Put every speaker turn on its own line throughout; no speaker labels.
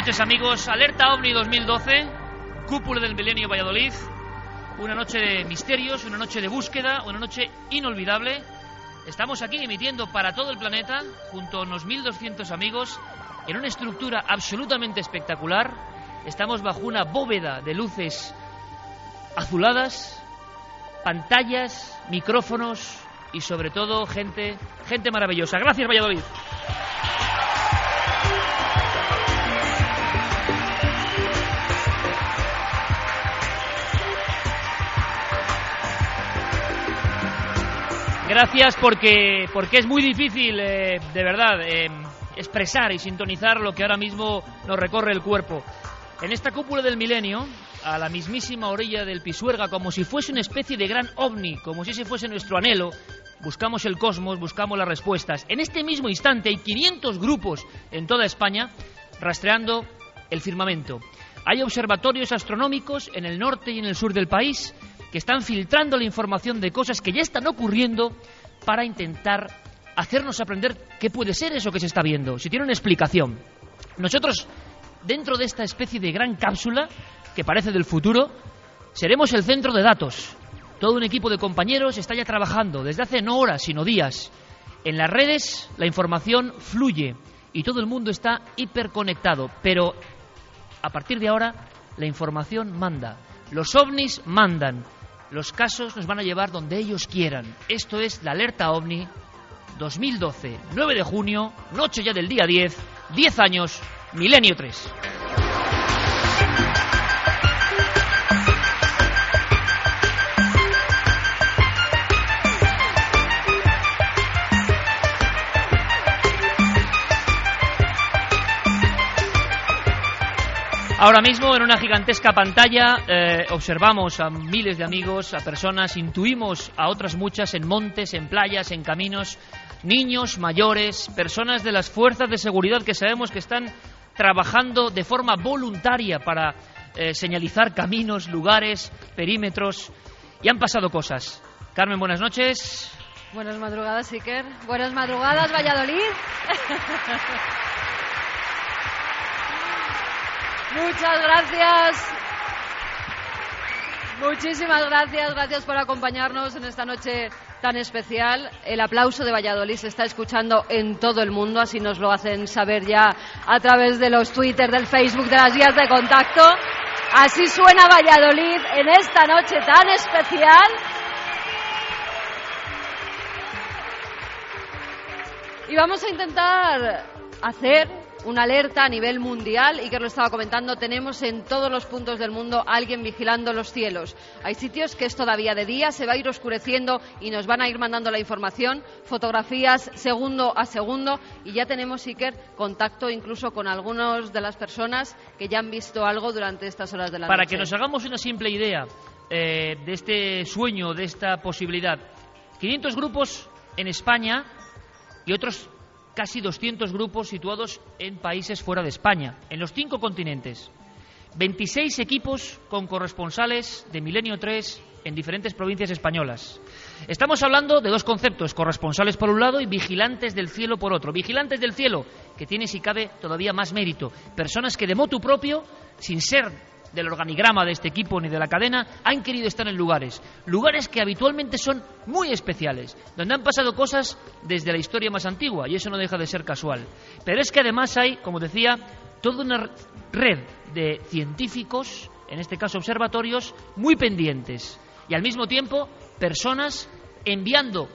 Noches amigos, Alerta OVNI 2012, Cúpula del Milenio Valladolid, una noche de misterios, una noche de búsqueda, una noche inolvidable. Estamos aquí emitiendo para todo el planeta, junto a unos 1200 amigos, en una estructura absolutamente espectacular. Estamos bajo una bóveda de luces azuladas, pantallas, micrófonos y sobre todo gente, gente maravillosa. Gracias Valladolid. Gracias porque, porque es muy difícil, eh, de verdad, eh, expresar y sintonizar lo que ahora mismo nos recorre el cuerpo. En esta cúpula del milenio, a la mismísima orilla del Pisuerga, como si fuese una especie de gran ovni, como si ese fuese nuestro anhelo, buscamos el cosmos, buscamos las respuestas. En este mismo instante hay 500 grupos en toda España rastreando el firmamento. Hay observatorios astronómicos en el norte y en el sur del país que están filtrando la información de cosas que ya están ocurriendo para intentar hacernos aprender qué puede ser eso que se está viendo, si tiene una explicación. Nosotros, dentro de esta especie de gran cápsula que parece del futuro, seremos el centro de datos. Todo un equipo de compañeros está ya trabajando desde hace no horas, sino días. En las redes la información fluye y todo el mundo está hiperconectado, pero a partir de ahora la información manda. Los ovnis mandan. Los casos nos van a llevar donde ellos quieran. Esto es la alerta ovni 2012, 9 de junio, noche ya del día 10, 10 años, milenio 3. Ahora mismo en una gigantesca pantalla eh, observamos a miles de amigos, a personas, intuimos a otras muchas en montes, en playas, en caminos, niños, mayores, personas de las fuerzas de seguridad que sabemos que están trabajando de forma voluntaria para eh, señalizar caminos, lugares, perímetros y han pasado cosas. Carmen, buenas noches.
Buenas madrugadas, Iker. Buenas madrugadas, Valladolid. Muchas gracias. Muchísimas gracias, gracias por acompañarnos en esta noche tan especial. El aplauso de Valladolid se está escuchando en todo el mundo, así nos lo hacen saber ya a través de los Twitter, del Facebook, de las vías de contacto. Así suena Valladolid en esta noche tan especial. Y vamos a intentar hacer una alerta a nivel mundial y que lo estaba comentando, tenemos en todos los puntos del mundo alguien vigilando los cielos. Hay sitios que es todavía de día, se va a ir oscureciendo y nos van a ir mandando la información, fotografías segundo a segundo y ya tenemos, Iker, contacto incluso con algunas de las personas que ya han visto algo durante estas horas de la
Para
noche.
que nos hagamos una simple idea eh, de este sueño, de esta posibilidad, 500 grupos en España y otros casi 200 grupos situados en países fuera de España, en los cinco continentes. 26 equipos con corresponsales de Milenio 3 en diferentes provincias españolas. Estamos hablando de dos conceptos, corresponsales por un lado y vigilantes del cielo por otro. Vigilantes del cielo, que tiene si cabe todavía más mérito. Personas que de motu propio, sin ser del organigrama de este equipo ni de la cadena, han querido estar en lugares. Lugares que habitualmente son muy especiales, donde han pasado cosas desde la historia más antigua, y eso no deja de ser casual. Pero es que además hay, como decía, toda una red de científicos, en este caso observatorios, muy pendientes. Y al mismo tiempo, personas enviando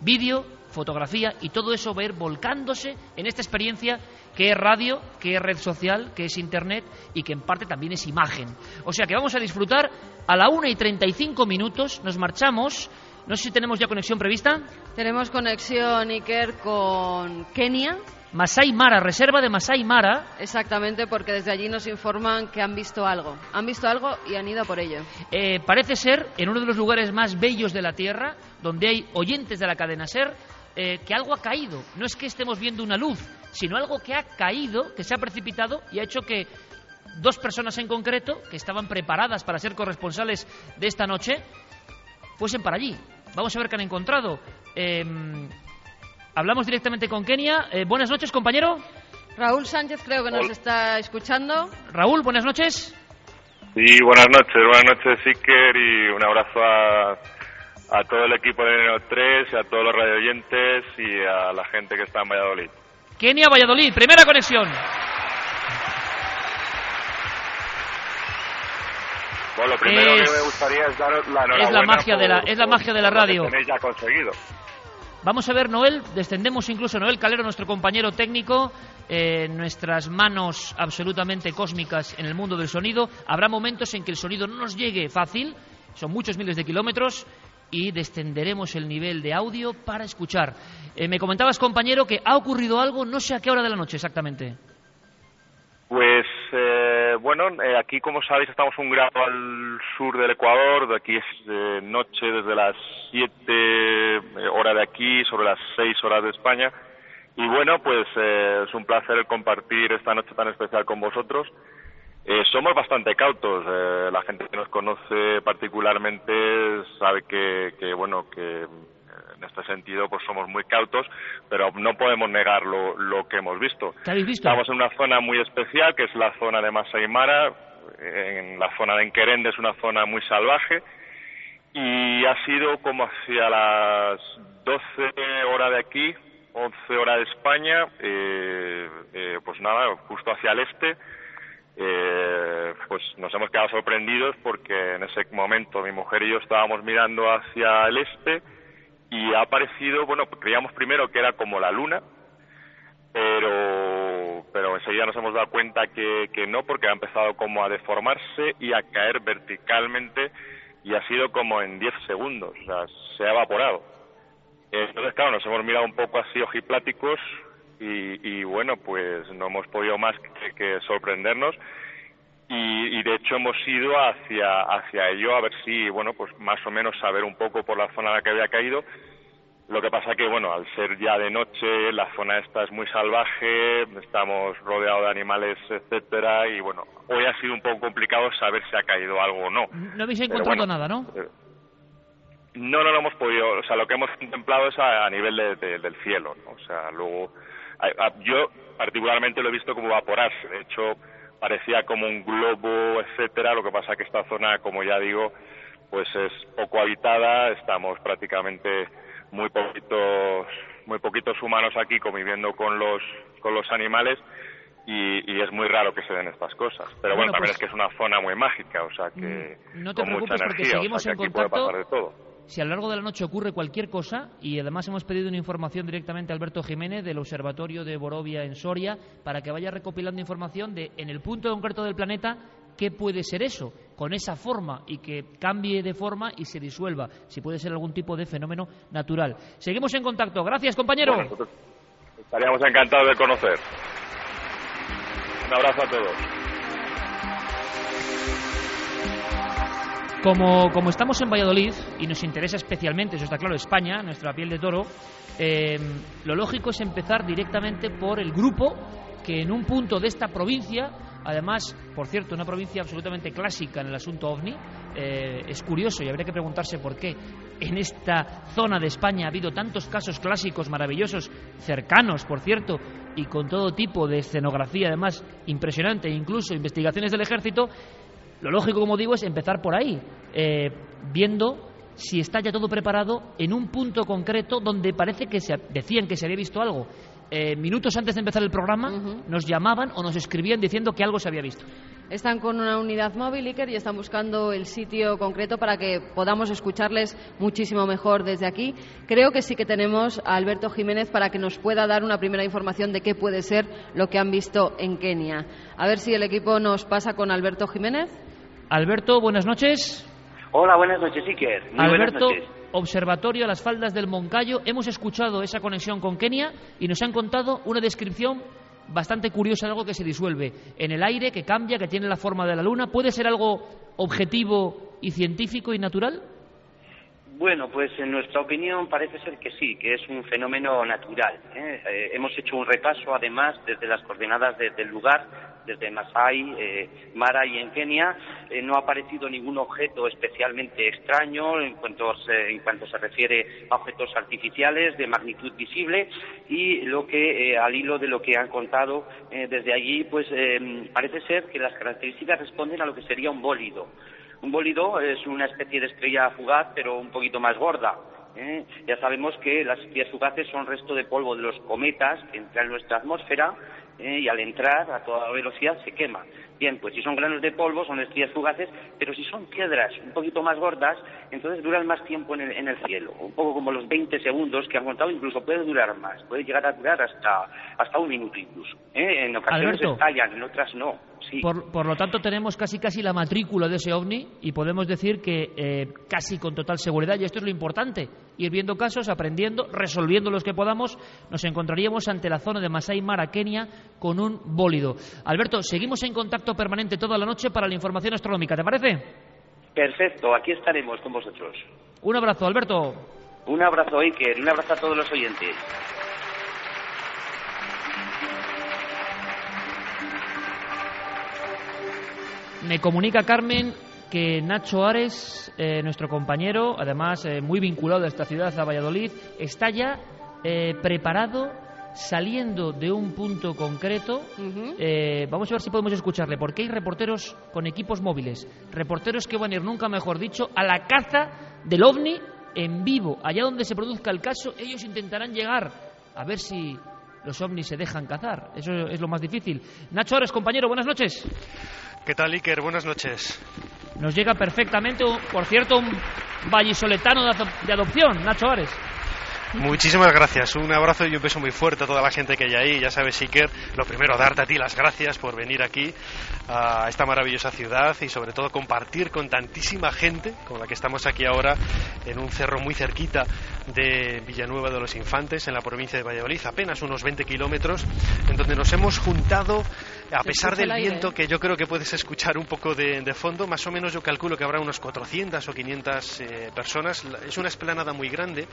vídeo, fotografía y todo eso ver volcándose en esta experiencia que es radio, que es red social, que es internet y que en parte también es imagen. O sea que vamos a disfrutar a la 1 y 35 minutos, nos marchamos. No sé si tenemos ya conexión prevista.
Tenemos conexión, Iker, con Kenia.
Masai Mara, reserva de Masai Mara.
Exactamente, porque desde allí nos informan que han visto algo. Han visto algo y han ido a por ello.
Eh, parece ser en uno de los lugares más bellos de la Tierra, donde hay oyentes de la cadena Ser, eh, que algo ha caído. No es que estemos viendo una luz, sino algo que ha caído, que se ha precipitado y ha hecho que dos personas en concreto, que estaban preparadas para ser corresponsales de esta noche, fuesen para allí. Vamos a ver qué han encontrado. Em, hablamos directamente con Kenia. Eh, buenas noches, compañero.
Raúl Sánchez creo que nos está escuchando.
Raúl, buenas noches.
Sí, buenas noches, buenas noches, Iker, y un abrazo a, a todo el equipo de Neo 3 y a todos los radioyentes y a la gente que está en Valladolid.
Kenia, Valladolid, primera conexión.
Bueno, lo primero
Es-
que me gustaría es daros la enhorabuena
es la magia de la-
por-
es la
por
magia de la
que
radio.
tenéis ya conseguido.
Vamos a ver, Noel, descendemos incluso Noel Calero, nuestro compañero técnico, eh, nuestras manos absolutamente cósmicas en el mundo del sonido. Habrá momentos en que el sonido no nos llegue fácil, son muchos miles de kilómetros, y descenderemos el nivel de audio para escuchar. Eh, me comentabas, compañero, que ha ocurrido algo, no sé a qué hora de la noche exactamente.
Pues eh, bueno, eh, aquí como sabéis estamos un grado al sur del Ecuador, de aquí es noche desde las 7 horas de aquí, sobre las 6 horas de España. Y bueno, pues eh, es un placer compartir esta noche tan especial con vosotros. Eh, somos bastante cautos, eh, la gente que nos conoce particularmente sabe que, que bueno, que eh, en este sentido pues somos muy cautos, pero no podemos negar lo, lo que hemos visto.
¿Qué habéis visto?
Estamos en una zona muy especial, que es la zona de Masai Mara. En la zona de Enquerende es una zona muy salvaje. Y ha sido como hacia las 12 horas de aquí, 11 horas de España, eh, eh, pues nada, justo hacia el este. Eh, pues nos hemos quedado sorprendidos porque en ese momento mi mujer y yo estábamos mirando hacia el este y ha aparecido, bueno, creíamos primero que era como la luna, pero pero enseguida nos hemos dado cuenta que, que no porque ha empezado como a deformarse y a caer verticalmente y ha sido como en 10 segundos, o sea, se ha evaporado. Entonces, claro, nos hemos mirado un poco así ojipláticos y, y bueno, pues no hemos podido más que, que sorprendernos y, y de hecho hemos ido hacia, hacia ello a ver si, bueno, pues más o menos saber un poco por la zona en la que había caído. Lo que pasa que, bueno, al ser ya de noche, la zona esta es muy salvaje, estamos rodeados de animales, etcétera, y bueno, hoy ha sido un poco complicado saber si ha caído algo o no.
No habéis encontrado
bueno,
nada, ¿no?
eh, No, no lo hemos podido, o sea, lo que hemos contemplado es a, a nivel de- de- del cielo, ¿no? O sea, luego, yo particularmente lo he visto como evaporarse, de hecho, parecía como un globo, etcétera, lo que pasa que esta zona, como ya digo, pues es poco habitada, estamos prácticamente muy poquitos, muy poquitos humanos aquí conviviendo con los, con los animales, y, y es muy raro que se den estas cosas. Pero
Bueno,
bueno, también
pues-
es que es una zona muy mágica, o sea que
Mm, no te
con mucha
preocupes porque
energía, o
seguimos
sea
en
aquí puede
contacto. Si a lo largo de la noche ocurre cualquier cosa, y además hemos pedido una información directamente a Alberto Jiménez del Observatorio de Borovia en Soria, para que vaya recopilando información de, en el punto concreto del planeta, qué puede ser eso, con esa forma, y que cambie de forma y se disuelva, si puede ser algún tipo de fenómeno natural. Seguimos en contacto. Gracias, compañero.
Estaríamos encantados de conocer. Un abrazo a todos.
Como, estamos en Valladolid y nos interesa especialmente, eso está claro, España, nuestra piel de toro, eh, lo lógico es empezar directamente por el grupo que en un punto de esta provincia, además, por cierto, una provincia absolutamente clásica en el asunto ovni, eh, es curioso y habría que preguntarse por qué. En esta zona de España ha habido tantos casos clásicos maravillosos, cercanos, por cierto, y con todo tipo de escenografía, además, impresionante, incluso investigaciones del ejército, lo lógico, como digo, es empezar por ahí, eh, viendo si está ya todo preparado en un punto concreto donde parece que se decían que se había visto algo. eh, minutos antes de empezar el programa, nos llamaban o nos escribían diciendo que algo se había visto.
Están con una unidad móvil, Iker, y están buscando el sitio concreto para que podamos escucharles muchísimo mejor desde aquí. Creo que sí que tenemos a Alberto Jiménez para que nos pueda dar una primera información de qué puede ser lo que han visto en Kenia. A ver si el equipo nos pasa con Alberto Jiménez.
Alberto, buenas noches.
Hola, buenas noches, Iker. Muy
Alberto,
buenas noches.
Observatorio a las faldas del Moncayo. Hemos escuchado esa conexión con Kenia y nos han contado una descripción bastante curiosa de algo que se disuelve en el aire, que cambia, que tiene la forma de la luna. ¿Puede ser algo objetivo y científico y natural?
Bueno, pues en nuestra opinión parece ser que sí, que es un fenómeno natural. ¿eh? Eh, hemos hecho un repaso, además, desde las coordenadas de- del lugar, desde Masai, eh, Mara y en Kenia. Eh, no ha aparecido ningún objeto especialmente extraño en cuanto, se, en cuanto se refiere a objetos artificiales de magnitud visible y lo que, eh, al hilo de lo que han contado eh, desde allí, pues eh, parece ser que las características responden a lo que sería un bólido. Un bólido es una especie de estrella fugaz, pero un poquito más gorda. ¿eh? Ya sabemos que las estrellas fugaces son resto de polvo de los cometas que entran en nuestra atmósfera ¿eh? y al entrar a toda velocidad se queman. Bien, pues si son granos de polvo son estrellas fugaces, pero si son piedras un poquito más gordas, entonces duran más tiempo en el, en el cielo. Un poco como los 20 segundos que han contado, incluso puede durar más. Puede llegar a durar hasta, hasta un minuto incluso. ¿eh? En ocasiones
Alberto.
estallan, en otras no. Sí.
Por, por lo tanto, tenemos casi casi la matrícula de ese ovni y podemos decir que eh, casi con total seguridad, y esto es lo importante, ir viendo casos, aprendiendo, resolviendo los que podamos, nos encontraríamos ante la zona de Masai Mara, Kenia, con un bólido. Alberto, seguimos en contacto permanente toda la noche para la información astronómica, ¿te parece?
Perfecto, aquí estaremos con vosotros.
Un abrazo, Alberto.
Un abrazo, Iker, y un abrazo a todos los oyentes.
Me comunica Carmen que Nacho Ares, eh, nuestro compañero, además eh, muy vinculado a esta ciudad, a Valladolid, está ya eh, preparado, saliendo de un punto concreto. Eh, vamos a ver si podemos escucharle, porque hay reporteros con equipos móviles, reporteros que van a ir, nunca mejor dicho, a la caza del ovni en vivo, allá donde se produzca el caso, ellos intentarán llegar. A ver si los ovnis se dejan cazar. Eso es lo más difícil. Nacho Ares, compañero, buenas noches.
¿Qué tal, Iker? Buenas noches.
Nos llega perfectamente, por cierto, un vallisoletano de adopción, Nacho Ares.
Muchísimas gracias. Un abrazo y un beso muy fuerte a toda la gente que hay ahí. Ya sabes, Iker, lo primero, darte a ti las gracias por venir aquí a esta maravillosa ciudad y sobre todo compartir con tantísima gente con la que estamos aquí ahora en un cerro muy cerquita de Villanueva de los Infantes, en la provincia de Valladolid, apenas unos 20 kilómetros, en donde nos hemos juntado, a pesar del viento
¿eh?
que yo creo que puedes escuchar un poco de, de fondo, más o menos yo calculo que habrá unos 400 o 500 eh, personas. La- Es una esplanada muy grande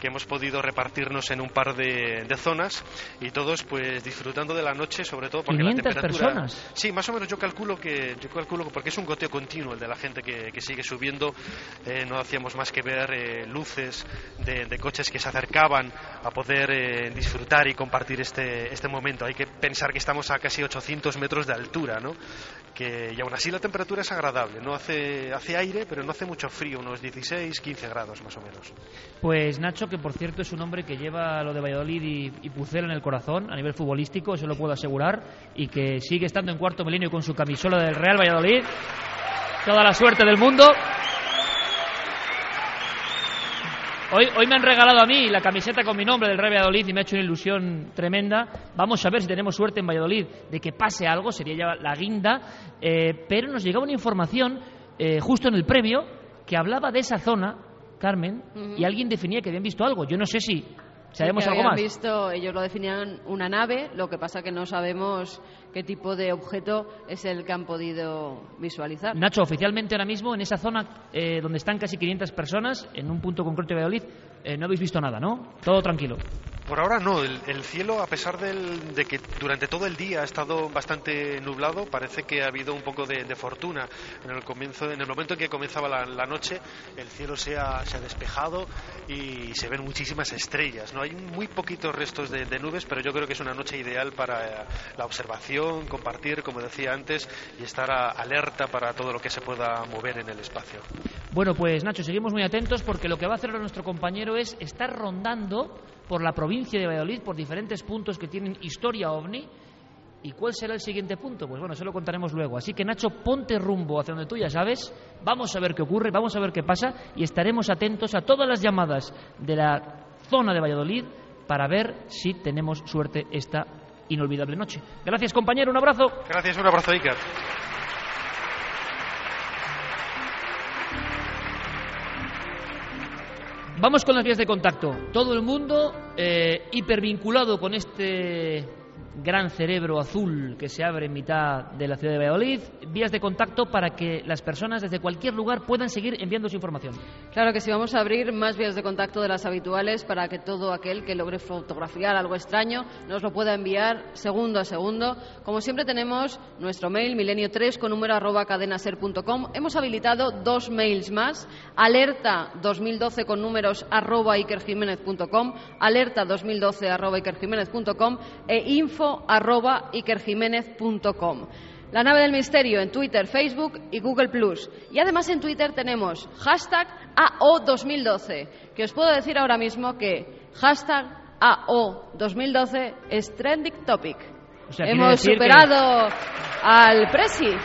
que hemos podido repartirnos en un par de, de zonas y todos pues disfrutando de la noche sobre todo porque la
500
temperatura
personas.
sí más o menos yo calculo que yo calculo que porque es un goteo continuo el de la gente que, que sigue subiendo eh, no hacíamos más que ver eh, luces de, de coches que se acercaban a poder eh, disfrutar y compartir este este momento hay que pensar que estamos a casi 800 metros de altura no que y aún así la temperatura es agradable no hace hace aire pero no hace mucho frío unos 16 15 grados más o menos
Pues Nacho, que por cierto es un hombre que lleva lo de Valladolid y, y Pucela en el corazón a nivel futbolístico, eso lo puedo asegurar, y que sigue estando en cuarto milenio con su camisola del Real Valladolid. Toda la suerte del mundo. Hoy, hoy me han regalado a mí la camiseta con mi nombre del Real Valladolid y me ha hecho una ilusión tremenda. Vamos a ver si tenemos suerte en Valladolid de que pase algo, sería ya la guinda. Eh, pero nos llegaba una información eh, justo en el previo que hablaba de esa zona, Carmen, y alguien definía que habían visto algo. Yo no sé si sabemos
Sí,
algo más.
visto, ellos lo definían una nave, lo que pasa que no sabemos qué tipo de objeto es el que han podido visualizar.
Nacho, oficialmente ahora mismo en esa zona eh, donde están casi 500 personas, en un punto concreto de Valladolid, eh, no habéis visto nada, ¿no? Todo tranquilo.
Por ahora no, el, el cielo, a pesar del- de que durante todo el día ha estado bastante nublado, parece que ha habido un poco de, de fortuna. En el, comienzo, en el momento en que comenzaba la, la noche, el cielo se ha, se ha despejado y se ven muchísimas estrellas. ¿no? Hay muy poquitos restos de, de nubes, pero yo creo que es una noche ideal para eh, la observación, compartir, como decía antes, y estar a- alerta para todo lo que se pueda mover en el espacio.
Bueno, pues Nacho, seguimos muy atentos porque lo que va a hacer nuestro compañero es estar rondando por la provincia de Valladolid por diferentes puntos que tienen historia ovni. ¿Y cuál será el siguiente punto? Pues bueno, eso lo contaremos luego. Así que Nacho, ponte rumbo hacia donde tú ya sabes, vamos a ver qué ocurre, vamos a ver qué pasa y estaremos atentos a todas las llamadas de la zona de Valladolid para ver si tenemos suerte esta inolvidable noche. Gracias compañero, un abrazo.
Gracias, un abrazo Iker.
Vamos con las vías de contacto. Todo el mundo eh, hipervinculado con este gran cerebro azul que se abre en mitad de la ciudad de Valladolid, vías de contacto para que las personas desde cualquier lugar puedan seguir enviando su información.
Claro que sí, vamos a abrir más vías de contacto de las habituales para que todo aquel que logre fotografiar algo extraño nos lo pueda enviar segundo a segundo. Como siempre tenemos nuestro mail milenio3 con número arroba cadenaser.com. Hemos habilitado dos mails más, alerta 2012 con números arroba ikerjiménez.com, alerta 2012 arroba ikerjiménez.com e info arroba ikerjiménez.com. La nave del misterio en Twitter, Facebook y Google Plus. Y además en Twitter tenemos hashtag AO2012, que os puedo decir ahora mismo que hashtag AO2012 es trending topic.
O sea, quiere
Hemos
que-
superado al Presi.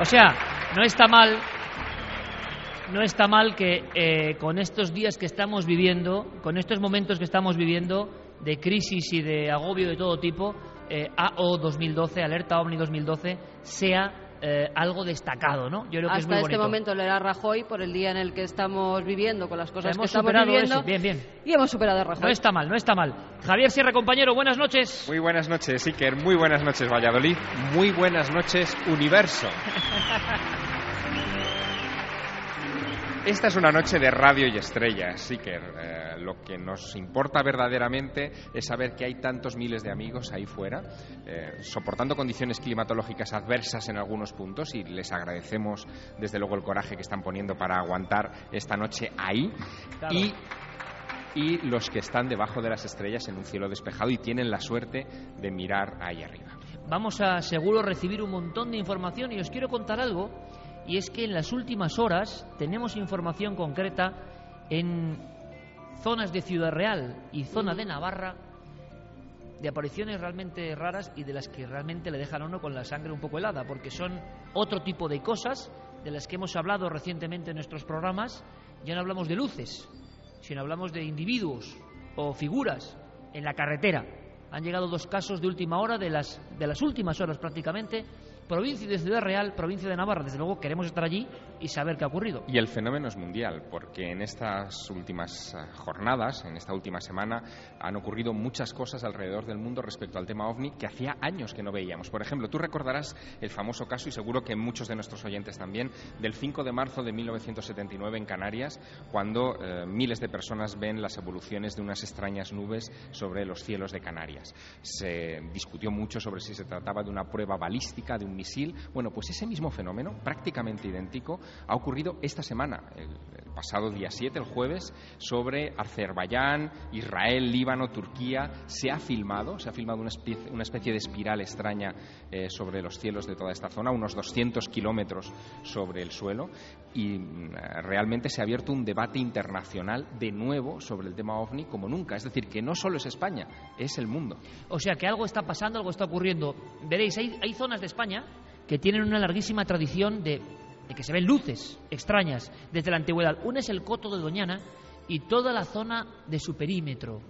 O sea, no está mal, no está mal que eh, con estos días que estamos viviendo, con estos momentos que estamos viviendo de crisis y de agobio de todo tipo, eh, AO 2012, Alerta OVNI 2012, sea eh, algo destacado, ¿no? Yo creo que es
Hasta
muy
este momento le era Rajoy por el día en el que estamos viviendo, con las cosas que estamos
superado
viviendo.
eso, bien, bien.
Y hemos superado a Rajoy.
No está mal, no está mal. Javier Sierra, compañero, buenas noches.
Muy buenas noches, Iker. Muy buenas noches, Valladolid. Muy buenas noches, Universo. Esta es una noche de radio y estrellas, Iker. Eh, lo que nos importa verdaderamente es saber que hay tantos miles de amigos ahí fuera, eh, soportando condiciones climatológicas adversas en algunos puntos y les agradecemos desde luego el coraje que están poniendo para aguantar esta noche ahí.
Claro.
Y y los que están debajo de las estrellas en un cielo despejado y tienen la suerte de mirar ahí arriba.
Vamos a seguro recibir un montón de información y os quiero contar algo y es que en las últimas horas tenemos información concreta en zonas de Ciudad Real y zona de Navarra de apariciones realmente raras y de las que realmente le dejan a uno con la sangre un poco helada porque son otro tipo de cosas de las que hemos hablado recientemente en nuestros programas ya no hablamos de luces sino hablamos de individuos o figuras en la carretera. Han llegado dos casos de última hora, de las, de las últimas horas prácticamente, provincia de Ciudad Real, provincia de Navarra. Desde luego queremos estar allí y saber qué ha ocurrido.
Y el fenómeno es mundial, porque en estas últimas eh, jornadas, en esta última semana, han ocurrido muchas cosas alrededor del mundo respecto al tema ovni que hacía años que no veíamos. Por ejemplo, tú recordarás el famoso caso, y seguro que muchos de nuestros oyentes también, del 5 de marzo de 1979 en Canarias, cuando eh, miles de personas ven las evoluciones de unas extrañas nubes sobre los cielos de Canarias. Se discutió mucho sobre si se trataba de una prueba balística, de un Bueno, pues ese mismo fenómeno, prácticamente idéntico, ha ocurrido esta semana, el, pasado día 7, el jueves, sobre Azerbaiyán, Israel, Líbano, Turquía. Se ha filmado, se ha filmado una especie, una especie de espiral extraña eh, sobre los cielos de toda esta zona, unos 200 kilómetros sobre el suelo, y mm, realmente se ha abierto un debate internacional de nuevo sobre el tema ovni como nunca. Es decir, que no solo es España, es el mundo.
O sea que algo está pasando, algo está ocurriendo. Veréis, hay zonas de España que tienen una larguísima tradición de, de que se ven luces extrañas desde la antigüedad. Una es el Coto de Doñana y toda la zona de su perímetro.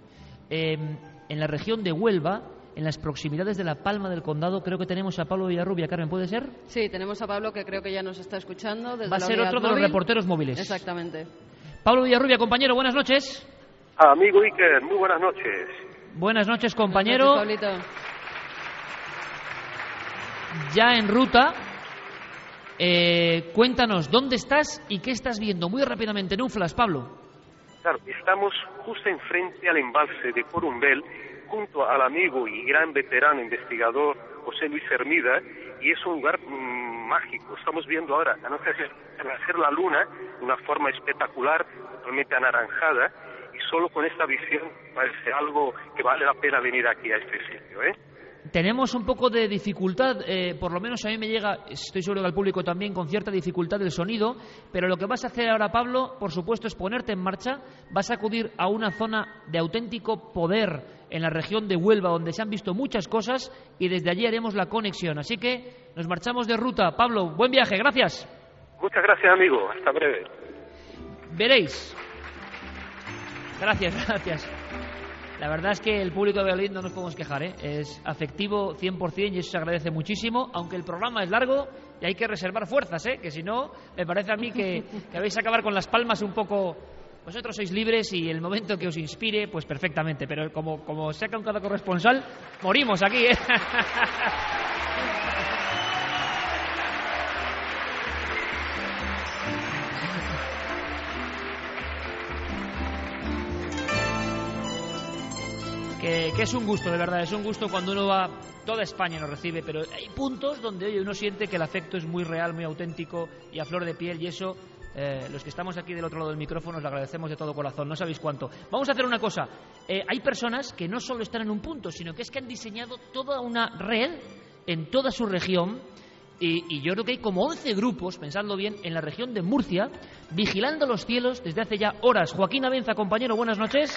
Eh, en la región de Huelva, en las proximidades de la Palma del Condado, creo que tenemos a Pablo Villarrubia. Carmen, ¿puede ser?
Sí, tenemos a Pablo que creo que ya nos está escuchando. Desde
Va a ser otro de los reporteros móviles.
Exactamente.
Pablo Villarrubia, compañero, buenas noches.
Amigo Iker, muy buenas noches.
Buenas noches, compañero.
Buenas noches, Pablito.
Ya en ruta. Eh, cuéntanos, ¿dónde estás y qué estás viendo? Muy rápidamente, en un flash, Pablo.
Claro, estamos justo enfrente al embalse de Corumbel, junto al amigo y gran veterano investigador José Luis Hermida, y es un lugar mm, mágico. Estamos viendo ahora nacer la luna de una forma espectacular, totalmente anaranjada, y solo con esta visión parece algo que vale la pena venir aquí a este sitio, ¿eh?
Tenemos un poco de dificultad, eh, por lo menos a mí me llega, estoy seguro que al público también, con cierta dificultad del sonido, pero lo que vas a hacer ahora, Pablo, por supuesto, es ponerte en marcha, vas a acudir a una zona de auténtico poder en la región de Huelva, donde se han visto muchas cosas, y desde allí haremos la conexión. Así que nos marchamos de ruta. Pablo, buen viaje, gracias.
Muchas gracias, amigo. Hasta breve.
Veréis. Gracias, gracias. La verdad es que el público de Valladolid no nos podemos quejar, ¿eh? es afectivo 100% y eso se agradece muchísimo, aunque el programa es largo y hay que reservar fuerzas, ¿eh? que si no, me parece a mí que, que vais a acabar con las palmas un poco... Vosotros sois libres y el momento que os inspire, pues perfectamente, pero como, como saca un cada corresponsal, morimos aquí. ¿eh? que, es un gusto, de verdad, es un gusto cuando uno va, toda España nos recibe, pero hay puntos donde uno siente que el afecto es muy real, muy auténtico y a flor de piel y eso eh, los que estamos aquí del otro lado del micrófono os lo agradecemos de todo corazón, no sabéis cuánto. Vamos a hacer una cosa, eh, hay personas que no solo están en un punto, sino que es que han diseñado toda una red en toda su región y, y, yo creo que hay como 11 grupos, pensando bien, en la región de Murcia, vigilando los cielos desde hace ya horas. Joaquín Abenza, compañero, buenas noches.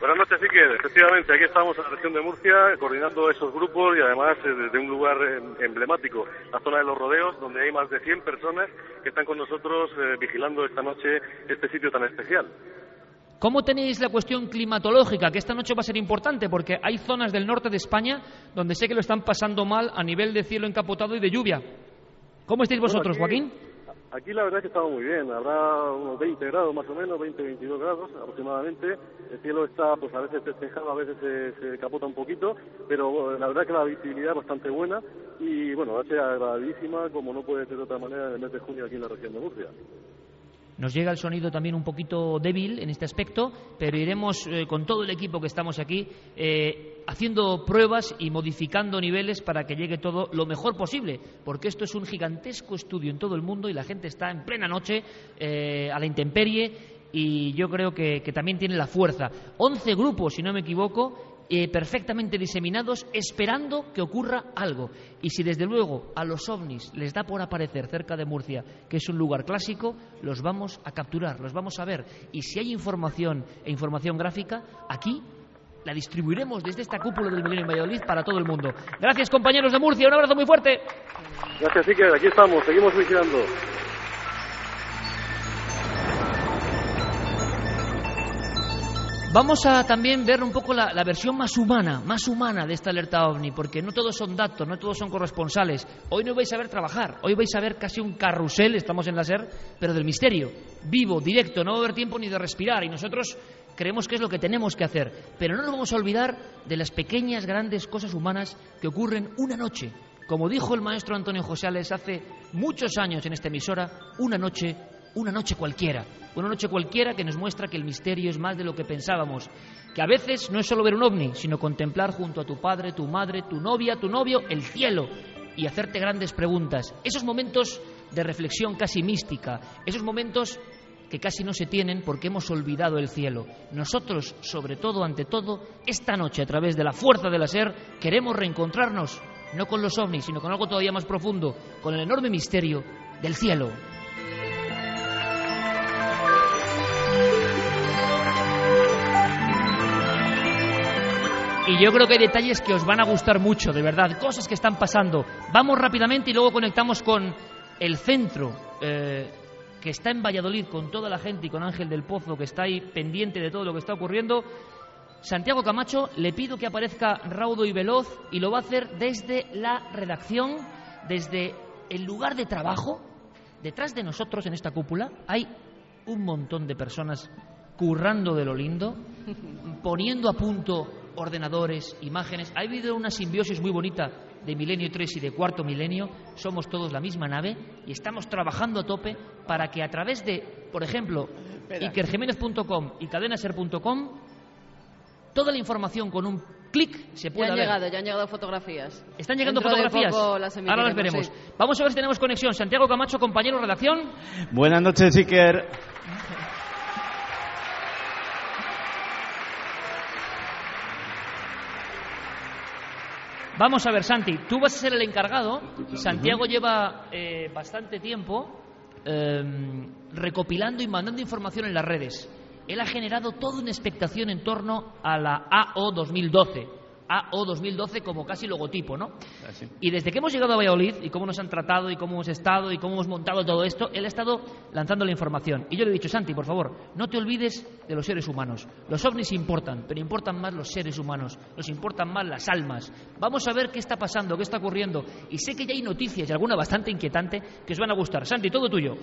Buenas noches, Iker. Efectivamente, aquí estamos en la región de Murcia coordinando esos grupos y además eh, desde un lugar eh, emblemático, la zona de los rodeos, donde hay más de 100 personas que están con nosotros eh, vigilando esta noche este sitio tan especial.
¿Cómo tenéis la cuestión climatológica? Que esta noche va a ser importante porque hay zonas del norte de España donde sé que lo están pasando mal a nivel de cielo encapotado y de lluvia. ¿Cómo estáis vosotros,
Bueno, aquí-
Joaquín?
Aquí la verdad es que estamos muy bien, habrá unos 20 grados más o menos, 20-22 grados aproximadamente. El cielo está, pues a veces despejado, a veces se, se capota un poquito, pero la verdad es que la visibilidad es bastante buena y bueno, va a ser agradabísima como no puede ser de otra manera en el mes de junio aquí en la región de Murcia.
Nos llega el sonido también un poquito débil en este aspecto, pero iremos eh, con todo el equipo que estamos aquí eh, haciendo pruebas y modificando niveles para que llegue todo lo mejor posible, porque esto es un gigantesco estudio en todo el mundo y la gente está en plena noche eh, a la intemperie y yo creo que, también tiene la fuerza. 11 grupos, si no me equivoco, eh, perfectamente diseminados, esperando que ocurra algo. Y si desde luego a los ovnis les da por aparecer cerca de Murcia, que es un lugar clásico, los vamos a capturar, los vamos a ver. Y si hay información e información gráfica, aquí la distribuiremos desde esta cúpula del Milenio en Valladolid para todo el mundo. Gracias compañeros de Murcia, un abrazo muy fuerte.
Gracias, Iker. Aquí estamos, seguimos vigilando.
Vamos a también ver un poco la, la versión más humana, más humana de esta alerta ovni, porque no todos son datos, no todos son corresponsales. Hoy no vais a ver trabajar, hoy vais a ver casi un carrusel, estamos en la SER, pero del misterio, vivo, directo, no va a haber tiempo ni de respirar y nosotros creemos que es lo que tenemos que hacer. Pero no nos vamos a olvidar de las pequeñas, grandes cosas humanas que ocurren una noche. Como dijo el maestro Antonio Josales hace muchos años en esta emisora, una noche una noche cualquiera, una noche cualquiera que nos muestra que el misterio es más de lo que pensábamos, que a veces no es solo ver un ovni, sino contemplar junto a tu padre, tu madre, tu novia, tu novio, el cielo y hacerte grandes preguntas. Esos momentos de reflexión casi mística, esos momentos que casi no se tienen porque hemos olvidado el cielo. Nosotros, sobre todo, ante todo, esta noche, a través de la fuerza de la SER, queremos reencontrarnos, no con los ovnis, sino con algo todavía más profundo, con el enorme misterio del cielo. Y yo creo que hay detalles que os van a gustar mucho, de verdad, cosas que están pasando. Vamos rápidamente y luego conectamos con el centro, eh, que está en Valladolid, con toda la gente y con Ángel del Pozo, que está ahí pendiente de todo lo que está ocurriendo. Santiago Camacho, le pido que aparezca raudo y veloz y lo va a hacer desde la redacción, desde el lugar de trabajo. Detrás de nosotros en esta cúpula hay un montón de personas currando de lo lindo, poniendo a punto ordenadores, imágenes. Ha habido una simbiosis muy bonita de Milenio 3 y de Cuarto Milenio. Somos todos la misma nave y estamos trabajando a tope para que a través de, por ejemplo, ikerjiménez.com y cadenaser.com, toda la información con un clic se
Ya
pueda
han
ver.
llegado, ya han llegado fotografías.
Están llegando
Dentro de
fotografías.
poco las
Ahora las veremos.
sí.
Vamos a ver si tenemos conexión. Santiago Camacho, compañero redacción.
Buenas noches, Iker.
Vamos a ver, Santi, tú vas a ser el encargado. Santiago lleva eh, bastante tiempo eh, recopilando y mandando información en las redes. Él ha generado toda una expectación en torno a la AO 2012. AO 2012 como casi logotipo, ¿no? Y desde que hemos llegado a Valladolid y cómo nos han tratado y cómo hemos estado y cómo hemos montado todo esto, él ha estado lanzando la información. Y yo le he dicho, Santi, por favor, no te olvides de los seres humanos. Los ovnis importan, pero importan más los seres humanos, nos importan más las almas. Vamos a ver qué está pasando, qué está ocurriendo. Y sé que ya hay noticias y alguna bastante inquietante que os van a gustar. Santi, todo tuyo.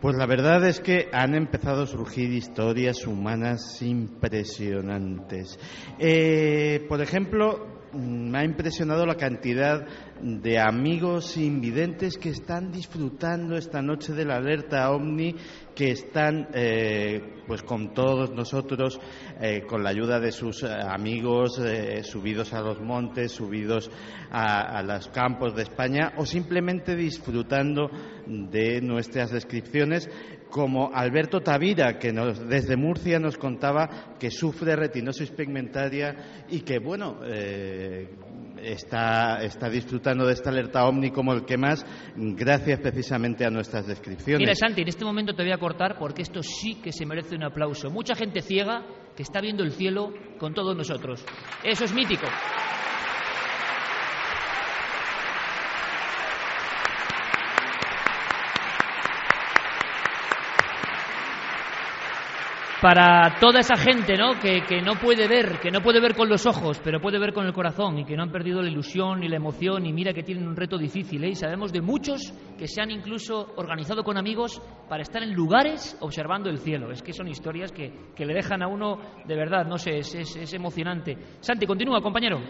Pues la verdad es que han empezado a surgir historias humanas impresionantes. Eh, por ejemplo, me ha impresionado la cantidad de amigos invidentes que están disfrutando esta noche de la alerta OVNI, que están eh, pues con todos nosotros, eh, con la ayuda de sus eh, amigos, subidos a los montes, subidos a los campos de España, o simplemente disfrutando de nuestras descripciones, como Alberto Tavira, que nos, desde Murcia nos contaba que sufre retinosis pigmentaria y que, bueno, eh, está, está disfrutando de esta alerta OVNI como el que más, gracias precisamente a nuestras descripciones.
Mira, Santi, en este momento te voy a cortar porque esto sí que se merece un aplauso. Mucha gente ciega que está viendo el cielo con todos nosotros. Eso es mítico. Para toda esa gente ¿no? Que, que no puede ver, que no puede ver con los ojos, pero puede ver con el corazón y que no han perdido la ilusión ni la emoción y mira que tienen un reto difícil. ¿eh? Y sabemos de muchos que se han incluso organizado con amigos para estar en lugares observando el cielo. Es que son historias que, que le dejan a uno de verdad, no sé, es, es emocionante. Santi, continúa, compañero.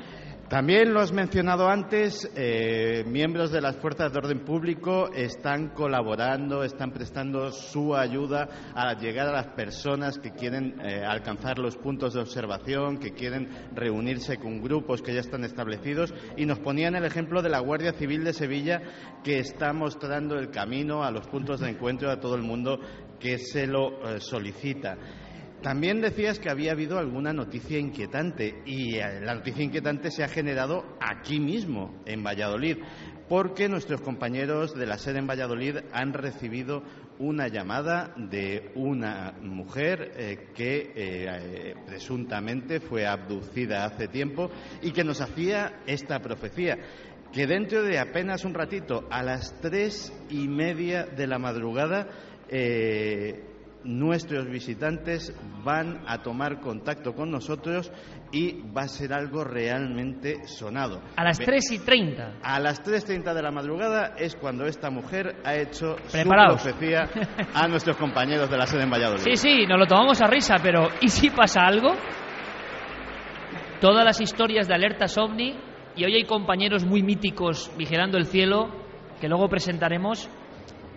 También lo has mencionado antes, eh, miembros de las fuerzas de orden público están colaborando, están prestando su ayuda a llegar a las personas que quieren eh, alcanzar los puntos de observación, que quieren reunirse con grupos que ya están establecidos y nos ponían el ejemplo de la Guardia Civil de Sevilla que está mostrando el camino a los puntos de encuentro a todo el mundo que se lo eh, solicita. También decías que había habido alguna noticia inquietante y eh, la noticia inquietante se ha generado aquí mismo, en Valladolid, porque nuestros compañeros de la sede en Valladolid han recibido una llamada de una mujer eh, que eh, presuntamente fue abducida hace tiempo y que nos hacía esta profecía que dentro de apenas un ratito, a las tres y media de la madrugada, eh, nuestros visitantes van a tomar contacto con nosotros y va a ser algo realmente sonado.
A las 3 y 30.
A las 3.30 de la madrugada es cuando esta mujer ha hecho
Preparaos.
su profecía a nuestros compañeros de la sede en Valladolid.
Sí, sí, nos lo tomamos a risa, pero ¿y si pasa algo? Todas las historias de alertas ovni, y hoy hay compañeros muy míticos vigilando el cielo, que luego presentaremos.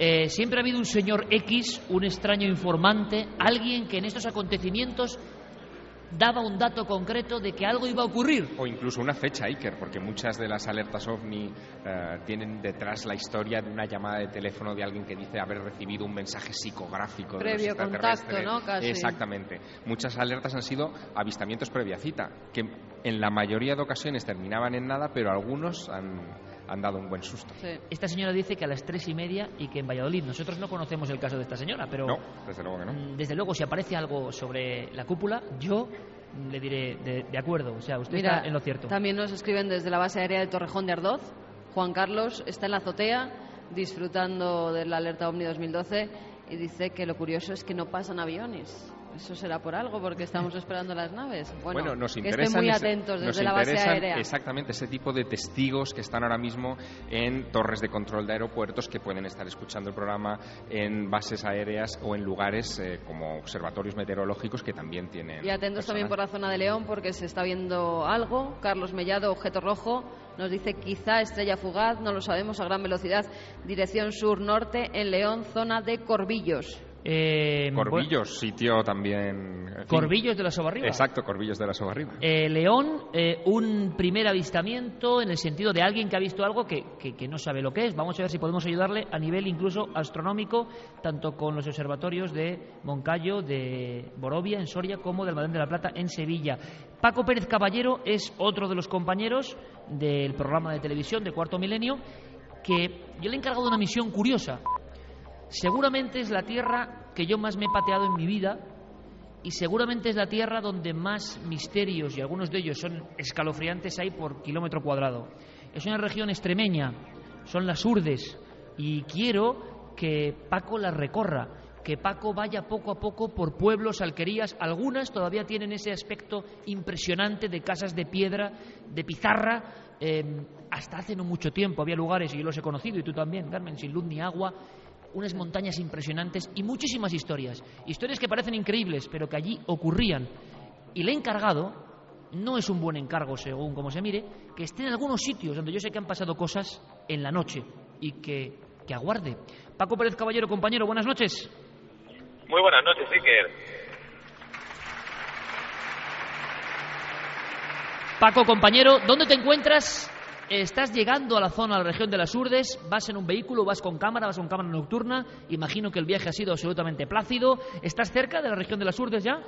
Eh, siempre ha habido un señor X, un extraño informante, alguien que en estos acontecimientos daba un dato concreto de que algo iba a ocurrir.
O incluso una fecha, Iker, porque muchas de las alertas ovni eh, tienen detrás la historia de una llamada de teléfono de alguien que dice haber recibido un mensaje psicográfico de los
Previo contacto. ¿no? Casi.
Exactamente. Muchas alertas han sido avistamientos previa cita, que en la mayoría de ocasiones terminaban en nada, pero algunos han, han dado un buen susto.
Sí.
Esta señora dice que a las tres y media y que en Valladolid. Nosotros no conocemos el caso de esta señora, pero
No, desde luego que no.
mm, desde luego si aparece algo sobre la cúpula, yo le diré de, de acuerdo. O sea, usted
Mira,
está en lo cierto.
también nos escriben desde la base aérea de Torrejón de Ardoz. Juan Carlos está en la azotea disfrutando de la alerta OVNI 2012 y dice que lo curioso es que no pasan aviones. Eso será por algo, porque estamos esperando las naves. Bueno,
Bueno, nos
que
interesan
estén muy atentos
nos
desde la base
interesan
aérea.
Exactamente, ese tipo de testigos que están ahora mismo en torres de control de aeropuertos que pueden estar escuchando el programa en bases aéreas o en lugares eh, como observatorios meteorológicos que también tienen.
Y atentos también por la zona de León porque se está viendo algo. Carlos Mellado, objeto rojo, nos dice quizá estrella fugaz, no lo sabemos, a gran velocidad, dirección sur-norte en León, zona de Corbillos.
Eh,
Corbillos, sitio también. en fin.
Corbillos de la Sobarriba.
Exacto, Corbillos de la Sobarriba.
Eh, León, eh, un primer avistamiento en el sentido de alguien que ha visto algo que, que- que no sabe lo que es. Vamos a ver si podemos ayudarle a nivel incluso astronómico, tanto con los observatorios de Moncayo, de Borovia, en Soria, como del Madén de la Plata, en Sevilla. Paco Pérez Caballero es otro de los compañeros del programa de televisión de Cuarto Milenio, que yo le he encargado una misión curiosa. Seguramente es la tierra que yo más me he pateado en mi vida y seguramente es la tierra donde más misterios, y algunos de ellos son escalofriantes, hay por kilómetro cuadrado. Es una región extremeña, son las Urdes, y quiero que Paco las recorra, que Paco vaya poco a poco por pueblos, alquerías, algunas todavía tienen ese aspecto impresionante de casas de piedra, de pizarra, eh, hasta hace no mucho tiempo había lugares, y yo los he conocido, y tú también, Carmen, sin luz ni agua, unas montañas impresionantes y muchísimas historias. Historias que parecen increíbles, pero que allí ocurrían. Y le he encargado, no es un buen encargo según como se mire, que esté en algunos sitios donde yo sé que han pasado cosas en la noche y que, que aguarde. Paco Pérez Caballero, compañero, buenas noches.
Muy buenas noches, Iker.
Paco, compañero, ¿dónde te encuentras? Estás llegando a la zona, a la región de las Urdes, vas en un vehículo, vas con cámara, vas con cámara nocturna, imagino que el viaje ha sido absolutamente plácido. ¿Estás cerca de la región de las Urdes ya?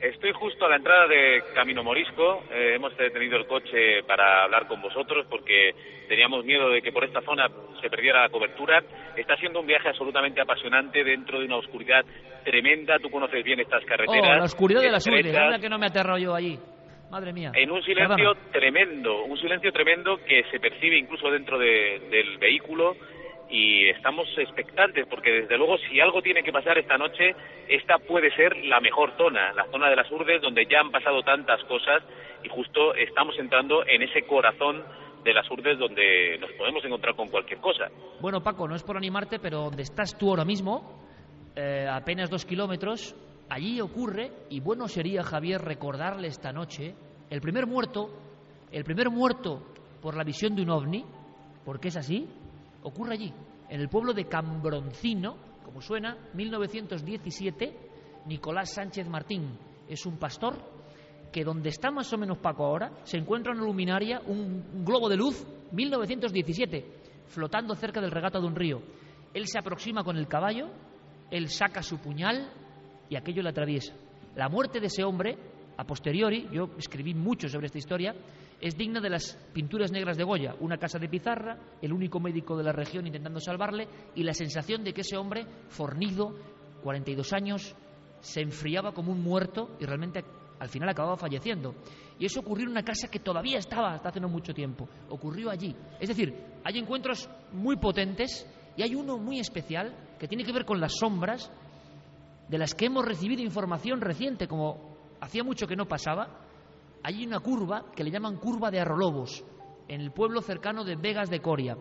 Estoy justo a la entrada de Camino Morisco. Eh, hemos detenido el coche para hablar con vosotros porque teníamos miedo de que por esta zona se perdiera la cobertura. Está siendo un viaje absolutamente apasionante dentro de una oscuridad tremenda. Tú conoces bien estas
Oh,
carreteras.
la oscuridad de las Urdes, anda que no me aterro yo allí. Madre mía.
En un silencio
Perdona.
tremendo, un silencio tremendo que se percibe incluso dentro de- del vehículo y estamos expectantes porque desde luego si algo tiene que pasar esta noche, esta puede ser la mejor zona, la zona de las Urdes donde ya han pasado tantas cosas y justo estamos entrando en ese corazón de las Urdes donde nos podemos encontrar con cualquier cosa.
Bueno, Paco, no es por animarte, pero donde estás tú ahora mismo, eh, apenas dos kilómetros, allí ocurre, y bueno sería, Javier, recordarle esta noche, el primer muerto, el primer muerto por la visión de un ovni, porque es así, ocurre allí, en el pueblo de Cambroncino, como suena, 1917, Nicolás Sánchez Martín es un pastor que donde está más o menos Paco ahora, se encuentra una luminaria, un, globo de luz, 1917, flotando cerca del regato de un río. Él se aproxima con el caballo, él saca su puñal y aquello le atraviesa. La muerte de ese hombre, a posteriori, yo escribí mucho sobre esta historia, es digna de las pinturas negras de Goya, una casa de pizarra, el único médico de la región intentando salvarle y la sensación de que ese hombre, fornido, 42 años, se enfriaba como un muerto y realmente al final acababa falleciendo. Y eso ocurrió en una casa que todavía estaba hasta hace no mucho tiempo. Ocurrió allí. Es decir, hay encuentros muy potentes y hay uno muy especial que tiene que ver con las sombras de las que hemos recibido información reciente, como hacía mucho que no pasaba. Hay una curva que le llaman curva de Arrolobos, en el pueblo cercano de Vegas de Coria.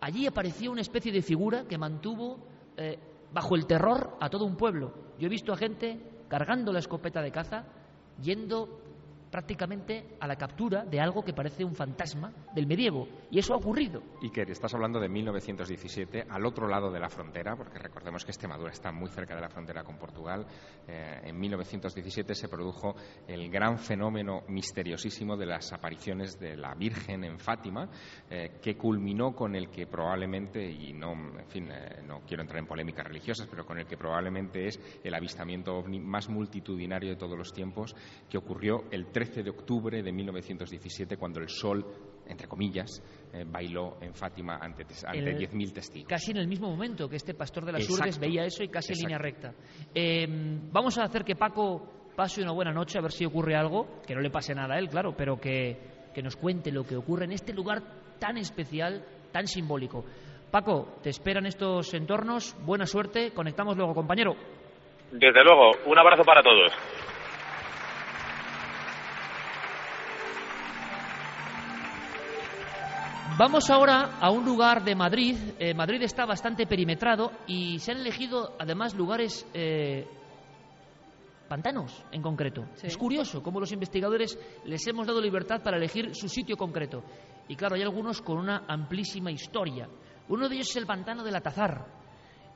Allí apareció una especie de figura que mantuvo eh, bajo el terror a todo un pueblo. Yo he visto a gente cargando la escopeta de caza, yendo prácticamente a la captura de algo que parece un fantasma del medievo. Y eso ha ocurrido.
Iker, estás hablando de 1917, al otro lado de la frontera, porque recordemos que Extremadura está muy cerca de la frontera con Portugal. Eh, en 1917 se produjo el gran fenómeno misteriosísimo de las apariciones de la Virgen en Fátima, eh, que culminó con el que probablemente, y no, en fin, eh, no quiero entrar en polémicas religiosas, pero con el que probablemente es el avistamiento ovni más multitudinario de todos los tiempos, que ocurrió el 13 de octubre de 1917, cuando el sol entre comillas, eh, bailó en Fátima ante, tes- ante
El-
10.000 testigos.
Casi en el mismo momento que este pastor de las
Exacto.
Urdes veía eso y casi en línea recta. Eh, vamos a hacer que Paco pase una buena noche, a ver si ocurre algo, que no le pase nada a él, claro, pero que, que nos cuente lo que ocurre en este lugar tan especial, tan simbólico. Paco, te esperan estos entornos, buena suerte, conectamos luego, compañero.
Desde luego, un abrazo para todos.
Vamos ahora a un lugar de Madrid. Eh, Madrid está bastante perimetrado y se han elegido además lugares eh, pantanos en concreto.
Sí.
Es curioso cómo los investigadores les hemos dado libertad para elegir su sitio concreto. Y claro, hay algunos con una amplísima historia. Uno de ellos es el pantano del Atazar.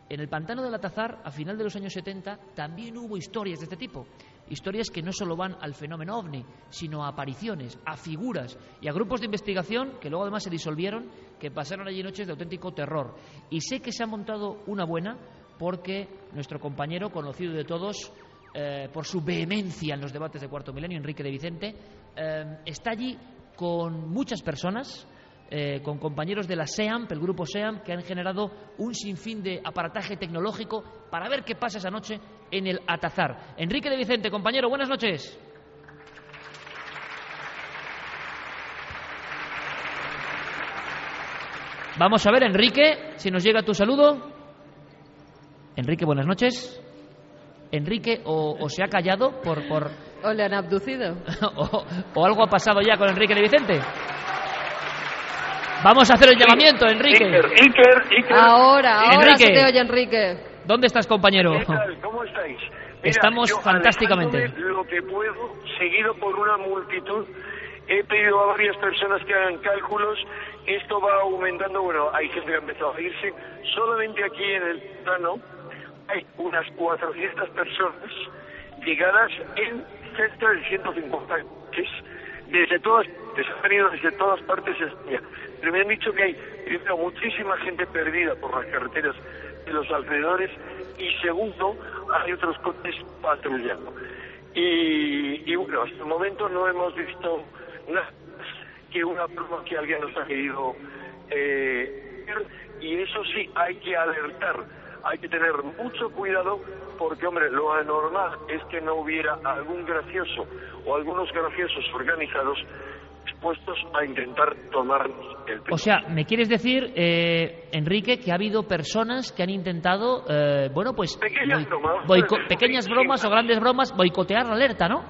En el pantano del Atazar, a final de los años 70, también hubo historias de este tipo. Historias que no solo van al fenómeno ovni, sino a apariciones, a figuras y a grupos de investigación que luego además se disolvieron, que pasaron allí noches de auténtico terror. Y sé que se ha montado una buena porque nuestro compañero, conocido de todos eh, por su vehemencia en los debates de Cuarto Milenio, Enrique de Vicente, eh, está allí con muchas personas, eh, con compañeros de la SEAMP, el grupo SEAMP, que han generado un sinfín de aparataje tecnológico para ver qué pasa esa noche en el Atazar. Enrique de Vicente, compañero, buenas noches. Vamos a ver, Enrique, si nos llega tu saludo. Enrique, buenas noches. Enrique, o, se ha callado por... por...
O le han abducido.
o, o algo ha pasado ya con Enrique de Vicente. Vamos a hacer el llamamiento, Enrique.
Iker, Iker,
Ahora, ahora
Enrique.
se te oye, Enrique.
¿Dónde estás, compañero?
¿Qué tal? ¿Cómo estáis? Mira,
Estamos
yo,
fantásticamente.
Lo que puedo, seguido por una multitud, he pedido a varias personas que hagan cálculos. Esto va aumentando. Bueno, hay gente que ha empezado a irse. Solamente aquí en el plano hay unas 400 personas llegadas en cerca de 150 coches desde todas partes, han venido desde todas partes de. Pero me han dicho que hay, muchísima gente perdida por las carreteras de los alrededores y segundo, hay otros coches patrullando. Y, y bueno, hasta el momento no hemos visto nada que una prueba que alguien nos ha querido eh, y eso sí, hay que alertar, hay que tener mucho cuidado porque, hombre, lo anormal es que no hubiera algún gracioso o algunos graciosos organizados dispuestos a intentar tomarnos el pelo.
O sea, ¿me quieres decir, eh, Enrique, que ha habido personas que han intentado, eh, bueno, pues,
Pequeñas bromas.
boico- pequeñas bromas o grandes bromas, boicotear la alerta, ¿no?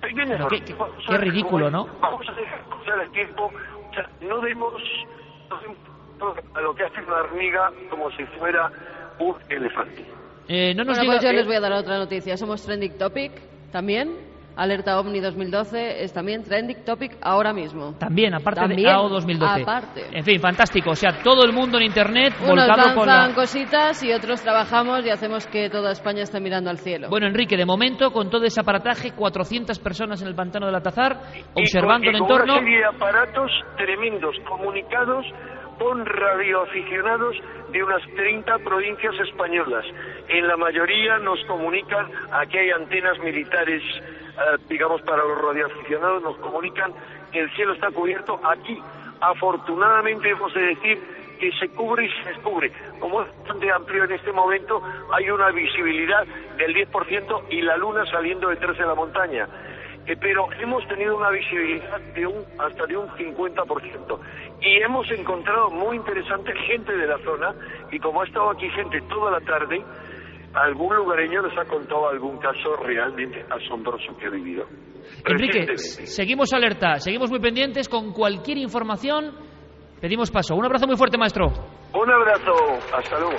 Pequeñas
qué-
bromas.
qué- qué
ver
ridículo, ¿no?
Vamos a dejar pasar el tiempo. O sea, no demos, a lo que hace una hormiga como si fuera un elefante.
Eh, no nos
Bueno,
diga...
pues yo les voy a dar otra noticia. Somos Trending Topic también. Alerta OVNI 2012 es también Trending Topic ahora mismo.
También, aparte de
También,
AO 2012.
aparte.
En fin, fantástico. O sea, todo el mundo en Internet
Unos
volcado con la...
cositas y otros trabajamos y hacemos que toda España esté mirando al cielo.
Bueno, Enrique, de momento, con todo ese aparataje, 400 personas en el pantano del Atazar,
Y
observando
con- y
el
con
entorno.
Una serie de aparatos tremendos comunicados con radioaficionados de unas 30 provincias españolas. En la mayoría nos comunican, aquí hay antenas militares, eh, digamos, para los radioaficionados, nos comunican que el cielo está cubierto. Aquí, afortunadamente, hemos de decir que se cubre y se descubre. Como es bastante amplio en este momento, hay una visibilidad del 10% y la luna saliendo detrás de la montaña. Eh, pero hemos tenido una visibilidad de un hasta de un 50% y hemos encontrado muy interesante gente de la zona y como ha estado aquí gente toda la tarde algún lugareño nos ha contado algún caso realmente asombroso que ha vivido
Enrique, seguimos alerta, seguimos muy pendientes con cualquier información. Pedimos paso. Un abrazo muy fuerte, maestro.
un abrazo hasta luego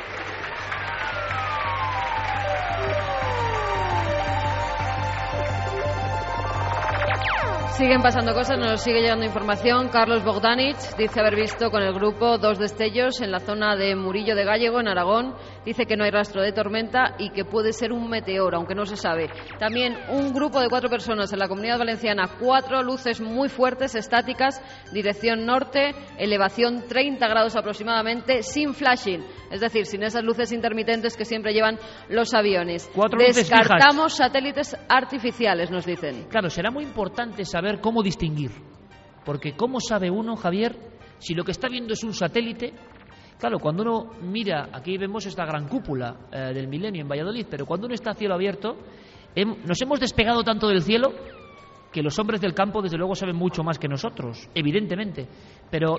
Siguen pasando cosas, nos sigue llegando información. Carlos Bogdanich dice haber visto con el grupo dos destellos en la zona de Murillo de Gallego, en Aragón. Dice que no hay rastro de tormenta y que puede ser un meteoro, aunque no se sabe. También un grupo de cuatro personas en la comunidad valenciana, cuatro luces muy fuertes, estáticas, dirección norte, elevación 30 grados aproximadamente, sin flashing, es decir, sin esas luces intermitentes que siempre llevan los aviones.
Cuatro.
Descartamos satélites artificiales, nos dicen.
Claro, será muy importante saber cómo distinguir. Porque ¿cómo sabe uno, Javier, si lo que está viendo es un satélite? Claro, cuando uno mira, aquí vemos esta gran cúpula eh, del milenio en Valladolid, pero cuando uno está a cielo abierto, hem- nos hemos despegado tanto del cielo que los hombres del campo, desde luego, saben mucho más que nosotros, evidentemente. Pero,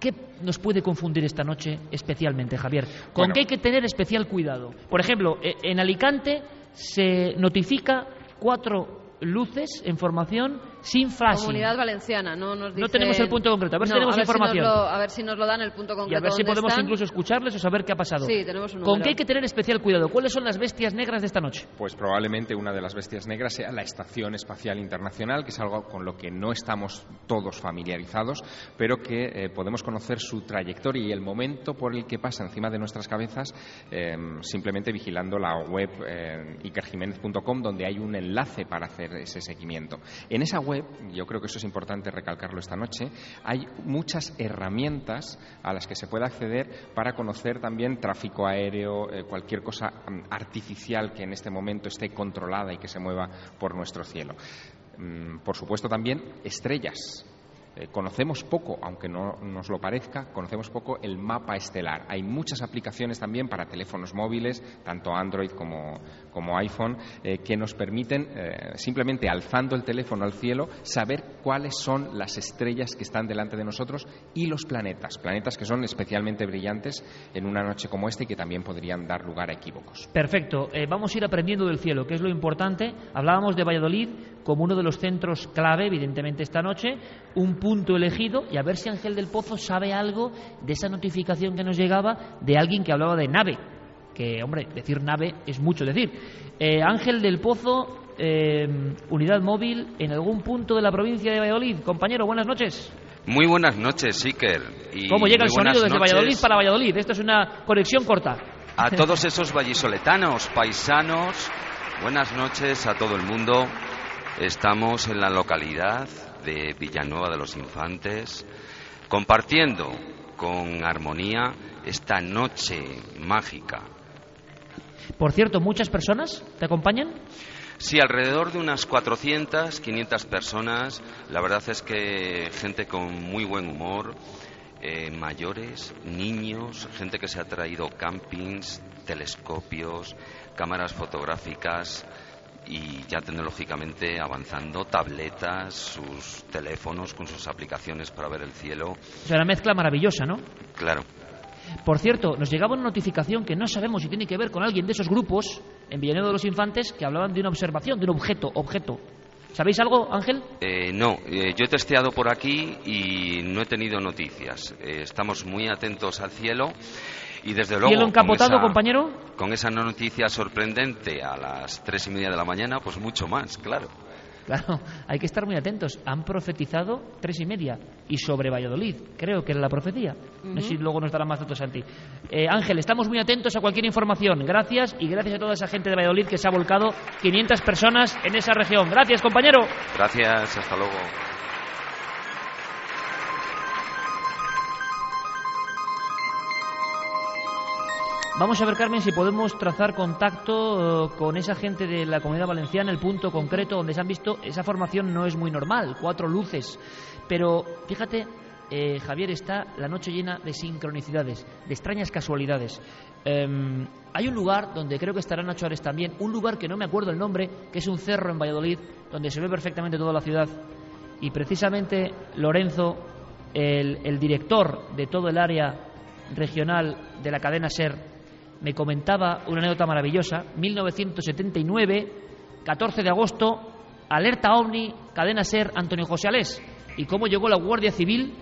¿qué nos puede confundir esta noche especialmente, Javier? ¿Con
Bueno.
qué hay que tener especial cuidado? Por ejemplo, eh, en Alicante se notifica cuatro luces en formación sin flashing.
Comunidad Valenciana, no nos
No tenemos el punto concreto, a ver si
No,
tenemos
a ver
información.
lo- a ver si nos lo dan el punto concreto.
Y a ver si podemos
están.
incluso escucharles o saber qué ha pasado.
Sí, tenemos un
¿Con qué hay que tener especial cuidado? ¿Cuáles son las bestias negras de esta noche?
Pues probablemente una de las bestias negras sea la Estación Espacial Internacional, que es algo con lo que no estamos todos familiarizados, pero que eh, podemos conocer su trayectoria y el momento por el que pasa encima de nuestras cabezas eh, simplemente vigilando la web eh, ikerjiménez.com, donde hay un enlace para hacer ese seguimiento. En esa web, yo creo que eso es importante recalcarlo esta noche, hay muchas herramientas a las que se puede acceder para conocer también tráfico aéreo, eh, cualquier cosa mm, artificial que en este momento esté controlada y que se mueva por nuestro cielo. Mm, Por supuesto también estrellas. Eh, conocemos poco, aunque no nos lo parezca, conocemos poco el mapa estelar. Hay muchas aplicaciones también para teléfonos móviles, tanto Android como, iPhone, eh, que nos permiten, eh, simplemente alzando el teléfono al cielo, saber cuáles son las estrellas que están delante de nosotros y los planetas. Planetas que son especialmente brillantes en una noche como esta y que también podrían dar lugar a equívocos.
Perfecto. Vamos a ir aprendiendo del cielo, que es lo importante. Hablábamos de Valladolid como uno de los centros clave, evidentemente, esta noche. Un punto elegido y a ver si Ángel del Pozo sabe algo de esa notificación que nos llegaba de alguien que hablaba de nave. Que, hombre, decir nave es mucho decir. Eh, Ángel del Pozo, eh, unidad móvil en algún punto de la provincia de Valladolid. Compañero, buenas noches.
Muy buenas noches, Iker. Y
¿Cómo llega el sonido desde
noches
Valladolid para Valladolid? Esto es una conexión corta.
A todos esos vallisoletanos, paisanos, buenas noches a todo el mundo. Estamos en la localidad de Villanueva de los Infantes, compartiendo con armonía esta noche mágica.
Por cierto, ¿muchas personas te acompañan?
Sí, alrededor de unas 400, 500 personas. La verdad es que gente con muy buen humor, eh, mayores, niños, gente que se ha traído campings, telescopios, cámaras fotográficas y ya tecnológicamente avanzando, tabletas, sus teléfonos con sus aplicaciones para ver el cielo.
O sea, una mezcla maravillosa, ¿no?
Claro.
Por cierto, nos llegaba una notificación que no sabemos si tiene que ver con alguien de esos grupos en Villanueva de los Infantes que hablaban de una observación, de un objeto, objeto. ¿Sabéis algo, Ángel?
Eh, no, eh, yo he testeado por aquí y no he tenido noticias. Eh, estamos muy atentos al cielo y desde luego...
¿Cielo encapotado,
con esa-
compañero?
Con esa noticia sorprendente a las tres y media de la mañana, pues mucho más, claro.
Claro, hay que estar muy atentos. Han profetizado tres y media y sobre Valladolid. Creo que era la profecía. No sé si luego nos dará más datos Santi. Eh, Ángel, estamos muy atentos a cualquier información. Gracias y gracias a toda esa gente de Valladolid que se ha volcado 500 personas en esa región. Gracias, compañero.
Gracias, hasta luego.
Vamos a ver, Carmen, si podemos trazar contacto eh, con esa gente de la comunidad valenciana, el punto concreto donde se han visto. Esa formación no es muy normal, cuatro luces. Pero fíjate, eh, Javier, está la noche llena de sincronicidades, de extrañas casualidades. Em, hay un lugar donde creo que estará Nacho Ares también, un lugar que no me acuerdo el nombre, que es un cerro en Valladolid, donde se ve perfectamente toda la ciudad. Y precisamente Lorenzo, el, el director de todo el área regional de la cadena SER, me comentaba una anécdota maravillosa. 1979, 14 de agosto, alerta OVNI, cadena SER, Antonio José Alés. Y cómo llegó la Guardia Civil,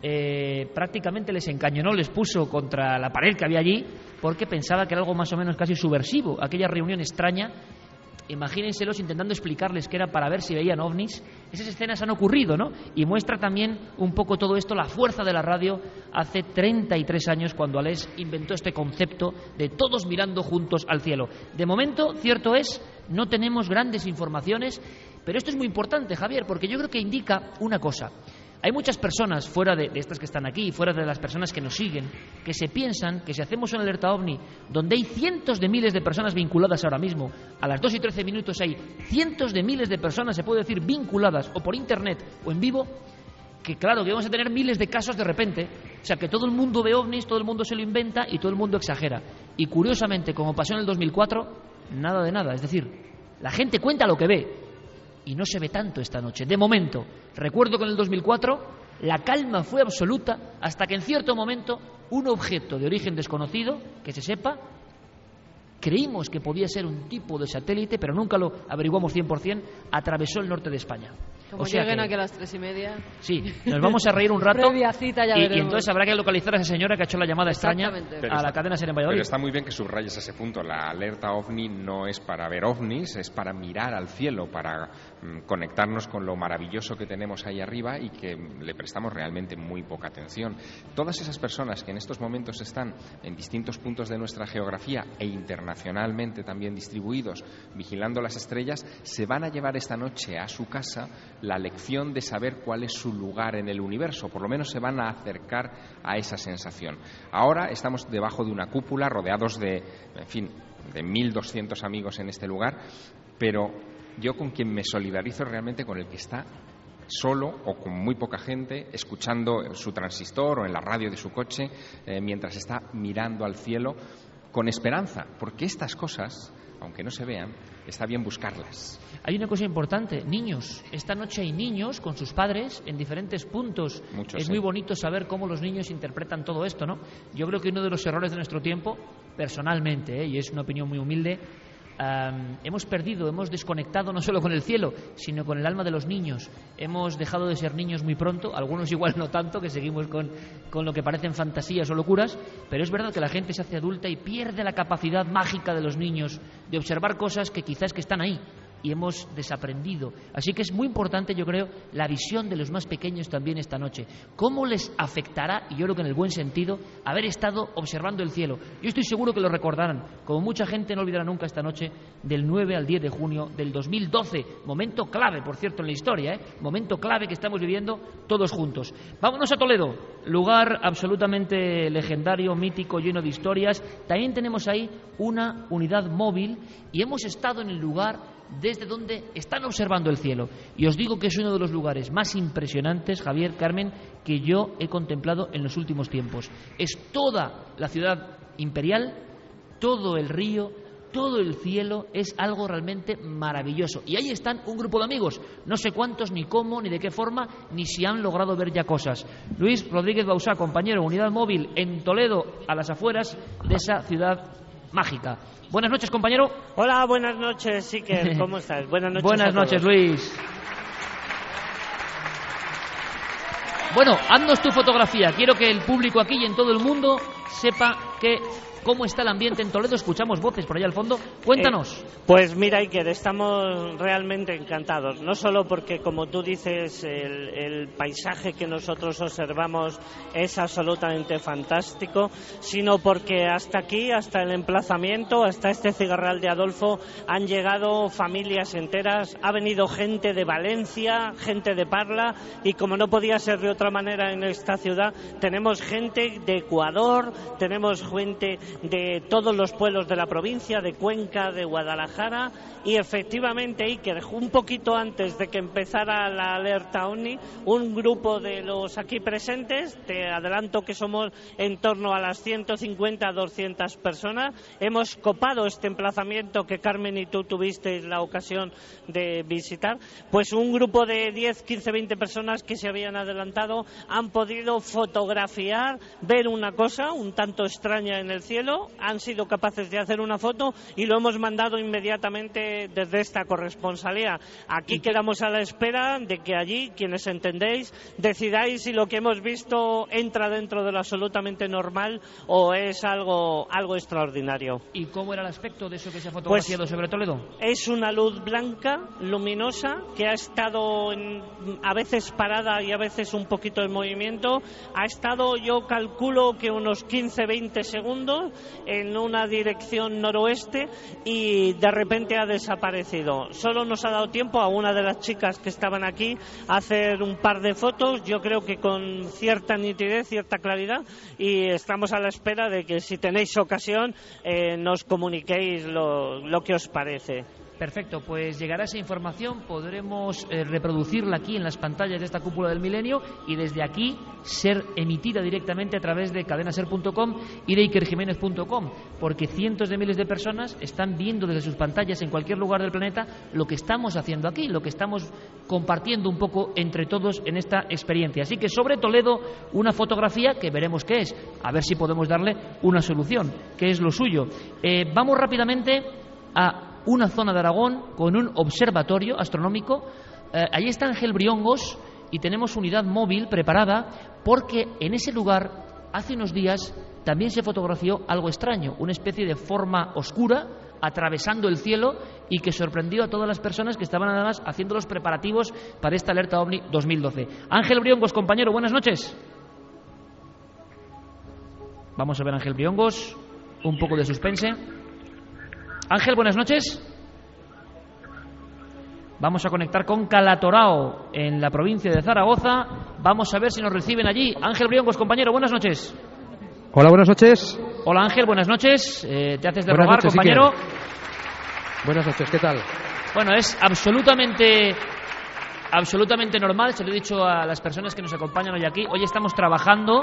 eh, prácticamente les encañonó, les puso contra la pared que había allí, porque pensaba que era algo más o menos casi subversivo, aquella reunión extraña. Imagínenselos intentando explicarles que era para ver si veían ovnis. Esas escenas han ocurrido, ¿no? Y muestra también un poco todo esto, la fuerza de la radio hace 33 años cuando Alés inventó este concepto de todos mirando juntos al cielo. De momento, cierto es, no tenemos grandes informaciones, pero esto es muy importante, Javier, porque yo creo que indica una cosa. Hay muchas personas fuera de, estas que están aquí, fuera de las personas que nos siguen, que se piensan que si hacemos una alerta ovni, donde hay cientos de miles de personas vinculadas ahora mismo, a las 2 y 13 minutos hay cientos de miles de personas, se puede decir, vinculadas o por internet o en vivo, que claro, que vamos a tener miles de casos de repente. O sea, que todo el mundo ve ovnis, todo el mundo se lo inventa y todo el mundo exagera. Y curiosamente, como pasó en el 2004, nada de nada. Es decir, la gente cuenta lo que ve y no se ve tanto esta noche. De momento, recuerdo que en el 2004 la calma fue absoluta hasta que en cierto momento un objeto de origen desconocido, que se sepa, creímos que podía ser un tipo de satélite, pero nunca lo averiguamos 100%, atravesó el norte de España.
Como
O sea
lleguen
que-
aquí a las tres y media.
Sí, nos vamos a reír un rato.
Previa cita ya
y, entonces habrá que localizar a esa señora que ha hecho la llamada extraña.
Pero
a la cadena Ser en
Pero
Valladolid.
está muy bien que subrayes ese punto. La alerta ovni no es para ver ovnis, es para mirar al cielo, para conectarnos con lo maravilloso que tenemos ahí arriba y que mm, le prestamos realmente muy poca atención. Todas esas personas que en estos momentos están en distintos puntos de nuestra geografía e internacionalmente también distribuidos, vigilando las estrellas, se van a llevar esta noche a su casa la lección de saber cuál es su lugar en el universo. Por lo menos se van a acercar a esa sensación. Ahora estamos debajo de una cúpula, rodeados de, en fin, de 1.200 amigos en este lugar, pero yo con quien me solidarizo realmente con el que está solo o con muy poca gente, escuchando su transistor o en la radio de su coche, eh, mientras está mirando al cielo con esperanza, porque estas cosas, aunque no se vean, está bien buscarlas.
Hay una cosa importante, niños. Esta noche hay niños con sus padres en diferentes puntos.
Muchos,
es
sí.
muy bonito saber cómo los niños interpretan todo esto, ¿no? Yo creo que uno de los errores de nuestro tiempo, personalmente, ¿eh? y es una opinión muy humilde, hemos perdido, hemos desconectado no solo con el cielo, sino con el alma de los niños. Hemos dejado de ser niños muy pronto, algunos igual no tanto, que seguimos con, con lo que parecen fantasías o locuras, pero es verdad que la gente se hace adulta y pierde la capacidad mágica de los niños de observar cosas que quizás que están ahí y hemos desaprendido. Así que es muy importante, yo creo, la visión de los más pequeños también esta noche. ¿Cómo les afectará, y yo creo que en el buen sentido, haber estado observando el cielo? Yo estoy seguro que lo recordarán, como mucha gente no olvidará nunca esta noche del 9 al 10 de junio del 2012, momento clave, por cierto, en la historia, ¿eh? momento clave que estamos viviendo todos juntos. Vámonos a Toledo, lugar absolutamente legendario, mítico, lleno de historias. También tenemos ahí una unidad móvil y hemos estado en el lugar desde donde están observando el cielo. Y os digo que es uno de los lugares más impresionantes, Javier, Carmen, que yo he contemplado en los últimos tiempos. Es toda la ciudad imperial, todo el río, todo el cielo, es algo realmente maravilloso. Y ahí están un grupo de amigos, no sé cuántos, ni cómo, ni de qué forma, ni si han logrado ver ya cosas. Luis Rodríguez Bausá, compañero, unidad móvil en Toledo, a las afueras de esa ciudad mágica. Buenas noches, compañero.
Hola, buenas noches, Iker. ¿Cómo estás? Buenas noches.
Buenas
a todos.
noches, Luis. Bueno, haznos tu fotografía. Quiero que el público aquí y en todo el mundo sepa que cómo está el ambiente en Toledo. Escuchamos voces por allá al fondo. Cuéntanos.
Eh, pues mira, Iker, estamos realmente encantados. No solo porque, como tú dices, el, el paisaje que nosotros observamos es absolutamente fantástico, sino porque hasta aquí, hasta el emplazamiento, hasta este cigarral de Adolfo, han llegado familias enteras. Ha venido gente de Valencia, gente de Parla, y como no podía ser de otra manera en esta ciudad, tenemos gente de Ecuador, tenemos gente de todos los pueblos de la provincia, de Cuenca, de Guadalajara y efectivamente Iker, un poquito antes de que empezara la alerta OVNI, un grupo de los aquí presentes, te adelanto que somos en torno a las 150 200 personas, hemos copado este emplazamiento que Carmen y tú tuvisteis la ocasión de visitar, pues un grupo de 10, 15, 20 personas que se habían adelantado han podido fotografiar, ver una cosa un tanto extraña en el cielo, han sido capaces de hacer una foto y lo hemos mandado inmediatamente desde esta corresponsalía. Aquí quedamos a la espera de que allí, quienes entendéis, decidáis si lo que hemos visto entra dentro de lo absolutamente normal o es algo, algo extraordinario.
¿Y cómo era el aspecto de eso que se ha fotografiado
Pues-
sobre Toledo?
Es una luz blanca, luminosa, que ha estado en- a veces parada y a veces un poquito en movimiento. Ha estado, yo calculo que unos 15-20 segundos en una dirección noroeste y de repente ha desaparecido. Solo nos ha dado tiempo a una de las chicas que estaban aquí a hacer un par de fotos, yo creo que con cierta nitidez, cierta claridad, y estamos a la espera de que si tenéis ocasión eh, nos comuniquéis lo, lo que os parece.
Perfecto, pues llegará esa información, podremos eh, reproducirla aquí en las pantallas de esta cúpula del milenio y desde aquí ser emitida directamente a través de cadenaser.com y de ikerjiménez.com, porque cientos de miles de personas están viendo desde sus pantallas en cualquier lugar del planeta lo que estamos haciendo aquí, lo que estamos compartiendo un poco entre todos en esta experiencia. Así que sobre Toledo una fotografía que veremos qué es, a ver si podemos darle una solución, que es lo suyo. Eh, vamos rápidamente a una zona de Aragón con un observatorio astronómico eh, ahí está Ángel Briongos y tenemos unidad móvil preparada porque en ese lugar hace unos días también se fotografió algo extraño, una especie de forma oscura atravesando el cielo y que sorprendió a todas las personas que estaban además haciendo los preparativos para esta alerta OVNI 2012. Ángel Briongos, compañero, buenas noches. Vamos a ver Ángel Briongos, un poco de suspense. Ángel, buenas noches. Vamos a conectar con Calatorao, en la provincia de Zaragoza. Vamos a ver si nos reciben allí. Ángel Briongos, compañero, buenas noches.
Hola, buenas noches.
Hola Ángel, buenas noches. Eh, te haces de
Buenas
rogar,
noches,
compañero.
Iker. Buenas noches, ¿qué tal?
Bueno, es absolutamente absolutamente normal, se lo he dicho a las personas que nos acompañan hoy aquí. Hoy estamos trabajando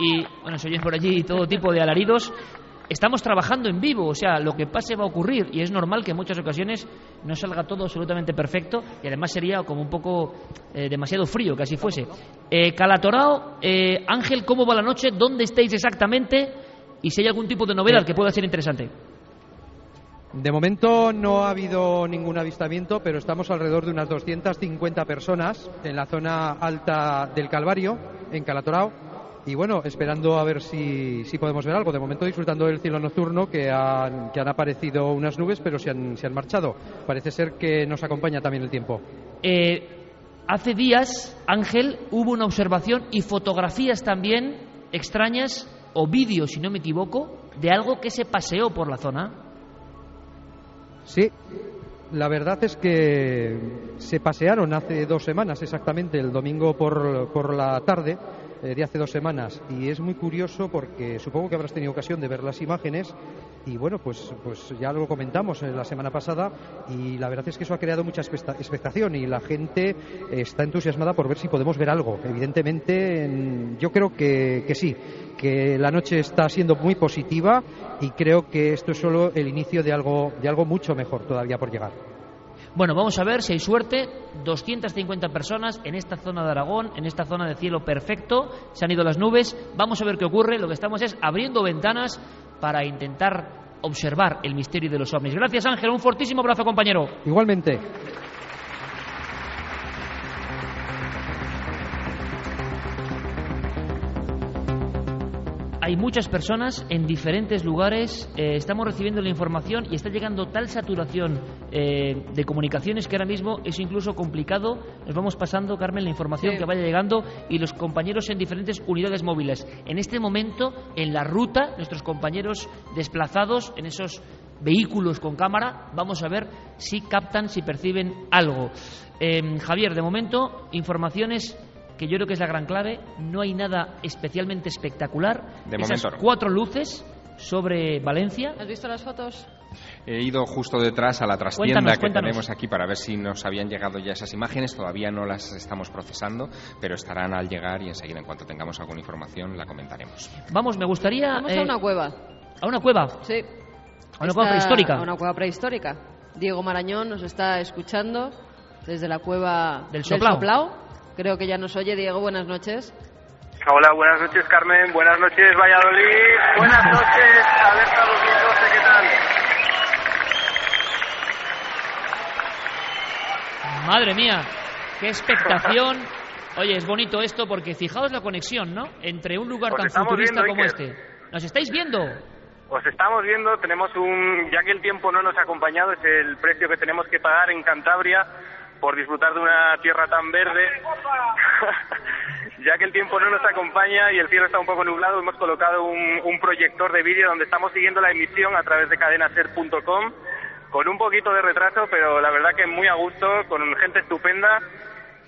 y, bueno, se oyen por allí todo tipo de alaridos. Estamos trabajando en vivo, o sea, lo que pase va a ocurrir y es normal que en muchas ocasiones no salga todo absolutamente perfecto y además sería como un poco eh, demasiado frío que así fuese. Eh, Calatorao, eh, Ángel, ¿cómo va la noche? ¿Dónde estáis exactamente? Y si hay algún tipo de novedad que pueda ser interesante.
De momento no ha habido ningún avistamiento, pero estamos alrededor de unas 250 personas en la zona alta del Calvario, en Calatorao. Y bueno, esperando a ver si, si podemos ver algo. De momento disfrutando del cielo nocturno, que han, que han aparecido unas nubes, pero se han, se han marchado. Parece ser que nos acompaña también el tiempo.
Eh, hace días, Ángel, hubo una observación y fotografías también extrañas, o vídeos, si no me equivoco, de algo que se paseó por la zona.
Sí, la verdad es que se pasearon hace dos semanas exactamente, el domingo por, por la tarde de hace dos semanas. Y es muy curioso porque supongo que habrás tenido ocasión de ver las imágenes. Y bueno, pues, pues ya lo comentamos eh, la semana pasada. Y la verdad es que eso ha creado mucha expecta- expectación. Y la gente está entusiasmada por ver si podemos ver algo. Evidentemente, en- yo creo que, que sí. Que la noche está siendo muy positiva. Y creo que esto es solo el inicio de algo, de algo mucho mejor todavía por llegar.
Bueno, vamos a ver si hay suerte. 250 personas en esta zona de Aragón, en esta zona de cielo perfecto. Se han ido las nubes. Vamos a ver qué ocurre. Lo que estamos es abriendo ventanas para intentar observar el misterio de los ovnis. Gracias, Ángel. Un fortísimo abrazo, compañero.
Igualmente.
Hay muchas personas en diferentes lugares. eh, estamos recibiendo la información y está llegando tal saturación eh, de comunicaciones que ahora mismo es incluso complicado. Nos vamos pasando, Carmen, la información
Sí.
que vaya llegando y los compañeros en diferentes unidades móviles. En este momento, en la ruta, nuestros compañeros desplazados en esos vehículos con cámara, vamos a ver si captan, si perciben algo. Eh, Javier, de momento, informaciones que yo creo que es la gran clave. No hay nada especialmente espectacular.
De
Esas
momento no.
cuatro luces sobre Valencia.
¿Has visto las fotos?
He ido justo detrás a la trastienda
Cuéntanos,
que
cuéntanos.
tenemos aquí para ver si nos habían llegado ya esas imágenes. Todavía no las estamos procesando, pero estarán al llegar y enseguida, en cuanto tengamos alguna información, la comentaremos.
Vamos, me gustaría.
Vamos
eh,
a una cueva.
¿A una cueva?
Sí.
¿A una cueva prehistórica?
A una cueva prehistórica. Diego Marañón nos está escuchando desde la cueva
Del Soplao.
Creo que ya nos oye. Diego, buenas noches.
Hola, buenas noches Carmen, buenas noches Valladolid, buenas noches Alerta 2012, ¿qué tal?
Madre mía, qué expectación. Oye, es bonito esto porque fijaos la conexión, ¿no? Entre un lugar
Os
tan futurista
viendo,
como
Iker.
este. ¿Nos estáis viendo?
Os estamos viendo, tenemos un, ya que el tiempo no nos ha acompañado, es el precio que tenemos que pagar en Cantabria por disfrutar de una tierra tan verde. ya que el tiempo no nos acompaña y el cielo está un poco nublado, hemos colocado un, un proyector de vídeo donde estamos siguiendo la emisión a través de cadenaser.com con un poquito de retraso, pero la verdad que muy a gusto, con gente estupenda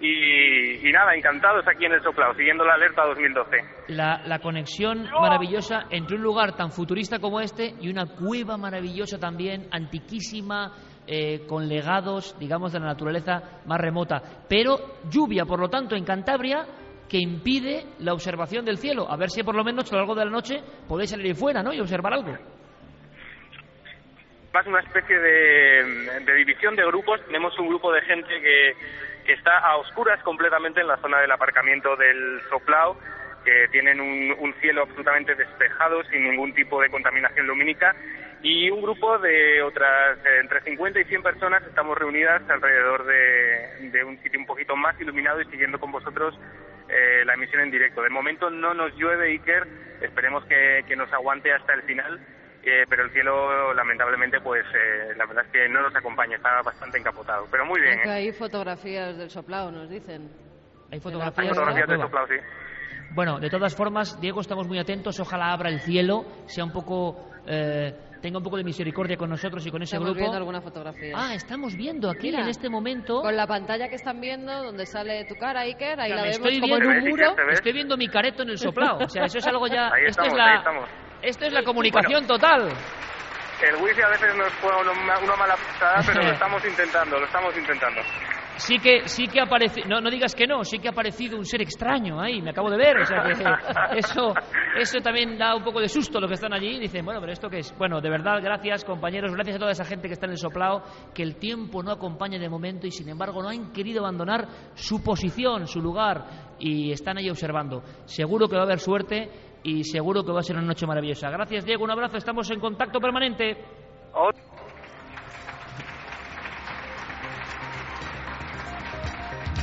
y, y nada, encantados aquí en el Soplao, siguiendo la alerta 2012.
La, la conexión maravillosa entre un lugar tan futurista como este y una cueva maravillosa también, antiquísima, eh, con legados, digamos, de la naturaleza más remota. Pero lluvia, por lo tanto, en Cantabria que impide la observación del cielo. A ver si por lo menos a lo largo de la noche podéis salir fuera ¿no? y observar algo.
más una especie de, de división de grupos. Tenemos un grupo de gente que, que está a oscuras completamente en la zona del aparcamiento del Soplao, que tienen un, un cielo absolutamente despejado, sin ningún tipo de contaminación lumínica, y un grupo de otras eh, entre 50 y 100 personas estamos reunidas alrededor de, de un sitio un poquito más iluminado y siguiendo con vosotros eh, la emisión en directo. De momento no nos llueve, Iker, esperemos que, que nos aguante hasta el final, eh, pero el cielo lamentablemente pues eh, la verdad es que no nos acompaña, está bastante encapotado, pero muy bien. ¿eh?
hay fotografías del soplao, nos dicen.
Hay
Hay
fotografías,
fotografías
de
de
la
soplado, sí.
Bueno, de todas formas, Diego, estamos muy atentos. Ojalá abra el cielo, sea un poco, eh, tenga un poco de misericordia con nosotros y con ese
Estamos
grupo.
viendo alguna fotografía.
Ah, estamos viendo aquí
Mira,
en este momento.
Con la pantalla que están viendo, donde sale tu cara, Iker, ahí
O sea,
la vemos
estoy
como en
viendo,
un muro.
estoy viendo mi careto en el soplao. O sea, eso es algo ya.
Ahí
esto
estamos,
es
ahí
la,
estamos.
esto es la comunicación total.
El wifi a veces nos juega una, una mala pasada, pero lo estamos intentando, lo estamos intentando.
Sí que, sí que ha aparecido, no, no digas que no, sí que ha aparecido un ser extraño ahí, me acabo de ver, o sea que eso, eso también da un poco de susto los que están allí y dicen, bueno, pero esto qué es. Bueno, de verdad, gracias compañeros, gracias a toda esa gente que está en el soplao, que el tiempo no acompaña de momento y sin embargo no han querido abandonar su posición, su lugar y están ahí observando. Seguro que va a haber suerte y seguro que va a ser una noche maravillosa. Gracias Diego, un abrazo, estamos en contacto permanente.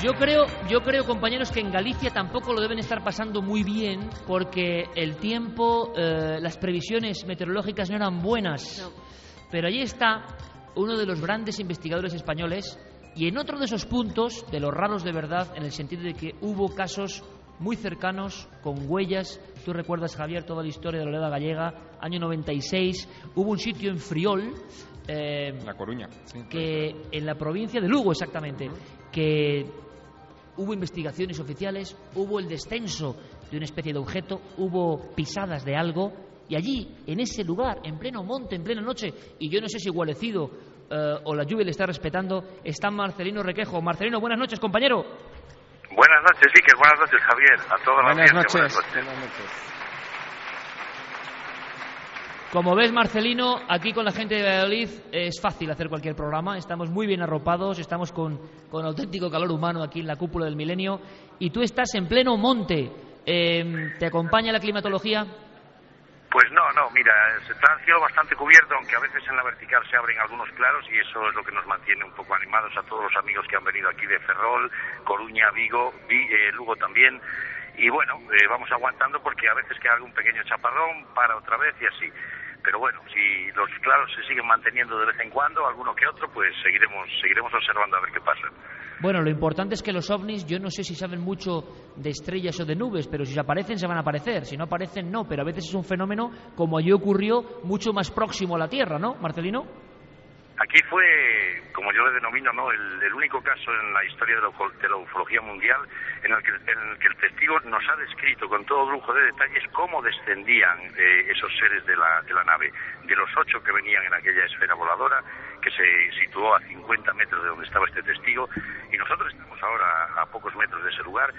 Yo creo, yo creo, compañeros, que en Galicia tampoco lo deben estar pasando muy bien porque el tiempo, eh, las previsiones meteorológicas no eran buenas. Pero allí está uno de los grandes investigadores españoles y en otro de esos puntos, de los raros de verdad, en el sentido de que hubo casos muy cercanos, con huellas. Tú recuerdas, Javier, toda la historia de la oleada gallega, año 96. Hubo un sitio en Friol. eh,
La Coruña. sí.
que en la provincia de Lugo exactamente, que hubo investigaciones oficiales, hubo el descenso de una especie de objeto, hubo pisadas de algo y allí, en ese lugar, en pleno monte, en plena noche, y yo no sé si Gualecido eh, o la lluvia le está respetando, está Marcelino Requejo. Marcelino, buenas noches, compañero.
Buenas noches, Iker. Buenas noches, Javier. A toda la
Buenas
audiencia,
noches.
Buenas noches.
Como ves, Marcelino, aquí con la gente de Valladolid es fácil hacer cualquier programa. Estamos muy bien arropados, estamos con, con auténtico calor humano aquí en la cúpula del milenio. Y tú estás en pleno monte. Eh, ¿Te acompaña la climatología?
Pues no, no, mira, está el cielo bastante cubierto, aunque a veces en la vertical se abren algunos claros y eso es lo que nos mantiene un poco animados a todos los amigos que han venido aquí de Ferrol, Coruña, Vigo, Vi- eh, Lugo también. Y bueno, eh, vamos aguantando porque a veces queda algún pequeño chaparrón, para otra vez y así. Pero bueno, si los claros se siguen manteniendo de vez en cuando, alguno que otro, pues seguiremos, seguiremos observando a ver qué pasa.
Bueno, lo importante es que los ovnis, yo no sé si saben mucho de estrellas o de nubes, pero si aparecen, se van a aparecer. Si no aparecen, no. Pero a veces es un fenómeno, como allí ocurrió, mucho más próximo a la Tierra, ¿no, Marcelino?
Aquí fue, como yo le denomino, ¿no? el, único caso en la historia de la, de la ufología mundial en el, que, en el que el testigo nos ha descrito con todo lujo de detalles cómo descendían eh, esos seres de la, de la nave. De los ocho que venían en aquella esfera voladora, que se situó a 50 metros de donde estaba este testigo, y nosotros estamos ahora a pocos metros de ese lugar,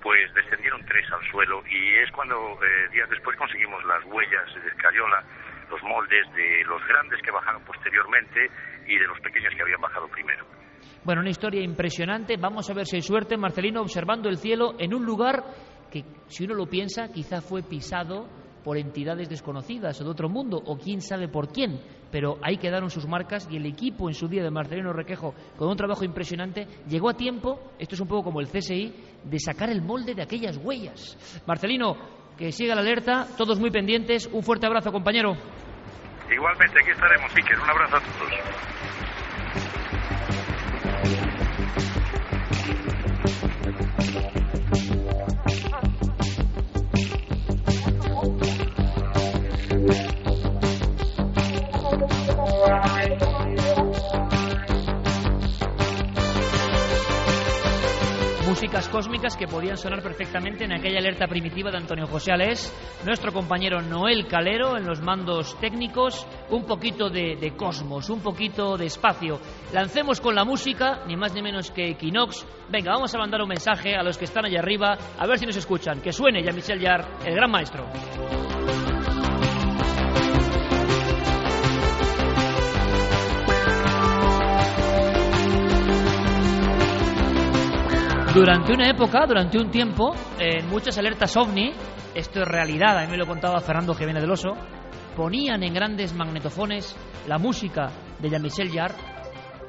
pues descendieron tres al suelo y es cuando eh, días después conseguimos las huellas de escayola, los moldes de los grandes que bajaron posteriormente y de los pequeños que habían bajado primero.
Bueno, una historia impresionante. Vamos a ver si hay suerte, Marcelino, observando el cielo en un lugar que, si uno lo piensa, quizá fue pisado por entidades desconocidas o de otro mundo, o quién sabe por quién. Pero ahí quedaron sus marcas y el equipo en su día de Marcelino Requejo, con un trabajo impresionante, llegó a tiempo, esto es un poco como el CSI, de sacar el molde de aquellas huellas. Marcelino, que siga la alerta, todos muy pendientes. Un fuerte abrazo, compañero.
Igualmente, aquí estaremos, Iker. Un abrazo a todos.
músicas cósmicas que podían sonar perfectamente en aquella alerta primitiva de Antonio José Alés, nuestro compañero Noel Calero en los mandos técnicos, un poquito de, cosmos, un poquito de espacio. Lancemos con la música, ni más ni menos que Equinox. Venga, vamos a mandar un mensaje a los que están allá arriba, a ver si nos escuchan. Que suene ya Michel Yar, el gran maestro. Durante una época, durante un tiempo, en muchas alertas ovni, esto es realidad, a mí me lo contaba Fernando Jiménez del Oso, ponían en grandes magnetofones la música de Jean-Michel Jarre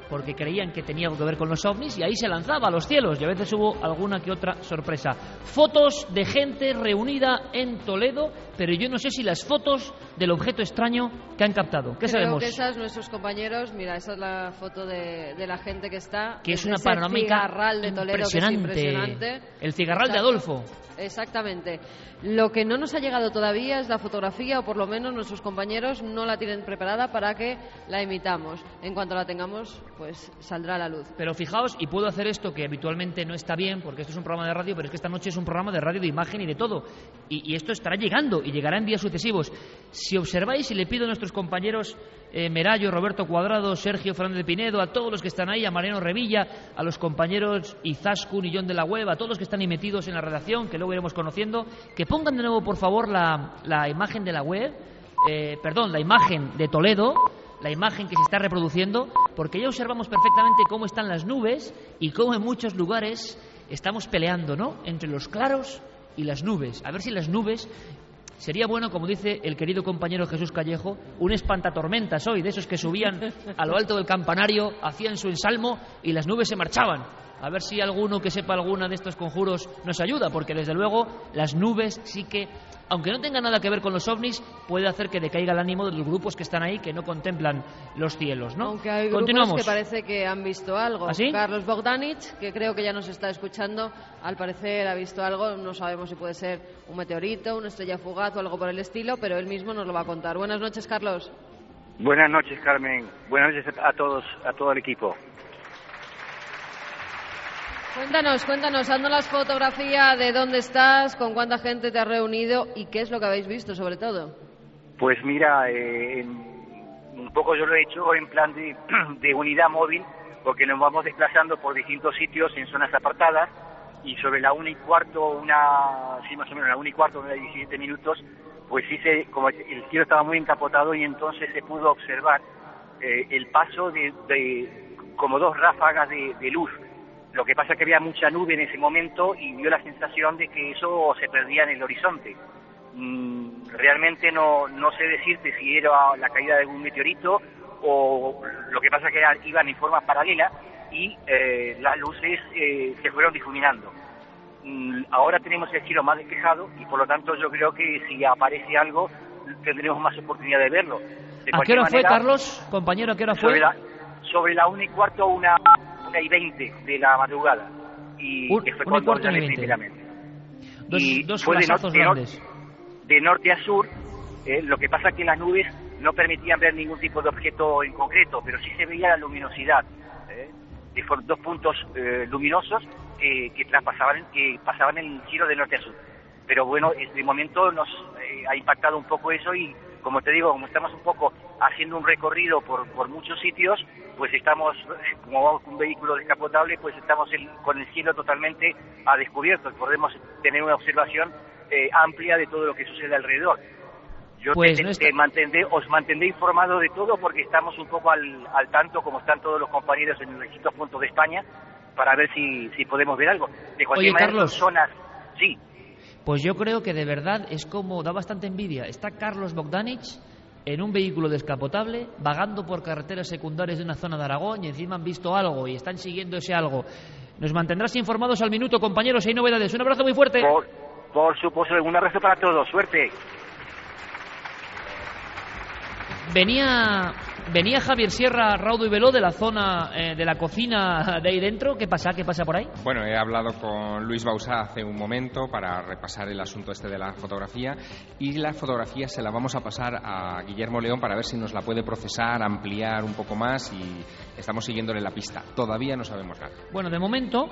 porque creían que tenía algo que ver con los ovnis y ahí se lanzaba a los cielos y a veces hubo alguna que otra sorpresa. Fotos de gente reunida en Toledo, pero yo no sé si las fotos del objeto extraño que han captado. ¿Qué
Creo
sabemos?
que esas nuestros compañeros, mira, esa es la foto de, de la gente que está.
Que es una panorámica
cigarral de Toledo que es
impresionante.
impresionante.
El cigarral de. Adolfo.
Exactamente. Lo que no nos ha llegado todavía es la fotografía, o por lo menos nuestros compañeros no la tienen preparada para que la emitamos. En cuanto la tengamos, pues saldrá a la luz.
Pero fijaos, y puedo hacer esto que habitualmente no está bien, porque esto es un programa de radio, pero es que esta noche es un programa de radio de imagen y de todo. Y, y esto estará llegando y llegará en días sucesivos. Si observáis, y le pido a nuestros compañeros eh, Merayo, Roberto Cuadrado, Sergio Fernández de Pinedo, a todos los que están ahí, a Mariano Revilla, a los compañeros Izaskun y John de la Web, a todos los que están ahí metidos en la redacción, que luego iremos conociendo, que pongan de nuevo, por favor, la, la imagen de la web, eh, perdón, la imagen de Toledo, la imagen que se está reproduciendo, porque ya observamos perfectamente cómo están las nubes y cómo en muchos lugares estamos peleando, ¿no? Entre los claros y las nubes. A ver si las nubes Sería bueno, como dice el querido compañero Jesús Callejo, un espantatormentas hoy, de esos que subían a lo alto del campanario, hacían su ensalmo y las nubes se marchaban. A ver si alguno que sepa alguna de estos conjuros nos ayuda, porque desde luego las nubes sí que, aunque no tengan nada que ver con los ovnis, puede hacer que decaiga el ánimo de los grupos que están ahí, que no contemplan los cielos, ¿no?
Aunque hay
Continuamos.
grupos que parece que han visto algo.
¿Ah, sí?
Carlos Bogdanich, que creo que ya nos está escuchando, al parecer ha visto algo. No sabemos si puede ser un meteorito, una estrella fugaz o algo por el estilo, pero él mismo nos lo va a contar. Buenas noches, Carlos.
Buenas noches, Carmen. Buenas noches a todos, a todo el equipo.
Cuéntanos, cuéntanos, haznos fotografía de dónde estás, con cuánta gente te has reunido y qué es lo que habéis visto, sobre todo.
Pues mira, eh, un poco yo lo he hecho en plan de, de unidad móvil, porque nos vamos desplazando por distintos sitios en zonas apartadas y sobre la una y cuarto, una, sí más o menos la una y cuarto, una y 17 minutos, pues se, como el cielo estaba muy encapotado y entonces se pudo observar eh, el paso de, de como dos ráfagas de, de luz. Lo que pasa es que había mucha nube en ese momento y dio la sensación de que eso se perdía en el horizonte. Mm, realmente no, no sé decirte si era la caída de algún meteorito o lo que pasa es que iban en forma paralela y eh, las luces eh, se fueron difuminando. Mm, ahora tenemos el cielo más despejado y por lo tanto yo creo que si aparece algo tendremos más oportunidad de verlo. De
¿A qué hora fue,
manera,
Carlos? Compañero, ¿a qué hora fue?
Sobre la, sobre la una y cuarto, una, y veinte de la madrugada. Y
Un-
que fue cuando primeramente.
Dos,
y
dos
fue de,
grandes.
norte a sur. eh, lo que pasa es que las nubes no permitían ver ningún tipo de objeto en concreto, pero sí se veía la luminosidad. eh, de dos puntos eh, luminosos que, que traspasaban, que pasaban el cielo de norte a sur. Pero bueno, de momento nos eh, ha impactado un poco eso y, como te digo, como estamos un poco haciendo un recorrido por, por muchos sitios, pues estamos, eh, como vamos con un vehículo descapotable, pues estamos el- con el cielo totalmente a descubierto. Podemos tener una observación eh, amplia de todo lo que sucede alrededor. Yo
Pues
te-
no
te mantendré, os mantendré informado de todo porque estamos un poco al, al tanto, como están todos los compañeros en los distintos puntos de España, para ver si, si podemos ver algo. De cualquier
Oye,
manera,
Carlos.
son zonas, sí,
Pues yo creo que de verdad es como da bastante envidia. Está Carlos Bogdanich en un vehículo descapotable, vagando por carreteras secundarias de una zona de Aragón y encima han visto algo y están siguiendo ese algo. Nos mantendrás informados al minuto, compañeros, si hay novedades. Un abrazo muy fuerte.
por, por supuesto, un abrazo para todos, suerte.
Venía, venía Javier Sierra, Raudo y Veló de la zona eh, de la cocina de ahí dentro. ¿Qué pasa? ¿Qué pasa por ahí?
Bueno, he hablado con Luis Bausá hace un momento para repasar el asunto este de la fotografía y la fotografía se la vamos a pasar a Guillermo León para ver si nos la puede procesar, ampliar un poco más y estamos siguiéndole la pista. Todavía no sabemos nada.
Bueno, de momento,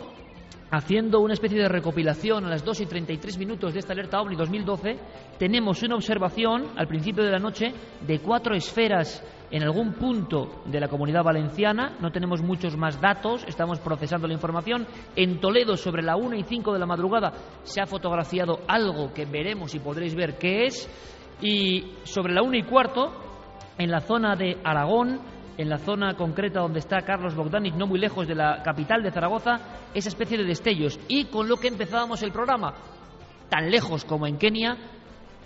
haciendo una especie de recopilación a las 2 y 33 minutos de esta alerta OVNI 2012, tenemos una observación al principio de la noche de cuatro esferas en algún punto de la comunidad valenciana. No tenemos muchos más datos, estamos procesando la información. En Toledo, sobre la 1 y 5 de la madrugada, se ha fotografiado algo que veremos y podréis ver qué es. Y sobre la 1 y cuarto, en la zona de Aragón, en la zona concreta donde está Carlos Bogdanic, no muy lejos de la capital de Zaragoza, esa especie de destellos. Y con lo que empezábamos el programa, tan lejos como en Kenia,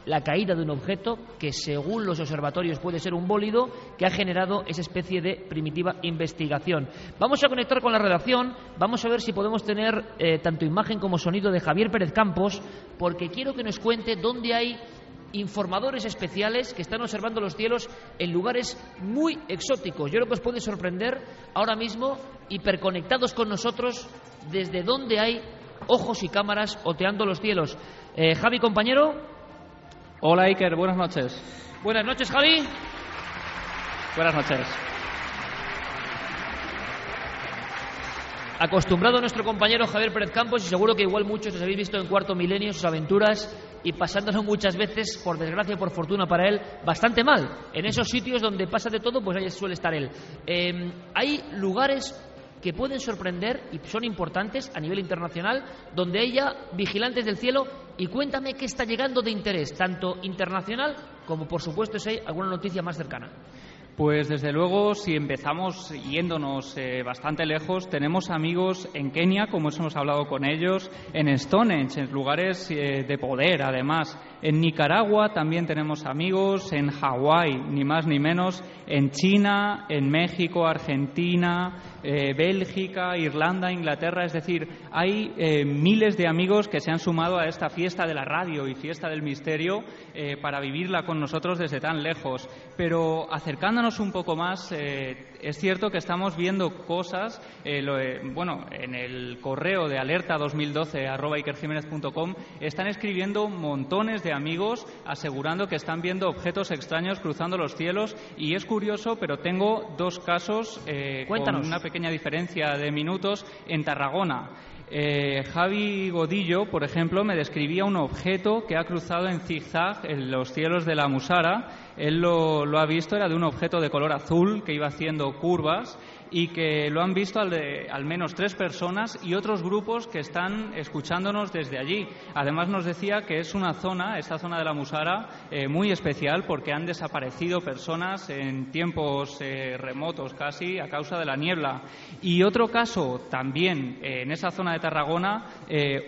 la caída de un objeto que según los observatorios puede ser un bólido que ha generado esa especie de primitiva investigación. Vamos a conectar con la redacción, vamos a ver si podemos tener eh, tanto imagen como sonido de Javier Pérez Campos, porque quiero que nos cuente dónde hay informadores especiales que están observando los cielos en lugares muy exóticos. Yo creo que os puede sorprender ahora mismo, hiperconectados con nosotros, desde donde hay ojos y cámaras oteando los cielos. Eh, Javi, compañero.
Hola Iker, buenas noches.
Buenas noches, Javi.
Buenas noches.
Acostumbrado nuestro compañero Javier Pérez Campos y seguro que igual muchos os habéis visto en Cuarto Milenio sus aventuras y pasándolo muchas veces, por desgracia por fortuna para él, bastante mal. En esos sitios donde pasa de todo, pues ahí suele estar él. Eh, hay lugares que pueden sorprender y son importantes a nivel internacional, donde haya vigilantes del cielo y cuéntame qué está llegando de interés, tanto internacional como por supuesto si hay alguna noticia más cercana.
Pues desde luego, si empezamos yéndonos eh, bastante lejos, tenemos amigos en Kenia, como hemos hablado con ellos, en Stonehenge, en lugares eh, de poder, además. En Nicaragua también tenemos amigos, en Hawái, ni más ni menos, en China, en México, Argentina, eh, Bélgica, Irlanda, Inglaterra. Es decir, hay miles de amigos que se han sumado a esta fiesta de la radio y fiesta del misterio para vivirla con nosotros desde tan lejos. Pero acercándonos un poco más, eh, es cierto que estamos viendo cosas, eh, eh, bueno, en el correo de alerta 2012 arroba están escribiendo montones de amigos asegurando que están viendo objetos extraños cruzando los cielos y es curioso, pero tengo dos casos con una pequeña diferencia de minutos en Tarragona. Javi Godillo, por ejemplo, me describía un objeto que ha cruzado en zigzag en los cielos de la Musara. Él lo, lo, ha visto, era de un objeto de color azul que iba haciendo curvas y que lo han visto al, al, menos tres personas y otros grupos que están escuchándonos desde allí. Además nos decía que es una zona, esta zona de la Musara, eh, muy especial porque han desaparecido personas en tiempos eh, remotos casi a causa de la niebla. Y otro caso también eh, en esa zona de Tarragona,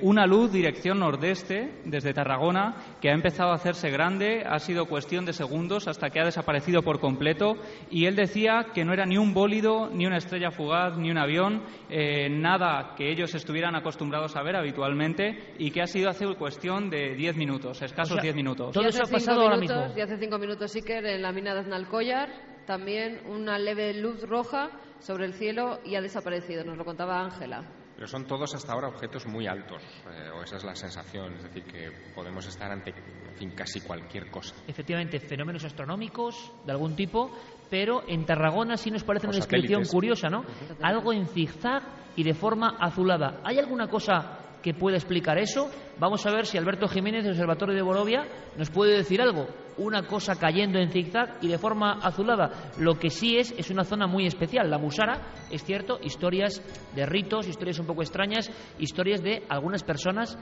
una luz dirección nordeste desde Tarragona que ha empezado a hacerse grande, ha sido cuestión de segundos hasta que ha desaparecido por completo y él decía que no era ni un bólido ni una estrella fugaz ni un avión, eh, nada que ellos estuvieran acostumbrados a ver habitualmente y que ha sido hace cuestión de 10 minutos, escasos 10 minutos.
Todo eso ha pasado ahora mismo. Y hace 5 minutos, Iker, en la mina de Aznalcóllar, también una leve luz roja sobre el cielo y ha desaparecido, nos lo contaba Ángela.
Pero son todos hasta ahora objetos muy altos, eh, o esa es la sensación, es decir, que podemos estar ante en fin, casi cualquier cosa.
Efectivamente, fenómenos astronómicos de algún tipo, pero en Tarragona sí nos parece una descripción curiosa, ¿no? Algo en zigzag y de forma azulada. ¿Hay alguna cosa que pueda explicar eso? Vamos a ver si Alberto Jiménez del Observatorio de Borovia nos puede decir algo. Una cosa cayendo en zigzag y de forma azulada. Lo que sí es, es una zona muy especial. La Musara, es cierto, historias de ritos, historias un poco extrañas, historias de algunas personas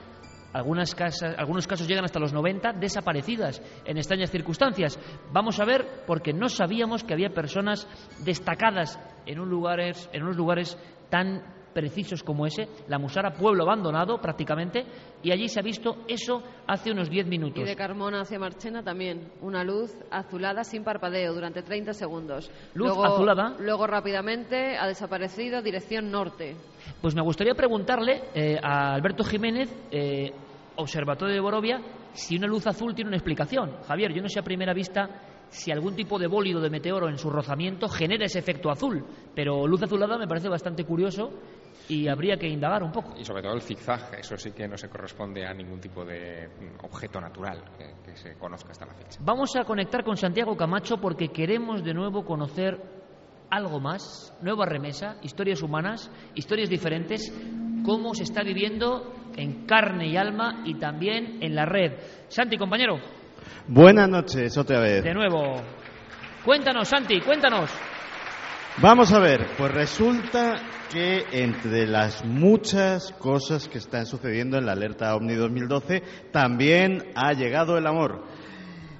algunas casas, algunos casos llegan hasta los 90 desaparecidas en extrañas circunstancias. Vamos a ver, porque no sabíamos que había personas destacadas en, un lugares, en unos lugares tan precisos como ese, la Musara, pueblo abandonado prácticamente, y allí se ha visto eso hace unos 10 minutos.
Y de Carmona hacia Marchena también, una luz azulada sin parpadeo durante 30 segundos.
Luz azulada.
Luego rápidamente ha desaparecido dirección norte.
Pues me gustaría preguntarle eh, a Alberto Jiménez, eh, Observatorio de Borovia, si una luz azul tiene una explicación. Javier, yo no sé a primera vista si algún tipo de bólido de meteoro en su rozamiento genera ese efecto azul, pero luz azulada me parece bastante curioso y habría que indagar un poco.
Y sobre todo el zigzag, eso sí que no se corresponde a ningún tipo de objeto natural que, que se conozca hasta la fecha.
Vamos a conectar con Santiago Camacho porque queremos de nuevo conocer algo más, nueva remesa, historias humanas, historias diferentes, cómo se está viviendo en carne y alma y también en la red. Santi, compañero.
Buenas noches, otra vez.
De nuevo. Cuéntanos, Santi, cuéntanos.
Vamos a ver, pues resulta que entre las muchas cosas que están sucediendo en la alerta OVNI 2012, también ha llegado el amor.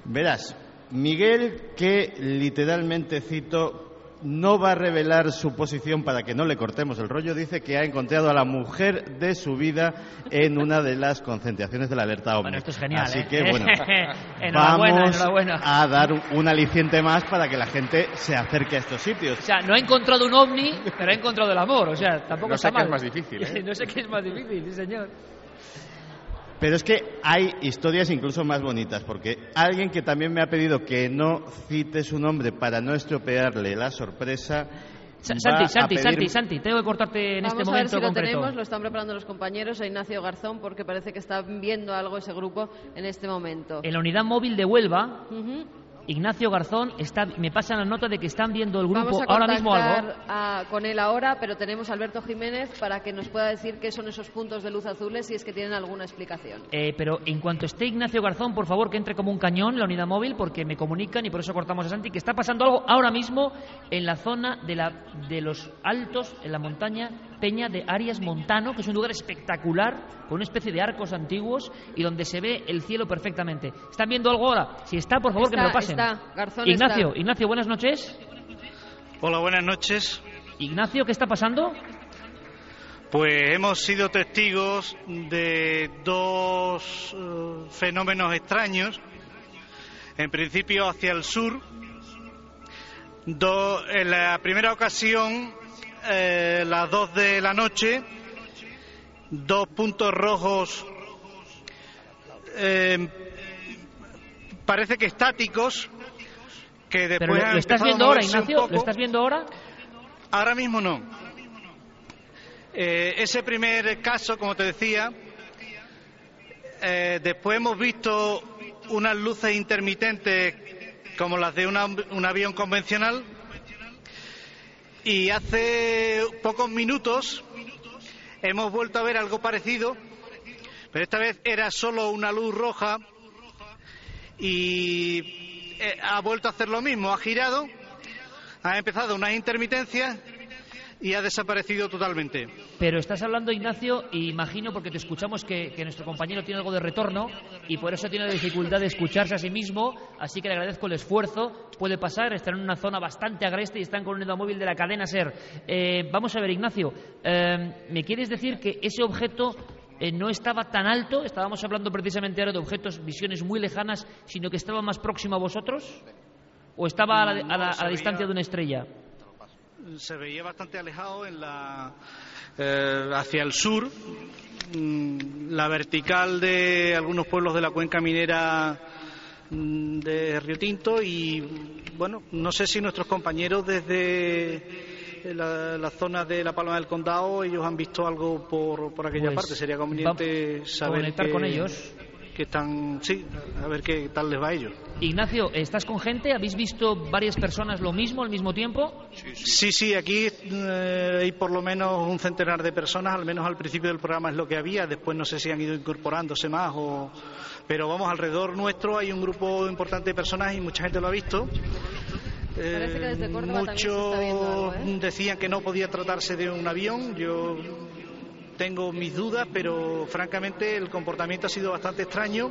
Verás, Miguel, que literalmente cito, no va a revelar su posición para que no le cortemos el rollo. Dice que ha encontrado a la mujer de su vida en una de las concentraciones de la alerta OVNI.
Bueno, esto es genial.
Así
¿eh?
que, bueno,
enhorabuena,
vamos
enhorabuena.
a dar un aliciente más para que la gente se acerque a estos sitios.
O sea, no ha encontrado un ovni, pero ha encontrado el amor. O sea, tampoco
No sé
está
qué
mal.
es más difícil, ¿eh?
no sé qué es más difícil, sí, señor.
Pero es que hay historias incluso más bonitas, porque alguien que también me ha pedido que no cite su nombre para no estropearle la sorpresa.
Sa- Santi, Santi,
pedir-
Santi, Santi, tengo que cortarte en
Vamos
este
a ver
momento
si lo
concreto.
tenemos, lo están preparando los compañeros, a Ignacio Garzón, porque parece que están viendo algo ese grupo en este momento.
En la unidad móvil de Huelva. Ignacio Garzón está, me pasa la nota de que están viendo el
Vamos
grupo
a
ahora mismo algo.
a- con él ahora, pero tenemos a Alberto Jiménez para que nos pueda decir qué son esos puntos de luz azules y es que tienen alguna explicación.
Eh, pero en cuanto esté Ignacio Garzón, por favor, que entre como un cañón la unidad móvil, porque me comunican y por eso cortamos a Santi, que está pasando algo ahora mismo en la zona de, la, de los altos, en la montaña Peña de Arias Montano, que es un lugar espectacular, con una especie de arcos antiguos y donde se ve el cielo perfectamente. ¿Están viendo algo ahora? Si está, por favor, que me lo pasen.
está. Garzón
Ignacio,
está.
Ignacio, buenas noches.
Hola, buenas noches.
Ignacio, ¿qué está pasando?
Pues hemos sido testigos de dos eh, fenómenos extraños. En principio hacia el sur. Do- en la primera ocasión, eh, las dos de la noche, dos puntos rojos, eh, parece que estáticos, que después
Pero lo,
han
lo estás viendo ahora, Ignacio. ¿Lo
poco.
estás viendo ahora?
Ahora mismo no. Eh, ese primer caso, como te decía, eh, después hemos visto unas luces intermitentes como las de una- un avión convencional y hace pocos minutos hemos vuelto a ver algo parecido, pero esta vez era solo una luz roja y eh, ha vuelto a hacer lo mismo, ha girado, ha empezado unas intermitencias y ha desaparecido totalmente.
Pero estás hablando, Ignacio, y imagino, porque te escuchamos que, que nuestro compañero tiene algo de retorno y por eso tiene la dificultad de escucharse a sí mismo, así que le agradezco el esfuerzo. Puede pasar, están en una zona bastante agreste y están con un unidad móvil de la cadena SER. Eh, vamos a ver, Ignacio, eh, ¿me quieres decir que ese objeto eh, no estaba tan alto? Estábamos hablando precisamente ahora de objetos, visiones muy lejanas, sino que estaba más próximo a vosotros? ¿O estaba a la, a la- a la distancia de una estrella?
Se veía bastante alejado en la, eh, hacia el sur, mm, la vertical de algunos pueblos de la cuenca minera mm, de Río Tinto y bueno, no sé si nuestros compañeros desde la, la zona de la Palma del Condado ellos han visto algo por, por aquella
Pues,
parte. Sería conveniente saber
conectar
que-
con ellos.
Que están, sí, a ver qué tal les va a ellos.
Ignacio, ¿estás con gente? ¿Habéis visto varias personas lo mismo al mismo tiempo?
Sí, sí, aquí eh, hay por lo menos un centenar de personas, al menos al principio del programa es lo que había, después no sé si han ido incorporándose más o... Pero vamos, alrededor nuestro hay un grupo importante de personas y mucha gente lo ha visto.
Parece que desde Córdoba también se
Muchos
¿eh?
decían que no podía tratarse de un avión, yo tengo mis dudas, pero francamente el comportamiento ha sido bastante extraño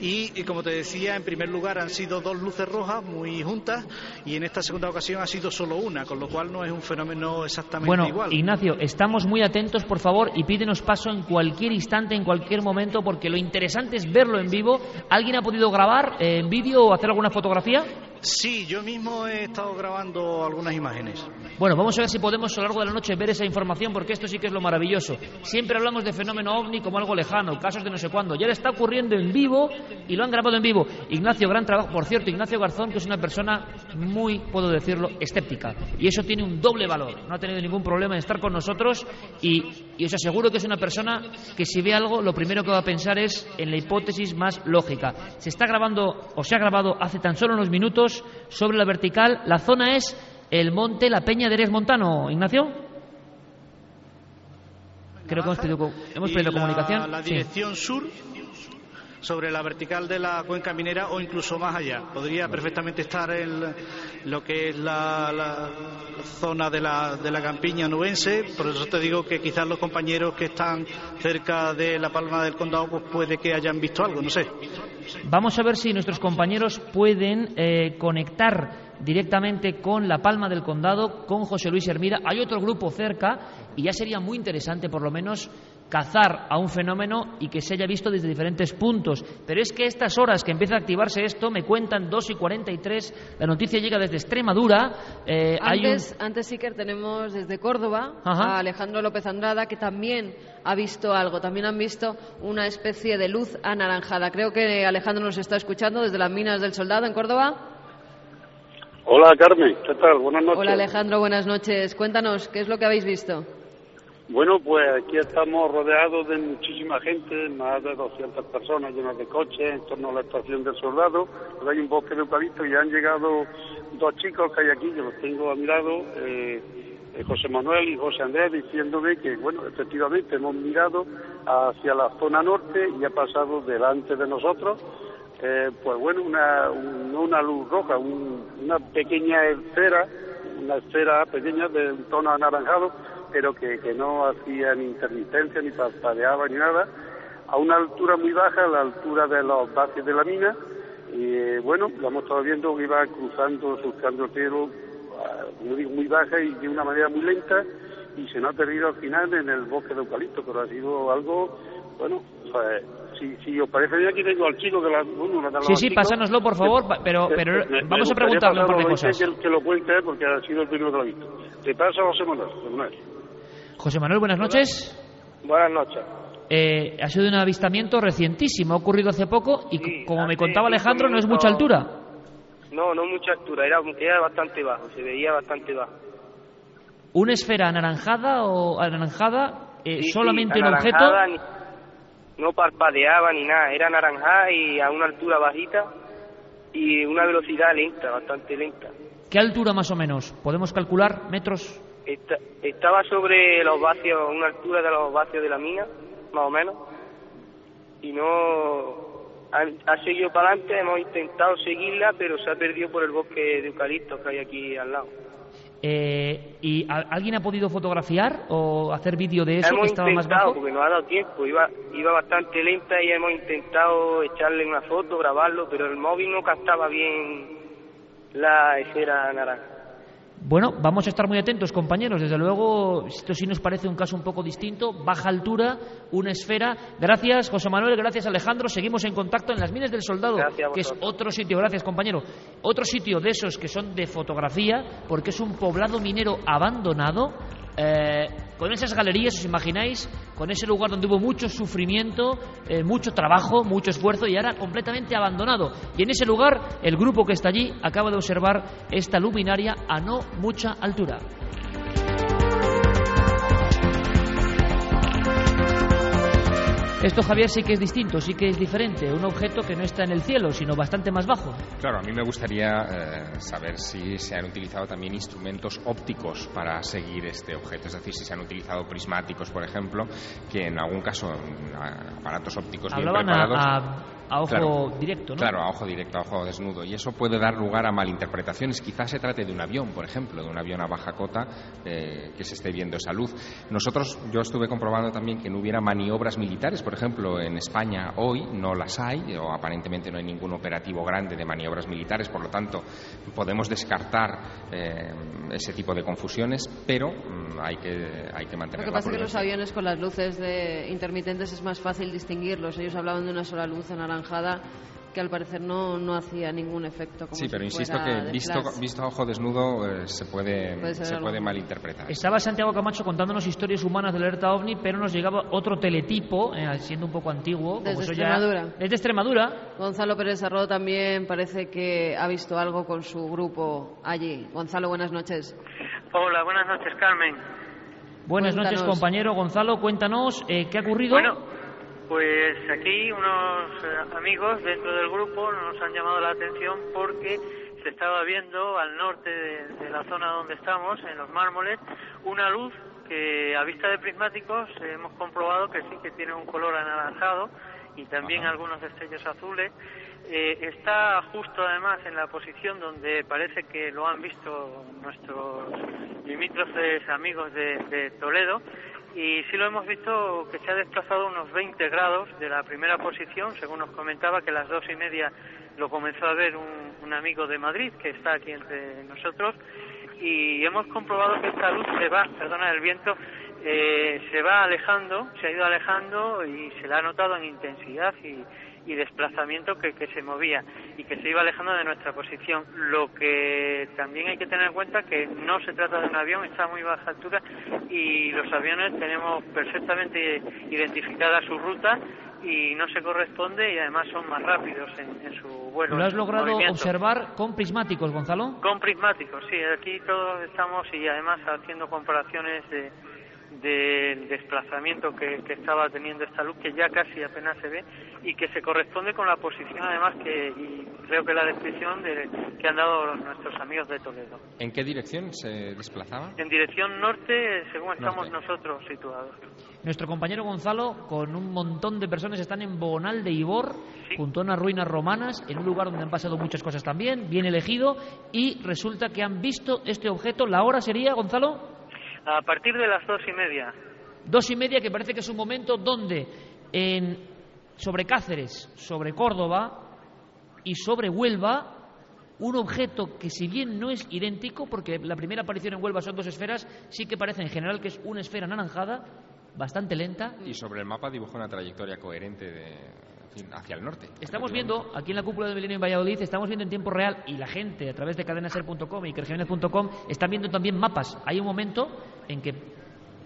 y, y como te decía, en primer lugar han sido dos luces rojas muy juntas y en esta segunda ocasión ha sido solo una, con lo cual no es un fenómeno exactamente
Bueno,
igual.
Ignacio, estamos muy atentos, por favor, y pídenos paso en cualquier instante, en cualquier momento, porque lo interesante es verlo en vivo. ¿Alguien ha podido grabar eh, en vídeo o hacer alguna fotografía?
Sí, yo mismo he estado grabando algunas imágenes.
Bueno, vamos a ver si podemos a lo largo de la noche ver esa información, porque esto sí que es lo maravilloso. Siempre hablamos de fenómeno ovni como algo lejano, casos de no sé cuándo. Ya le está ocurriendo en vivo y lo han grabado en vivo. Ignacio, gran trabajo. Por cierto, Ignacio Garzón, que es una persona muy, puedo decirlo, escéptica. Y eso tiene un doble valor. No ha tenido ningún problema en estar con nosotros y, y os aseguro que es una persona que si ve algo, lo primero que va a pensar es en la hipótesis más lógica. Se está grabando, o se ha grabado hace tan solo unos minutos, sobre la vertical. La zona es el monte La Peña de Eres Montano. Ignacio. Creo que hemos pedido, co- hemos
Y
pedido
la-
comunicación.
La
Sí.
dirección sur sobre la vertical de la cuenca minera o incluso más allá. Podría perfectamente estar en lo que es la, la zona de la, de la campiña nubense. Por eso te digo que quizás los compañeros que están cerca de la palma del condado pues puede que hayan visto algo, no sé.
Vamos a ver si nuestros compañeros pueden eh, conectar directamente con La Palma del Condado, con José Luis Hermida. Hay otro grupo cerca y ya sería muy interesante, por lo menos, cazar a un fenómeno y que se haya visto desde diferentes puntos. Pero es que estas horas que empieza a activarse esto, me cuentan 2 y 43, la noticia llega desde Extremadura.
Eh, antes, antes, Iker, tenemos desde Córdoba a Alejandro López Andrada, que también ha visto algo, también han visto una especie de luz anaranjada. Creo que Alejandro nos está escuchando desde las minas del Soldado en Córdoba.
Hola Carmen, ¿qué tal? Buenas noches.
Hola Alejandro, buenas noches. Cuéntanos, ¿qué es lo que habéis visto?
Bueno, pues aquí estamos rodeados de muchísima gente, más de 200 personas llenas de coches en torno a la estación del soldado. Pues hay un bosque de eucalipto y han llegado dos chicos que hay aquí, yo los tengo a mi lado, eh, eh, José Manuel y José Andrés, diciéndome que, bueno, efectivamente hemos mirado hacia la zona norte y ha pasado delante de nosotros, eh, pues bueno, una, una luz roja, una pequeña esfera, una esfera pequeña de un tono anaranjado pero que, que no hacía ni intermitencia, ni parpadeaba, ni nada, a una altura muy baja, a la altura de los bases de la mina, y eh, bueno, lo hemos estado viendo que iba cruzando, surcando el cielo, ah, muy, muy baja y de una manera muy lenta, y se nos ha perdido al final en el bosque de eucalipto, pero ha sido algo, bueno, pues, si, si os parece bien, aquí tengo al chico que la... Bueno,
sí, sí, pásanoslo, por favor, pero, pero vamos a preguntarle un par de cosas.
Que, que, lo cuente, porque ha sido el primero que lo ha visto. Te pasa, José Manuel.
José Manuel, buenas noches.
Buenas noches.
Eh, ha sido un avistamiento recientísimo, ha ocurrido hace poco y como me contaba Alejandro, no es mucha altura.
No, no mucha altura, era, era bastante bajo, se veía bastante bajo.
¿Una esfera anaranjada o anaranjada? Eh, ¿Solamente un objeto?
no parpadeaba ni nada, era anaranjada y a una altura bajita y una velocidad lenta, bastante lenta.
¿Qué altura más o menos? ¿Podemos calcular metros?
Estaba sobre los vacios, una altura de los vacios de la mina, más o menos, y no ha, seguido para adelante, hemos intentado seguirla, pero se ha perdido por el bosque de eucaliptos que hay aquí al lado.
Eh, ¿Y alguien ha podido fotografiar o hacer vídeo de eso
hemos
que estaba
más
bajo?
porque no ha dado tiempo, iba, iba bastante lenta y hemos intentado echarle una foto, grabarlo, pero el móvil no captaba bien la esfera naranja.
Bueno, vamos a estar muy atentos, compañeros. Desde luego, esto sí nos parece un caso un poco distinto. Baja altura, una esfera. Gracias, José Manuel. Gracias, Alejandro. Seguimos en contacto en las Minas del Soldado, que es otro sitio. Gracias, compañero. Otro sitio de esos que son de fotografía, porque es un poblado minero abandonado eh, con esas galerías, os imagináis, con ese lugar donde hubo mucho sufrimiento, eh, mucho trabajo, mucho esfuerzo y ahora completamente abandonado. Y en ese lugar, el grupo que está allí acaba de observar esta luminaria a no mucha altura. Esto, Javier, sí que es distinto, sí que es diferente. Un objeto que no está en el cielo, sino bastante más bajo.
Claro, a mí me gustaría eh, saber si se han utilizado también instrumentos ópticos para seguir este objeto. Es decir, si se han utilizado prismáticos, por ejemplo, que en algún caso, aparatos ópticos bien preparados
a ojo directo, ¿no?
Claro, a ojo directo, a ojo desnudo. Y eso puede dar lugar a malinterpretaciones. Quizás se trate de un avión, por ejemplo, de un avión a baja cota eh, que se esté viendo esa luz. Nosotros, yo estuve comprobando también que no hubiera maniobras militares, por ejemplo, en España hoy no las hay, o aparentemente no hay ningún operativo grande de maniobras militares, por lo tanto, podemos descartar eh, ese tipo de confusiones, pero mm, hay que, hay que mantener
Lo que pasa es que los aviones con las luces de intermitentes es más fácil distinguirlos. Ellos hablaban de una sola luz en que al parecer no, no hacía ningún efecto. Como
sí, pero insisto que visto, visto a ojo desnudo eh, se puede, se puede malinterpretar.
Estaba Santiago Camacho contándonos historias humanas de alerta ovni, pero nos llegaba otro teletipo, eh, siendo un poco antiguo.
Desde Extremadura.
desde Extremadura.
Gonzalo Pérez Arrodo también parece que ha visto algo con su grupo allí. Gonzalo, buenas noches.
Hola, buenas noches, Carmen.
Buenas noches, compañero. Gonzalo, cuéntanos eh, qué ha ocurrido.
Bueno, pues aquí unos eh, amigos dentro del grupo nos han llamado la atención porque se estaba viendo al norte de, la zona donde estamos, en los mármoles, una luz que a vista de prismáticos hemos comprobado que sí que tiene un color anaranjado y también algunos destellos azules. Eh, está justo además en la posición donde parece que lo han visto nuestros limítrofes amigos de Toledo y sí lo hemos visto que se ha desplazado unos 20 grados de la primera posición, según nos comentaba que a las dos y media lo comenzó a ver un, un amigo de Madrid que está aquí entre nosotros. Y hemos comprobado que esta luz se va, perdona el viento, eh, se va alejando, se ha ido alejando y se la ha notado en intensidad y, y desplazamiento que, que se movía y que se iba alejando de nuestra posición. Lo que también hay que tener en cuenta que no se trata de un avión, está a muy baja altura y los aviones tenemos perfectamente identificada su ruta y no se corresponde y además son más rápidos en, en su vuelo.
Lo has logrado
movimiento.
observar con prismáticos, Gonzalo.
Con prismáticos, sí, aquí todos estamos y además haciendo comparaciones de del desplazamiento que, que estaba teniendo esta luz que ya casi apenas se ve y que se corresponde con la posición además que y creo que la descripción de, que han dado los- nuestros amigos de Toledo.
¿En qué dirección se desplazaba?
En dirección norte, según estamos
Norte.
nosotros situados.
Nuestro compañero Gonzalo, con un montón de personas, están en Bonal de Ibor, junto a unas ruinas romanas, en un lugar donde han pasado muchas cosas también, bien elegido, y resulta que han visto este objeto. ¿La hora sería, Gonzalo?
A partir de las dos y media,
Dos y media, que parece que es un momento donde en, sobre Cáceres, sobre Córdoba y sobre Huelva, un objeto que si bien no es idéntico, porque la primera aparición en Huelva son dos esferas, sí que parece en general que es una esfera anaranjada, bastante lenta,
Y sobre el mapa dibuja una trayectoria coherente de, hacia el norte.
Estamos viendo aquí en la cúpula del Milenio en Valladolid, estamos viendo en tiempo real y la gente a través de cadenaser.com y kerjiménez.com están viendo también mapas. Hay un momento en que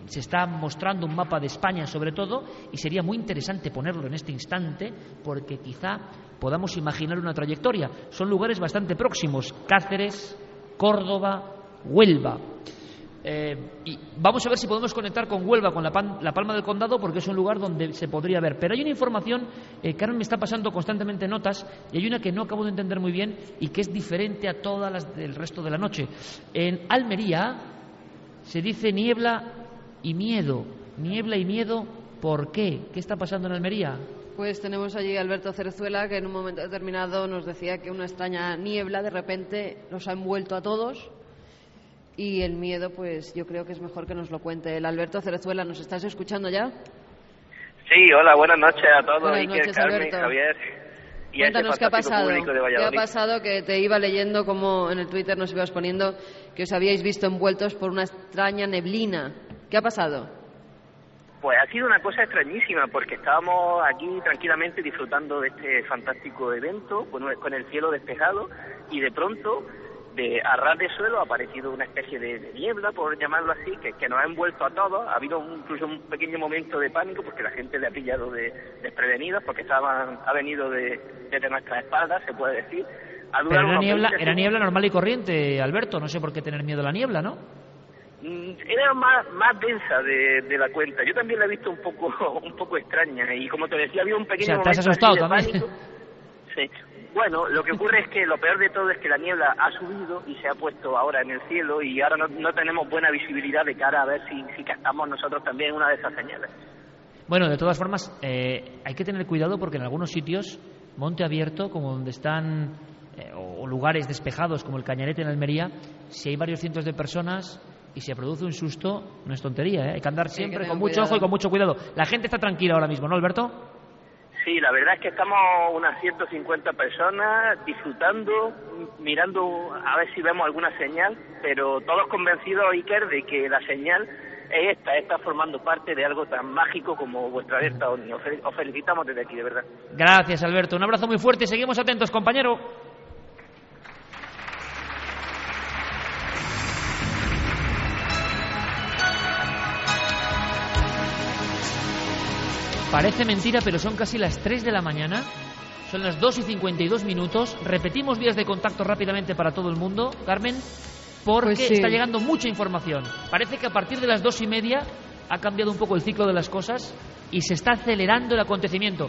se está mostrando un mapa de España sobre todo y sería muy interesante ponerlo en este instante porque quizá podamos imaginar una trayectoria. Son lugares bastante próximos, Cáceres, Córdoba, Huelva. Eh, y vamos a ver si podemos conectar con Huelva, con la, Pan- la Palma del Condado, porque es un lugar donde se podría ver. Pero hay una información eh, ahora me está pasando constantemente notas y hay una que no acabo de entender muy bien y que es diferente a todas las del resto de la noche. En Almería se dice niebla y miedo. Niebla y miedo, ¿por qué? ¿Qué está pasando en Almería?
Pues tenemos allí a Alberto Cerezuela que en un momento determinado nos decía que una extraña niebla de repente nos ha envuelto a todos y el miedo pues yo creo que es mejor que nos lo cuente el Alberto Cerezuela. ¿Nos estás escuchando ya?
Sí, hola, buenas noches a todos,
Buenas
Iker,
noches,
Carmen,
Alberto.
Javier y a ese
Cuéntanos qué ha pasado. ¿Qué ha pasado? Que te iba leyendo como en el Twitter nos ibas poniendo que os habíais visto envueltos por una extraña neblina. ¿Qué ha pasado?
Pues ha sido una cosa extrañísima porque estábamos aquí tranquilamente disfrutando de este fantástico evento con el cielo despejado y de pronto de a ras de suelo ha aparecido una especie de, de niebla, por llamarlo así, que, que nos ha envuelto a todos. Ha habido un- incluso un pequeño momento de pánico porque la gente le ha pillado de, desprevenidos porque estaban, ha venido de, desde nuestras espaldas, se puede decir. Ha
Pero
durado
era niebla,
20
era niebla normal y corriente, Alberto. No sé por qué tener miedo a la niebla, ¿no?
Mm, era más más densa de, de la cuenta. Yo también la he visto un poco un poco extraña y como te decía había un
O
pequeño
sea,
momento
asustado
así de
también.
pánico. Sí. Bueno, lo que ocurre es que lo peor de todo es que la niebla ha subido y se ha puesto ahora en el cielo y ahora no, no tenemos buena visibilidad de cara a ver si, si captamos nosotros también una de esas señales.
Bueno, de todas formas, eh, hay que tener cuidado porque en algunos sitios, monte abierto, como donde están, eh, o, lugares despejados como el Cañarete en Almería, si hay varios cientos de personas y se produce un susto, no es tontería, ¿eh? hay que andar
Sí, hay que
siempre con mucho
cuidado.
ojo y con mucho cuidado. La gente está tranquila ahora mismo, ¿no, Alberto?
Sí, la verdad es que estamos unas 150 personas disfrutando, mirando a ver si vemos alguna señal, pero todos convencidos, Iker, de que la señal es esta, está formando parte de algo tan mágico como vuestra alerta OVNI. Os fel- os felicitamos desde aquí, de verdad.
Gracias, Alberto. Un abrazo muy fuerte y seguimos atentos, compañero. Parece mentira, pero son casi las 3 de la mañana. Son las 2 y 52 minutos. Repetimos vías de contacto rápidamente para todo el mundo, Carmen, porque
Pues sí.
está llegando mucha información. Parece que a partir de las 2 y media ha cambiado un poco el ciclo de las cosas y se está acelerando el acontecimiento.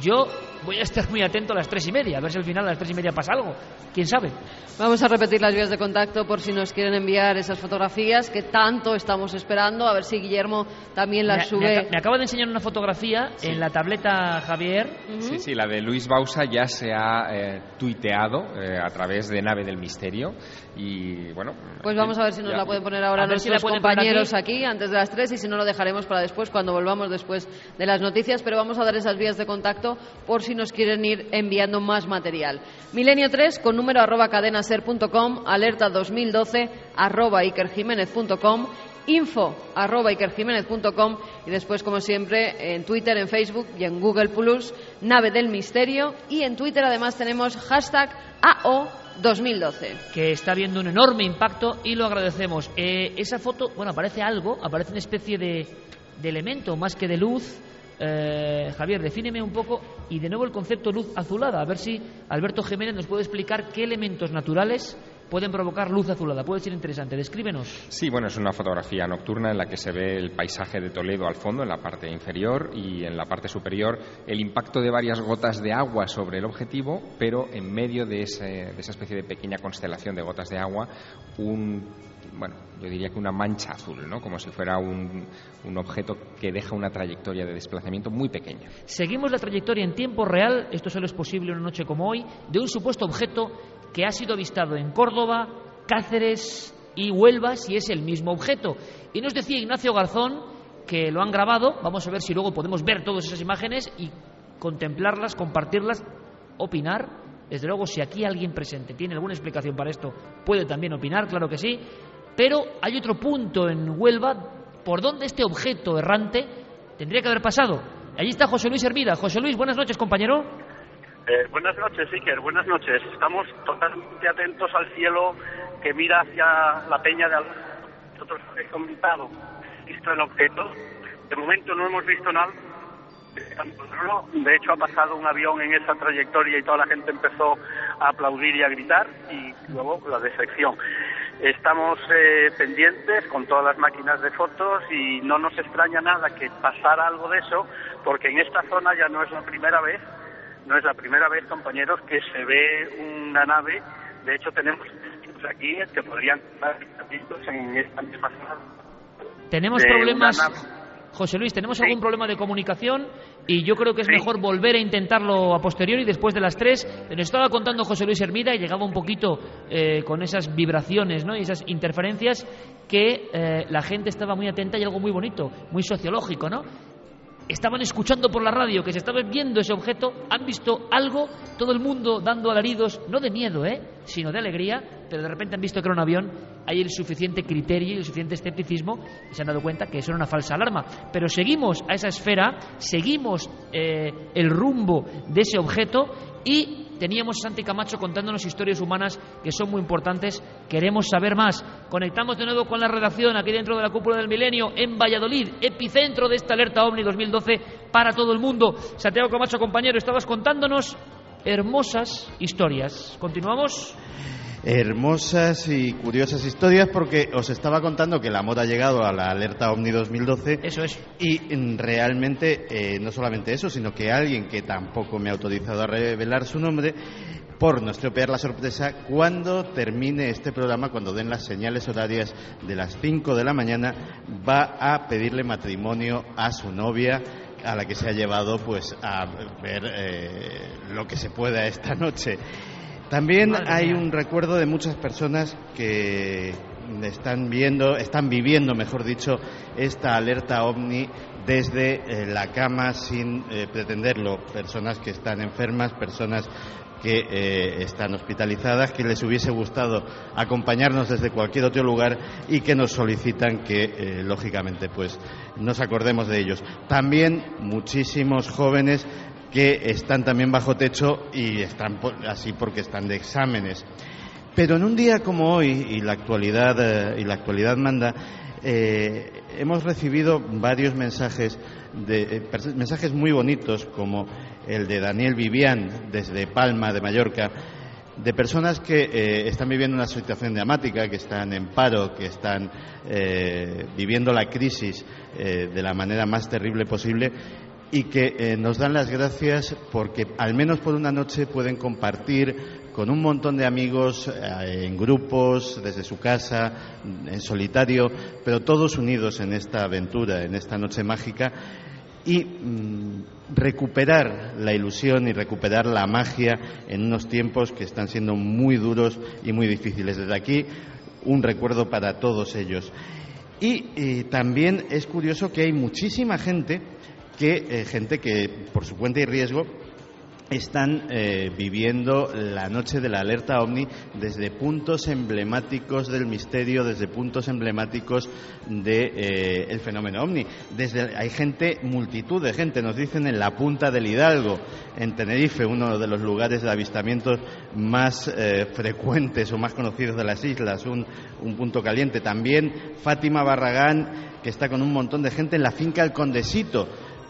Yo voy a estar muy atento a las tres y media, a ver si al final a las tres y media pasa algo. ¿Quién sabe?
Vamos a repetir las vías de contacto por si nos quieren enviar esas fotografías que tanto estamos esperando. A ver si Guillermo también las
Me,
sube.
me me acaba de enseñar una fotografía en la tableta Javier.
Sí, sí, la de Luis Bausa ya se ha eh, tuiteado eh, a través de Nave del Misterio y bueno...
Pues vamos a ver si nos
ya-
la pueden poner ahora
A ver si la
nuestros
poner
compañeros aquí. antes de las tres y si no lo dejaremos para después cuando volvamos después de las noticias. Pero vamos a dar esas vías de contacto por si nos quieren ir enviando más material. Milenio 3 con número arroba cadenaser.com, alerta 2012 arroba ikerjiménez.com info arroba ikerjiménez.com y después como siempre en Twitter, en Facebook y en Google Plus Nave del Misterio y en Twitter además tenemos hashtag AO 2012.
que está viendo un enorme impacto y lo agradecemos. Eh, esa foto, bueno, aparece algo, aparece una especie de elemento más que de luz. Eh, Javier, defíneme un poco y de nuevo el concepto luz azulada, a ver si Alberto Jiménez nos puede explicar qué elementos naturales pueden provocar luz azulada. Puede ser interesante, descríbenos.
Sí, bueno, es una fotografía nocturna en la que se ve el paisaje de Toledo al fondo, en la parte inferior, y en la parte superior el impacto de varias gotas de agua sobre el objetivo, pero en medio de, ese- de esa especie de pequeña constelación de gotas de agua, un, bueno, yo diría que una mancha azul, ¿no? Como si fuera un, un objeto que deja una trayectoria de desplazamiento muy pequeña.
Seguimos la trayectoria en tiempo real, esto solo es posible una noche como hoy, de un supuesto objeto que ha sido avistado en Córdoba, Cáceres y Huelva, si es el mismo objeto. Y nos decía Ignacio Garzón que lo han grabado, vamos a ver si luego podemos ver todas esas imágenes y contemplarlas, compartirlas, opinar. Desde luego, si aquí alguien presente tiene alguna explicación para esto, puede también opinar, claro que sí. Pero hay otro punto en Huelva por donde este objeto errante tendría que haber pasado. Allí está José Luis Hermida. José Luis, buenas noches, compañero.
Eh, buenas noches, Iker, buenas noches. Estamos totalmente atentos al cielo que mira hacia la peña de Al... Nosotros habéis comentado, visto el objeto. De momento no hemos visto nada. De hecho, ha pasado un avión en esa trayectoria y toda la gente empezó a aplaudir y a gritar y luego la decepción. Estamos eh, pendientes con todas las máquinas de fotos y no nos extraña nada que pasara algo de eso porque en esta zona ya no es la primera vez no es la primera vez, compañeros, que se ve una nave. De hecho, tenemos aquí que podrían estar en esta misma zona.
Tenemos problemas. José Luis, tenemos algún problema de comunicación y yo creo que es mejor volver a intentarlo a posteriori después de las tres. Nos estaba contando José Luis Hermida y llegaba un poquito eh, con esas vibraciones ¿no? y esas interferencias que eh, la gente estaba muy atenta y algo muy bonito, muy sociológico, ¿no? Estaban escuchando por la radio que se estaba viendo ese objeto, han visto algo, todo el mundo dando alaridos, no de miedo, ¿eh? sino de alegría, pero de repente han visto que era un avión, hay el suficiente criterio y el suficiente escepticismo y se han dado cuenta que eso era una falsa alarma. Pero seguimos a esa esfera, seguimos eh, el rumbo de ese objeto y teníamos a Santi Camacho contándonos historias humanas que son muy importantes. Queremos saber más. Conectamos de nuevo con la redacción aquí dentro de la cúpula del milenio en Valladolid, epicentro de esta alerta OVNI 2012 para todo el mundo. Santiago Camacho, compañero, estabas contándonos hermosas historias. ¿Continuamos?
Hermosas y curiosas historias porque os estaba contando que la moda ha llegado a la alerta OVNI 2012.
Eso es.
Y mm, realmente eh, no solamente eso, sino que alguien que tampoco me ha autorizado a revelar su nombre, por no estropear la sorpresa, cuando termine este programa, cuando den las señales horarias de las 5 de la mañana, va a pedirle matrimonio a su novia a la que se ha llevado pues a ver eh, lo que se pueda esta noche. También hay un recuerdo de muchas personas que están viendo, están viviendo, mejor dicho, esta alerta ovni desde eh, la cama sin eh, pretenderlo. Personas que están enfermas, personas que eh, están hospitalizadas, que les hubiese gustado acompañarnos desde cualquier otro lugar y que nos solicitan que, eh, lógicamente, pues nos acordemos de ellos. También muchísimos jóvenes que están también bajo techo y están así porque están de exámenes. Pero en un día como hoy y la actualidad eh, y la actualidad manda, eh, hemos recibido varios mensajes de eh, mensajes muy bonitos como el de Daniel Vivian desde Palma de Mallorca de personas que están viviendo una situación dramática, que están en paro, que están viviendo la crisis de la manera más terrible posible y que eh, nos dan las gracias porque al menos por una noche pueden compartir con un montón de amigos eh, en grupos, desde su casa, en solitario, pero todos unidos en esta aventura, en esta noche mágica y mm, recuperar la ilusión y recuperar la magia en unos tiempos que están siendo muy duros y muy difíciles. Desde aquí, un recuerdo para todos ellos. Y eh, también es curioso que hay muchísima gente que, eh, gente que por su cuenta y riesgo están eh, viviendo la noche de la alerta ovni desde puntos emblemáticos del misterio, desde puntos emblemáticos del de, el fenómeno ovni. Desde, hay gente, multitud de gente, nos dicen en la punta del Hidalgo, en Tenerife, uno de los lugares de avistamientos más eh, frecuentes o más conocidos de las islas, un, un punto caliente. También Fátima Barragán, que está con un montón de gente en la finca El Condesito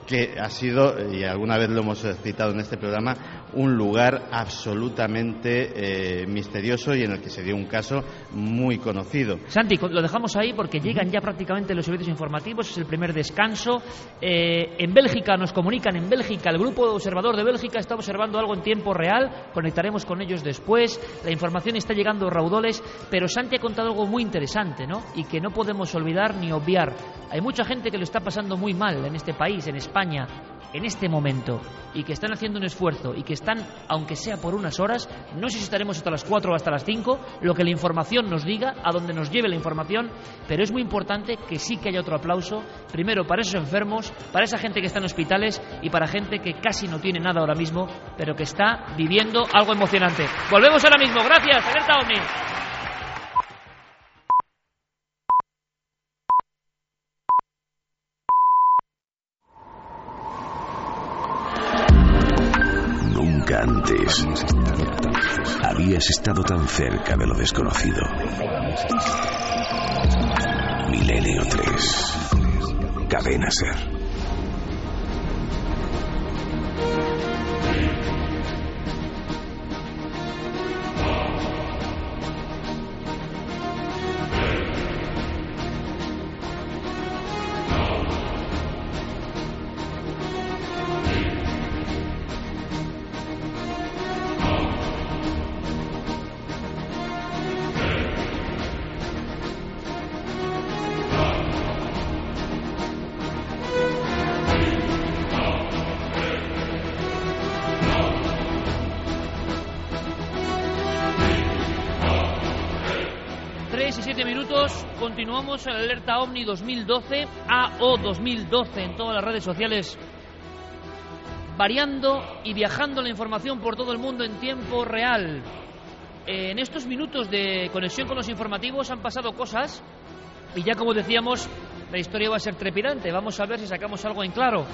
que ha sido, y alguna vez lo hemos citado en este programa, un lugar absolutamente eh, misterioso y en el que se dio un caso muy conocido.
Santi, lo dejamos ahí porque llegan ya prácticamente los servicios informativos, es el primer descanso. Eh, en Bélgica nos comunican, en Bélgica, el grupo observador de Bélgica está observando algo en tiempo real, conectaremos con ellos después, la información está llegando raudoles, pero Santi ha contado algo muy interesante, ¿no? Y que no podemos olvidar ni obviar. Hay mucha gente que lo está pasando muy mal en este país, en España, en este momento y que están haciendo un esfuerzo y que están, aunque sea por unas horas, no sé si estaremos hasta las 4 o hasta las 5, lo que la información nos diga, a donde nos lleve la información, pero es muy importante que sí que haya otro aplauso, primero para esos enfermos, para esa gente que está en hospitales y para gente que casi no tiene nada ahora mismo, pero que está viviendo algo emocionante. Volvemos ahora mismo, gracias, Alerta OVNI.
Antes habías estado tan cerca de lo desconocido. Milenio 3. Cadena Ser.
Continuamos en alerta OVNI 2012, AO 2012 en todas las redes sociales, variando y viajando la información por todo el mundo en tiempo real. En estos minutos de conexión con los informativos han pasado cosas y ya como decíamos, la historia va a ser trepidante. Vamos a ver si sacamos algo en claro.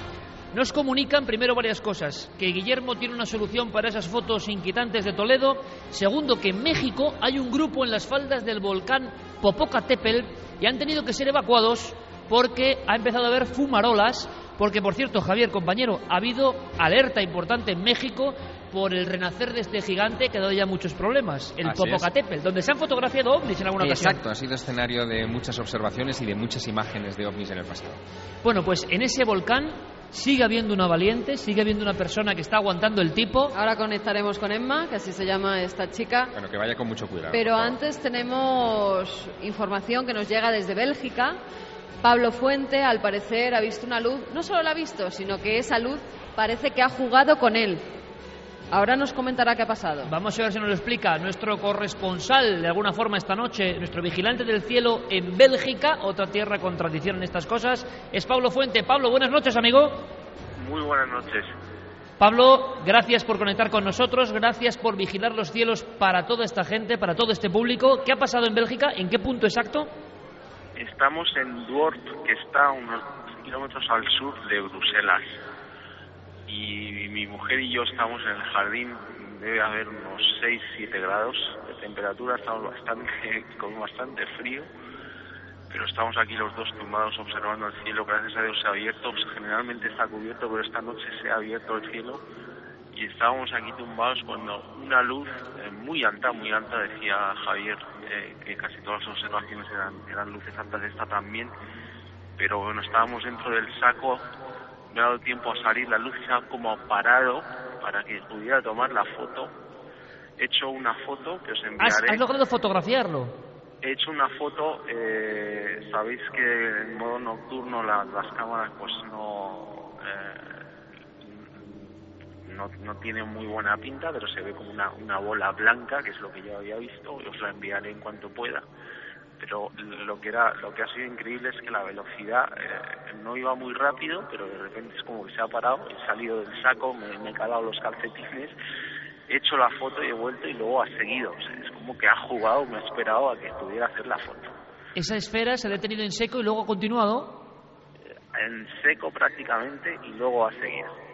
Nos comunican primero varias cosas, que Guillermo tiene una solución para esas fotos inquietantes de Toledo, segundo que en México hay un grupo en las faldas del volcán Popocatépetl y han tenido que ser evacuados porque ha empezado a haber fumarolas, porque por cierto, Javier, compañero, ha habido alerta importante en México por el renacer de este gigante que ha dado ya muchos problemas, el Popocatépetl, donde se han fotografiado ovnis en alguna ocasión.
Exacto, ha sido escenario de muchas observaciones y de muchas imágenes de ovnis en el pasado.
Bueno, pues en ese volcán Sigue habiendo una valiente, sigue habiendo una persona que está aguantando el tipo.
Ahora conectaremos con Emma, que así se llama esta chica.
Bueno, que vaya con mucho cuidado.
Pero antes tenemos información que nos llega desde Bélgica. Pablo Fuente, al parecer, ha visto una luz, no solo la ha visto, sino que esa luz parece que ha jugado con él. Ahora nos comentará qué ha pasado.
Vamos a ver si nos lo explica nuestro corresponsal de alguna forma esta noche, nuestro vigilante del cielo en Bélgica, otra tierra con tradición en estas cosas, es Pablo Fuente. Pablo, buenas noches, amigo.
Muy buenas noches.
Pablo, gracias por conectar con nosotros, gracias por vigilar los cielos para toda esta gente, para todo este público. ¿Qué ha pasado en Bélgica? ¿En qué punto exacto?
Estamos en Duort, que está a unos kilómetros al sur de Bruselas y mi mujer y yo estamos en el jardín, debe haber unos 6, 7 grados de temperatura, estamos bastante, con bastante frío, pero estamos aquí los dos tumbados observando el cielo, gracias a Dios se ha abierto, pues generalmente está cubierto, pero esta noche se ha abierto el cielo y estábamos aquí tumbados cuando una luz eh, muy alta, muy alta, decía Javier, eh, que casi todas las observaciones eran, eran luces altas, esta también, pero bueno, estábamos dentro del saco
me ha dado tiempo a salir, la luz se ha como parado para que pudiera tomar la foto. He hecho una foto que os
¿Has,
enviaré.
has logrado fotografiarlo?
He hecho una foto, eh, sabéis que en modo nocturno la- las cámaras pues no, eh, no no tienen muy buena pinta, pero se ve como una, una bola blanca, que es lo que yo había visto, os la enviaré en cuanto pueda. Pero lo que era lo que ha sido increíble es que la velocidad eh, no iba muy rápido, pero de repente es como que se ha parado, he salido del saco, me, me he calado los calcetines he hecho la foto y he vuelto y luego ha seguido. O sea, es como que ha jugado, me ha esperado a que pudiera hacer la foto.
Esa esfera se ha detenido en seco y luego ha continuado.
En seco prácticamente y luego ha seguido.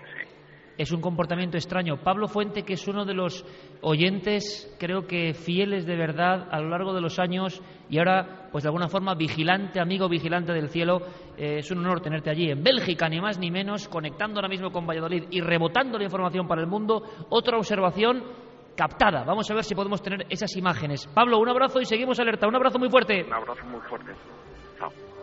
Es un comportamiento extraño. Pablo Fuente, que es uno de los oyentes, creo que fieles de verdad a lo largo de los años y ahora, pues de alguna forma, vigilante, amigo vigilante del cielo. Eh, es un honor tenerte allí en Bélgica, ni más ni menos, conectando ahora mismo con Valladolid y rebotando la información para el mundo. Otra observación captada. Vamos a ver si podemos tener esas imágenes. Pablo, un abrazo y seguimos alerta. Un abrazo muy fuerte.
Un abrazo muy fuerte. Chao.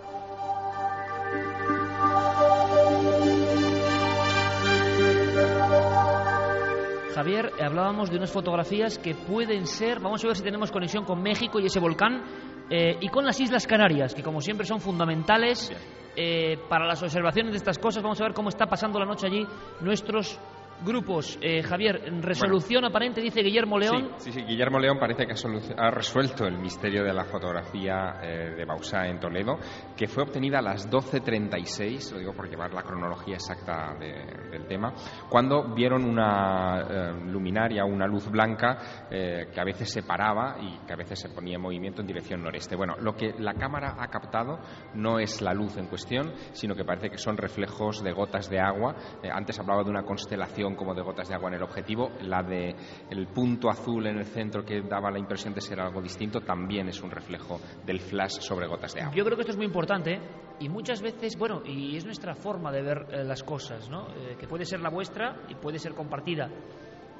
Javier, hablábamos de unas fotografías que pueden ser, vamos a ver si tenemos conexión con México y ese volcán, eh, y con las Islas Canarias, que como siempre son fundamentales eh, para las observaciones de estas cosas. Vamos a ver cómo está pasando la noche allí nuestros grupos. Eh, Javier, resolución aparente, dice Guillermo León.
Sí, sí, sí, Guillermo León parece que ha, ha resuelto el misterio de la fotografía eh, de Bausá en Toledo, que fue obtenida a las 12.36, lo digo por llevar la cronología exacta de- del tema, cuando vieron una eh, luminaria, una luz blanca que a veces se paraba y que a veces se ponía en movimiento en dirección noreste. Bueno, lo que la cámara ha captado no es la luz en cuestión, sino que parece que son reflejos de gotas de agua. Antes hablaba de una constelación como de gotas de agua en el objetivo, la de el punto azul en el centro que daba la impresión de ser algo distinto también es un reflejo del flash sobre gotas de agua.
Yo creo que esto es muy importante y muchas veces, bueno, y es nuestra forma de ver eh, las cosas, ¿no? Eh, que puede ser la vuestra y puede ser compartida.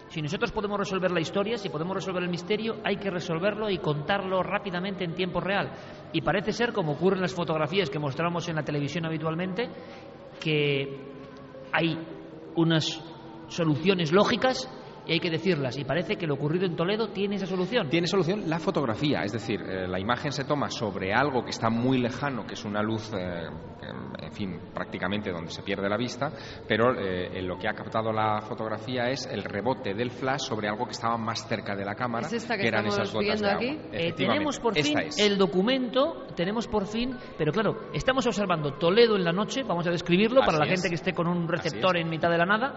Si nosotros podemos resolver la historia, si podemos resolver el misterio, hay que resolverlo y contarlo rápidamente en tiempo real. Y parece ser, como ocurre en las fotografías que mostramos en la televisión habitualmente, que hay unas soluciones lógicas y hay que decirlas. Y parece que lo ocurrido en Toledo tiene esa solución.
Tiene solución la fotografía, es decir, eh, la imagen se toma sobre algo que está muy lejano, que es una luz, eh, que, en fin, prácticamente donde se pierde la vista, pero eh, en lo que ha captado la fotografía es el rebote del flash sobre algo que estaba más cerca de la cámara,
¿Es esta que
eran
estamos
esas gotas
viendo
de
aquí?
agua.
Eh, tenemos por fin
es.
el documento, tenemos por fin, pero claro, estamos observando Toledo en la noche, vamos a describirlo para la
es.
gente que esté con un receptor en mitad de la nada,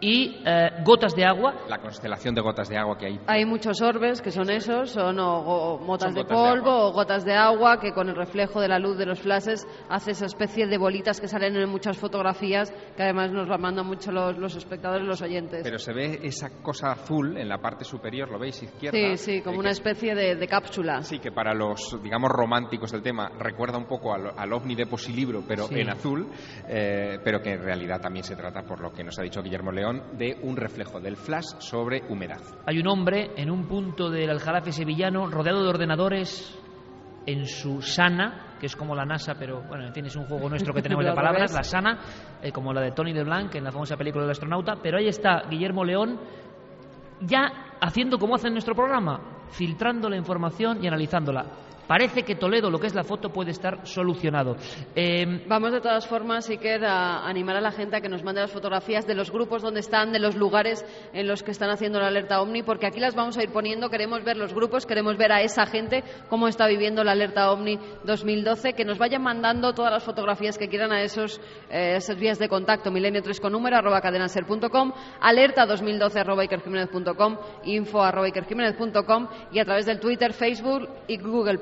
y eh, gotas de agua.
La constelación de gotas de agua que hay
Hay muchos orbes que son esos, son o, o motas
Son
de
gotas de
polvo o gotas de agua que con el reflejo de la luz de los flashes hace esa especie de bolitas que salen en muchas fotografías que además nos la mandan mucho los, los espectadores, los oyentes.
Pero se ve esa cosa azul en la parte superior, ¿lo veis? Izquierda.
sí, sí, como
eh,
una especie de, de cápsula.
Sí, que para los, digamos, románticos del tema recuerda un poco al, al ovni de Posilibro, pero
Sí.
en azul, eh, pero que en realidad también se trata, por lo que nos ha dicho Guillermo León, de un reflejo del flash sobre humedad.
Hay un hombre en un punto del Aljarafe sevillano rodeado de ordenadores en su sana, que es como la NASA, pero bueno, en fin, es un juego nuestro que tenemos de
Al
palabras, la sana, eh, como la de Tony LeBlanc en la famosa película del astronauta, pero ahí está Guillermo León ya haciendo como hace en nuestro programa, filtrando la información y analizándola. Parece que Toledo, lo que es la foto, puede estar solucionado. Eh,
Vamos de todas formas, Iker, a animar a la gente a que nos mande las fotografías de los grupos donde están, de los lugares en los que están haciendo la alerta OVNI, porque aquí las vamos a ir poniendo. Queremos ver los grupos, queremos ver a esa gente cómo está viviendo la alerta OVNI 2012, que nos vayan mandando todas las fotografías que quieran a esos, eh, esas vías de contacto, milenio 3 con número, arroba cadenaser.com, alerta 2012 arroba info arroba y a través del Twitter, Facebook y Google.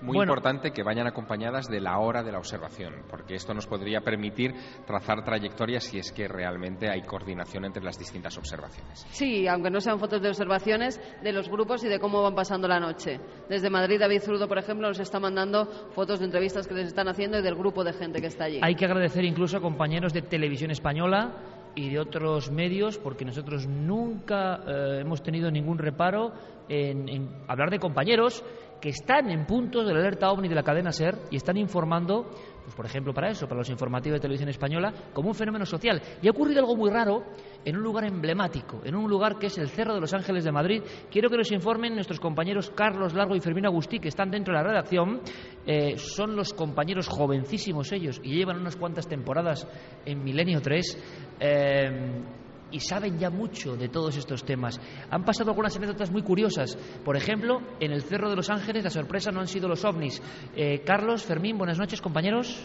Muy importante que vayan acompañadas de la hora de la observación, porque esto nos podría permitir trazar trayectorias si es que realmente hay coordinación entre las distintas observaciones.
Sí, aunque no sean fotos de observaciones de los grupos y de cómo van pasando la noche. Desde Madrid, David Zurdo, por ejemplo, nos está mandando fotos de entrevistas que les están haciendo y del grupo de gente que está allí.
Hay que agradecer incluso a compañeros de televisión española y de otros medios, porque nosotros nunca eh, hemos tenido ningún reparo en, en hablar de compañeros que están en puntos de la alerta OVNI de la cadena SER y están informando, pues por ejemplo para eso, para los informativos de televisión española, como un fenómeno social. Y ha ocurrido algo muy raro en un lugar emblemático, en un lugar que es el Cerro de los Ángeles de Madrid. Quiero que nos informen nuestros compañeros Carlos Largo y Fermín Agustí, que están dentro de la redacción. Eh, son los compañeros jovencísimos ellos y llevan unas cuantas temporadas en Milenio 3. Eh, y saben ya mucho de todos estos temas. Han pasado algunas anécdotas muy curiosas. Por ejemplo, en el Cerro de los Ángeles la sorpresa no han sido los ovnis. Eh, Carlos, Fermín, buenas noches, compañeros.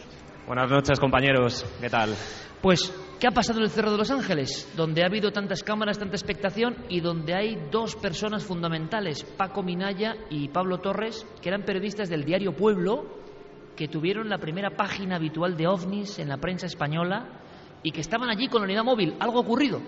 Buenas noches, compañeros. ¿Qué tal?
Pues, ¿qué ha pasado en el Cerro de los Ángeles? Donde ha habido tantas cámaras, tanta expectación y donde hay dos personas fundamentales, Paco Minaya y Pablo Torres, que eran periodistas del diario Pueblo, que tuvieron la primera página habitual de ovnis en la prensa española y que estaban allí con la unidad móvil. ¿Algo ocurrido?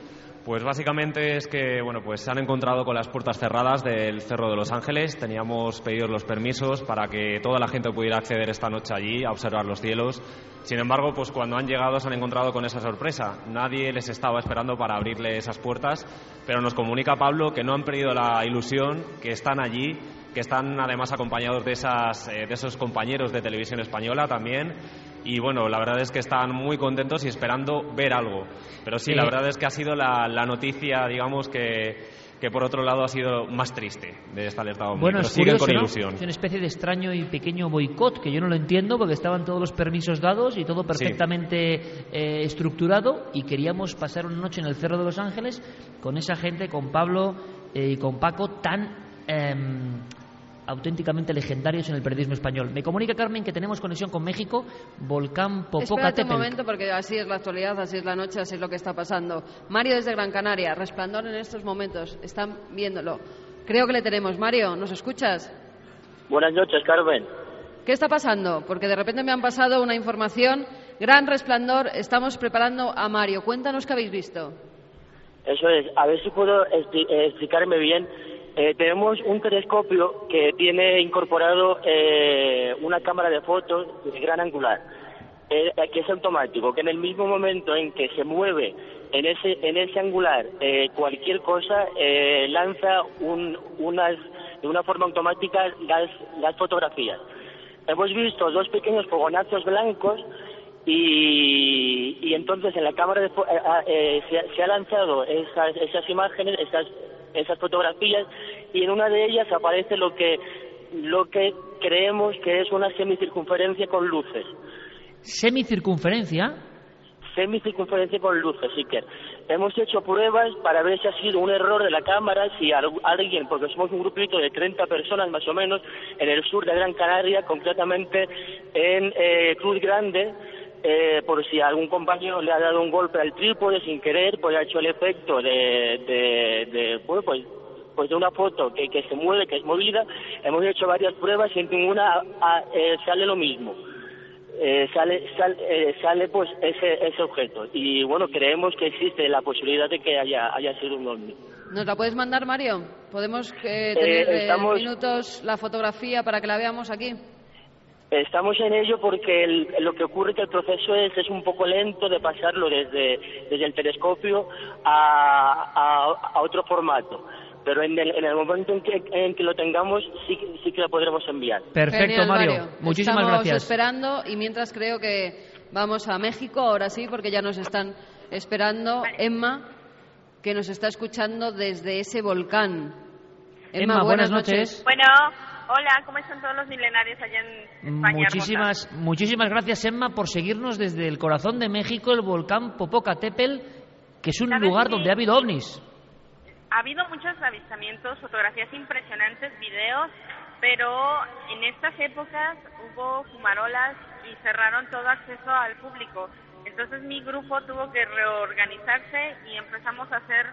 Pues básicamente es que bueno, pues se han encontrado con las puertas cerradas del Cerro de los Ángeles. Teníamos pedido los permisos para que toda la gente pudiera acceder esta noche allí a observar los cielos. Sin embargo, pues cuando han llegado se han encontrado con esa sorpresa. Nadie les estaba esperando para abrirle esas puertas, pero nos comunica Pablo que no han perdido la ilusión, que están allí, que están además acompañados de, esas, eh, de esos compañeros de televisión española también y bueno, la verdad es que están muy contentos y esperando ver algo. Pero sí, la
Eh,
verdad es que ha sido la, la noticia, digamos, que, que por otro lado ha sido más triste de esta alerta OVNI.
Bueno,
pero
es
siguen
curioso,
con
¿no?
ilusión.
Es una especie de extraño y pequeño boicot que yo no lo entiendo porque estaban todos los permisos dados y todo perfectamente eh, estructurado y queríamos pasar una noche en el Cerro de los Ángeles con esa gente, con Pablo eh, y con Paco tan em, auténticamente legendarios en el periodismo español. Me comunica Carmen que tenemos conexión con México, Volcán
Espérate un
Popocatépetl.
momento porque así es la actualidad, así es la noche, así es lo que está pasando. Mario desde Gran Canaria, resplandor en estos momentos, están viéndolo. Creo que le tenemos. Mario, ¿nos escuchas?
Buenas noches, Carmen.
¿Qué está pasando? Porque de repente me han pasado una información. Gran resplandor, estamos preparando a Mario. Cuéntanos qué habéis visto.
Eso es, a ver si puedo expli- eh, explicarme bien. Eh, tenemos un telescopio que tiene incorporado eh, una cámara de fotos de gran angular, eh, que es automático, que en el mismo momento en que se mueve en ese, en ese angular eh, cualquier cosa, eh, lanza un- unas, de una forma automática las, las fotografías. Hemos visto dos pequeños fogonazos blancos y, y entonces en la cámara de eh, ah, eh, se, ha- se ha lanzado esas, esas imágenes, esas, esas fotografías y en una de ellas aparece lo que lo que creemos que es una semicircunferencia con luces.
Semicircunferencia.
Semicircunferencia con luces, sí que hemos hecho pruebas para ver si ha sido un error de la cámara, si al- alguien, porque somos un grupito de 30 personas más o menos en el sur de Gran Canaria, concretamente en eh, Cruz Grande, eh, por si algún compañero le ha dado un golpe al trípode sin querer, pues ha hecho el efecto de, de, de, bueno, pues, pues de una foto que, que se mueve, que es movida. Hemos hecho varias pruebas y en ninguna ah, eh, sale lo mismo. Eh, sale sal- eh, sale pues ese, ese objeto y bueno creemos que existe la posibilidad de que haya haya sido un ovni
¿Nos la puedes mandar, Mario? ¿Podemos eh,
Eh,
tener
estamos-
minutos la fotografía para que la veamos aquí?
Estamos en ello porque el- lo que ocurre que el proceso es, es un poco lento de pasarlo desde, desde el telescopio a, a- a otro formato. Pero en el, en el momento en que, en que lo tengamos, sí, que- sí que lo podremos enviar.
Perfecto,
Genial,
Mario. Muchísimas
Estamos
gracias.
esperando y mientras creo que vamos a México, ahora sí, porque ya nos están esperando. Emma, que nos está escuchando desde ese volcán.
Emma, buenas noches.
Bueno, hola, ¿cómo están todos los milenarios allá en España?
Muchísimas, muchísimas gracias, Emma, por seguirnos desde el corazón de México, el volcán Popocatépetl, que es un
¿Sabes
lugar donde ha habido ovnis.
Ha habido muchos avistamientos, fotografías impresionantes, videos, pero en estas épocas hubo fumarolas y cerraron todo acceso al público. Entonces mi grupo tuvo que reorganizarse y empezamos a hacer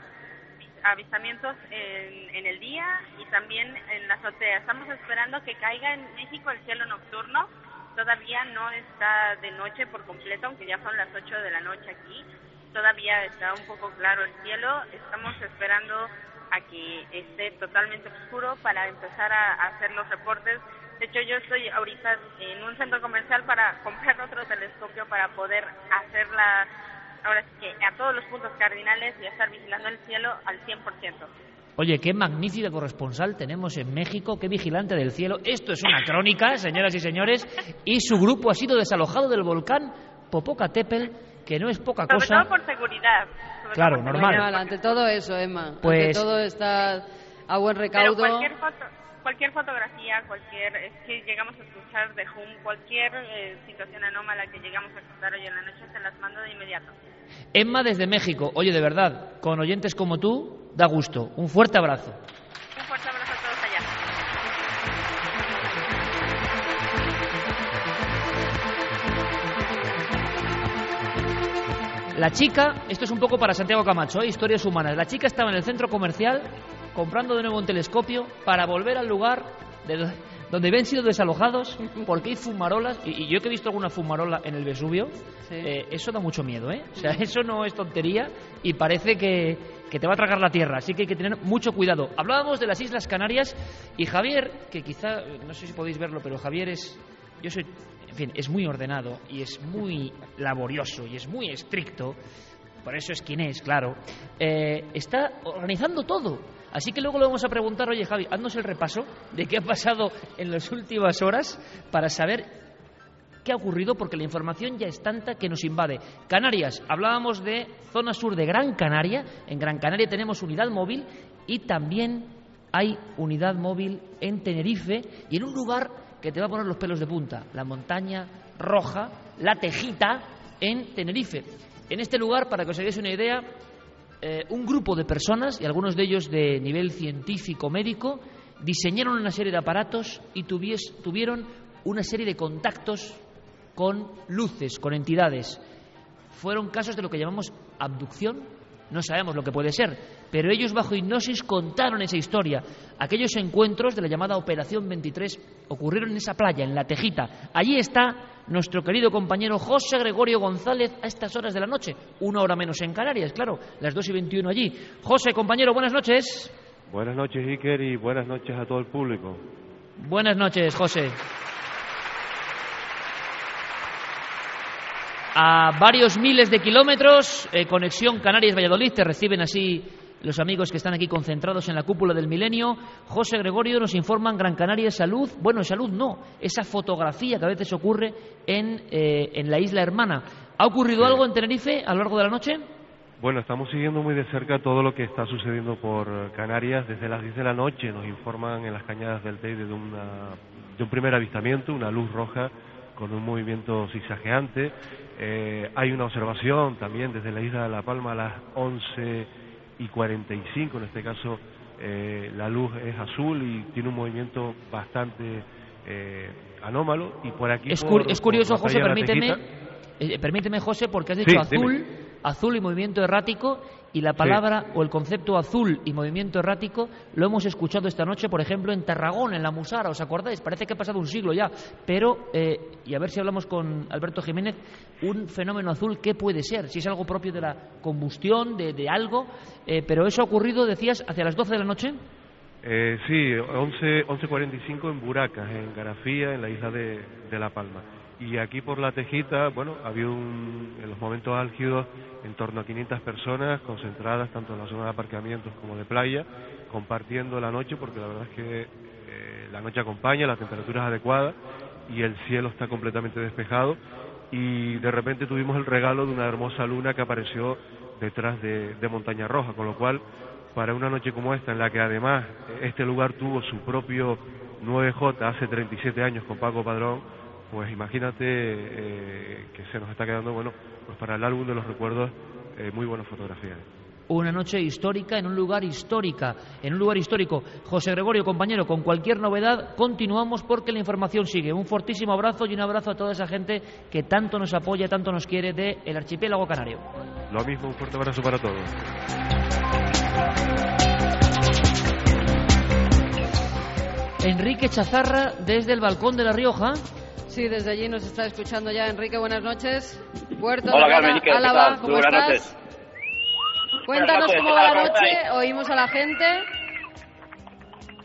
avistamientos en, en el día y también en la azotea. Estamos esperando que caiga en México el cielo nocturno. Todavía no está de noche por completo, aunque ya son las 8 de la noche aquí. Todavía está un poco claro el cielo. Estamos esperando a que esté totalmente oscuro para empezar a, a hacer los reportes. De hecho, yo estoy ahorita en un centro comercial para comprar otro telescopio para poder hacer la, ahora sí que a todos los puntos cardinales y estar vigilando el cielo al 100%.
Oye, qué magnífica corresponsal tenemos en México, qué vigilante del cielo. Esto es una crónica, señoras y señores, y su grupo ha sido desalojado del volcán Popocatépetl, que no es poca
Sobre
cosa.
todo por seguridad. sobre
Claro,
todo por
normal.
seguridad.
Ante todo eso, Emma.
Pues-
Ante todo está a buen
Pero
recaudo.
cualquier, foto, cualquier fotografía, cualquier eh, que llegamos a escuchar de Hum, cualquier eh, situación anómala que llegamos a escuchar hoy en la noche, se las mando de inmediato.
Emma desde México. Oye, de verdad, con oyentes como tú, da gusto. Un fuerte abrazo.
Un fuerte abrazo a todos allá.
La chica, esto es un poco para Santiago Camacho, ¿eh? historias humanas. La chica estaba en el centro comercial comprando de nuevo un telescopio para volver al lugar de do- donde habían sido desalojados porque hay fumarolas. Y, y yo que he visto alguna fumarola en el Vesubio, eh, eso da mucho miedo, ¿eh? O sea, eso no es tontería y parece que, que te va a tragar la tierra. Así que hay que tener mucho cuidado. Hablábamos de las Islas Canarias y Javier, que quizá, no sé si podéis verlo, pero Javier es. Yo soy. En fin, es muy ordenado y es muy laborioso y es muy estricto. Por eso es quien es, claro. Eh, está organizando todo. Así que luego le vamos a preguntar, oye Javi, haznos el repaso de qué ha pasado en las últimas horas para saber qué ha ocurrido, porque la información ya es tanta que nos invade. Canarias, hablábamos de zona sur de Gran Canaria. En Gran Canaria tenemos unidad móvil y también hay unidad móvil en Tenerife y en un lugar que te va a poner los pelos de punta, la montaña roja, la Tejita, en Tenerife. En este lugar, para que os hagáis una idea, eh, un grupo de personas, y algunos de ellos de nivel científico médico, diseñaron una serie de aparatos y tuvies- tuvieron una serie de contactos con luces, con entidades. Fueron casos de lo que llamamos abducción, no sabemos lo que puede ser, pero ellos bajo hipnosis contaron esa historia. Aquellos encuentros de la llamada Operación 23 ocurrieron en esa playa, en La Tejita. Allí está nuestro querido compañero José Gregorio González a estas horas de la noche, una hora menos en Canarias, claro, las 2 y 21 allí. José, compañero, buenas noches.
Buenas noches, Iker, y buenas noches a todo el público.
Buenas noches, José. A varios miles de kilómetros, eh, conexión Canarias-Valladolid, te reciben así los amigos que están aquí concentrados en la cúpula del milenio. José Gregorio nos informan Gran Canaria Salud. Bueno, Salud no, esa fotografía que a veces ocurre en, eh, en la isla hermana. ¿Ha ocurrido algo en Tenerife a lo largo de la noche?
Bueno, estamos siguiendo muy de cerca todo lo que está sucediendo por Canarias. Desde las 10 de la noche nos informan en las cañadas del Teide de, una, de un primer avistamiento, una luz roja con un movimiento zigzagueante. Eh, hay una observación también desde la isla de La Palma a las 11 y 45, en este caso eh, la luz es azul y tiene un movimiento bastante eh, anómalo. Y por aquí
Es,
por-
es curioso,
por
José, permíteme, eh, permíteme, José, porque has dicho
Sí,
azul,
dime.
azul y movimiento errático, y la palabra o el concepto azul y movimiento errático lo hemos escuchado esta noche, por ejemplo, en Tarragona, en la Musara, ¿os acordáis? Parece que ha pasado un siglo ya, pero, eh, y a ver si hablamos con Alberto Jiménez, un fenómeno azul, ¿qué puede ser? Si es algo propio de la combustión, de, de algo, eh, pero eso ha ocurrido, decías, hacia las 12 de la noche.
Eh, sí, 11, 11.45 en Buracas, en Garafía, en la isla de, de La Palma. Y aquí por la Tejita, bueno, había un, en los momentos álgidos en torno a 500 personas concentradas tanto en la zona de aparcamientos como de playa, compartiendo la noche, porque la verdad es que eh, la noche acompaña, la temperatura es adecuada y el cielo está completamente despejado. Y de repente tuvimos el regalo de una hermosa luna que apareció detrás de, de Montaña Roja, con lo cual para una noche como esta, en la que además este lugar tuvo su propio 9J hace 37 años con Paco Padrón, pues imagínate eh, que se nos está quedando, bueno, pues para el álbum de los recuerdos, eh, muy buenas fotografías.
Una noche histórica en un lugar histórica, en un lugar histórico. José Gregorio, compañero, con cualquier novedad continuamos porque la información sigue. Un fortísimo abrazo y un abrazo a toda esa gente que tanto nos apoya, tanto nos quiere del el archipiélago canario.
Lo mismo, un fuerte abrazo para todos.
Enrique Chazarra desde el balcón de La Rioja.
Sí, desde allí nos está escuchando ya Enrique. Buenas noches. Puerto
Hola, Carmen, ¿qué tal?
Álava, ¿cómo
buenas
estás?
noches.
Cuéntanos
Buenas noches,
cómo
¿qué
va la
¿Cómo
noche. Oímos a la gente.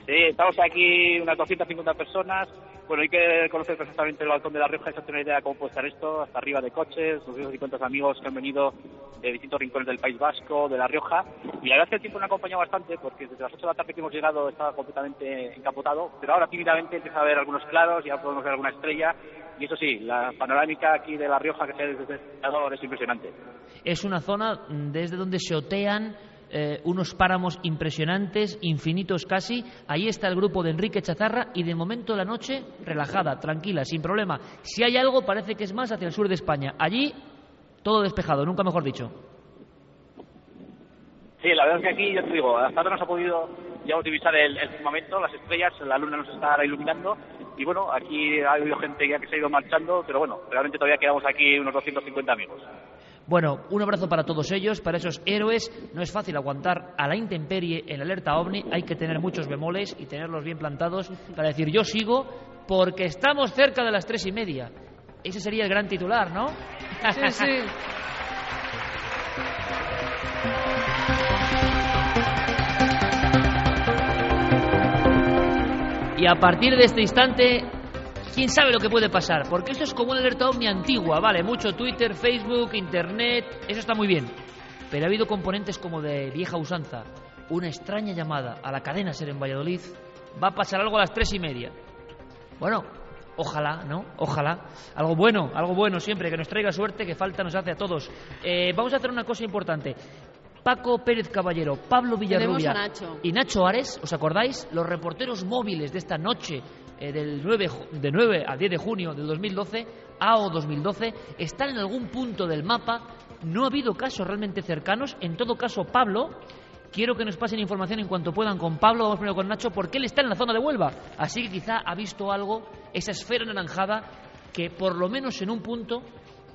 Sí, estamos aquí unas 250 personas Bueno, hay que conocer perfectamente el balcón de La Rioja y tener una idea de cómo puede estar esto, hasta arriba de coches, 250 amigos que han venido de distintos rincones del País Vasco, de La Rioja, y la verdad es que el tiempo me ha acompañado bastante, porque desde las 8 de la tarde que hemos llegado estaba completamente encapotado, pero ahora tímidamente empieza a ver algunos claros, ya podemos ver alguna estrella, y eso sí, la panorámica aquí de La Rioja que se ve desde el es impresionante.
Es una zona desde donde se otean eh, unos páramos impresionantes, infinitos casi. Ahí está el grupo de Enrique Chazarra y de momento la noche relajada, tranquila, sin problema. Si hay algo, parece que es más hacia el sur de España. Allí, todo despejado, nunca mejor dicho.
Sí, la verdad que aquí, ya te digo, hasta ahora no se ha podido ya utilizar el, el firmamento, las estrellas, la luna nos está iluminando y bueno, aquí ha habido gente ya que se ha ido marchando, pero bueno, realmente todavía quedamos aquí unos 250 amigos.
Bueno, un abrazo para todos ellos, para esos héroes. No es fácil aguantar a la intemperie en alerta ovni. Hay que tener muchos bemoles y tenerlos bien plantados para decir yo sigo porque estamos cerca de las tres y media. Ese sería el gran titular, ¿no?
Sí, sí.
Y a partir de este instante, quién sabe lo que puede pasar, porque esto es como una alerta ovni antigua, vale, mucho Twitter, Facebook, Internet, eso está muy bien. Pero ha habido componentes como de vieja usanza, una extraña llamada a la cadena Ser en Valladolid, va a pasar algo a las tres y media. Bueno, ojalá, ¿no? Ojalá. Algo bueno, algo bueno siempre, que nos traiga suerte, que falta nos hace a todos. Eh, vamos a hacer una cosa importante. Paco Pérez Caballero, Pablo Villarrubia
Nacho.
y Nacho Ares, ¿os acordáis? Los reporteros móviles de esta noche eh, del 9, ju- de 9 a 10 de junio del 2012, AO 2012, están en algún punto del mapa. No ha habido casos realmente cercanos. En todo caso, Pablo, quiero que nos pasen información en cuanto puedan con Pablo. Vamos primero con Nacho, porque él está en la zona de Huelva. Así que quizá ha visto algo, esa esfera anaranjada, que por lo menos en un punto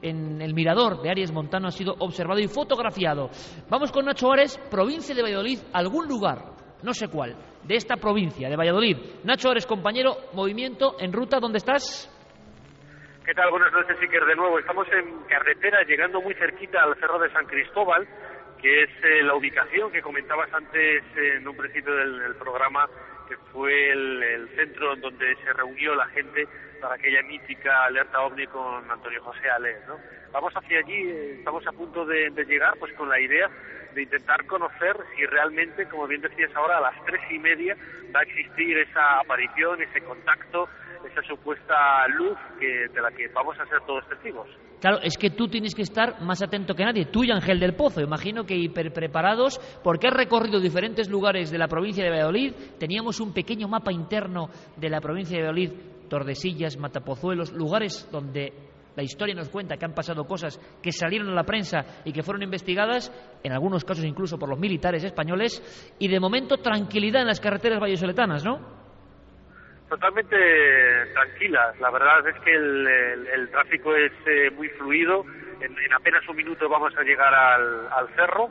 en el mirador de Aries Montano ha sido observado y fotografiado. Vamos con Nacho Ares, provincia de Valladolid, algún lugar, no sé cuál, de esta provincia de Valladolid. Nacho Ares, compañero, movimiento en ruta, ¿dónde estás?
¿Qué tal? Buenas noches, Iker, de nuevo. Estamos en carretera, llegando muy cerquita al Cerro de San Cristóbal, que es eh, la ubicación que comentabas antes eh, en un principio del, del programa, que fue el, el centro en donde se reunió la gente para aquella mítica alerta ovni con Antonio José Alés, ¿no? Vamos hacia allí, estamos a punto de, de llegar, pues con la idea de intentar conocer si realmente, como bien decías ahora, a las tres y media va a existir esa aparición, ese contacto, esa supuesta luz que, de la que vamos a ser todos testigos.
Claro, es que tú tienes que estar más atento que nadie. Tú y Ángel del Pozo, imagino que hiperpreparados, porque has recorrido diferentes lugares de la provincia de Valladolid. Teníamos un pequeño mapa interno de la provincia de Valladolid, Tordesillas, Matapozuelos, lugares donde la historia nos cuenta que han pasado cosas que salieron a la prensa y que fueron investigadas, en algunos casos incluso por los militares españoles, y de momento tranquilidad en las carreteras vallesoletanas, ¿no?
Totalmente tranquilas. La verdad es que el, el- tráfico es eh, muy fluido. En, en apenas un minuto vamos a llegar al, al cerro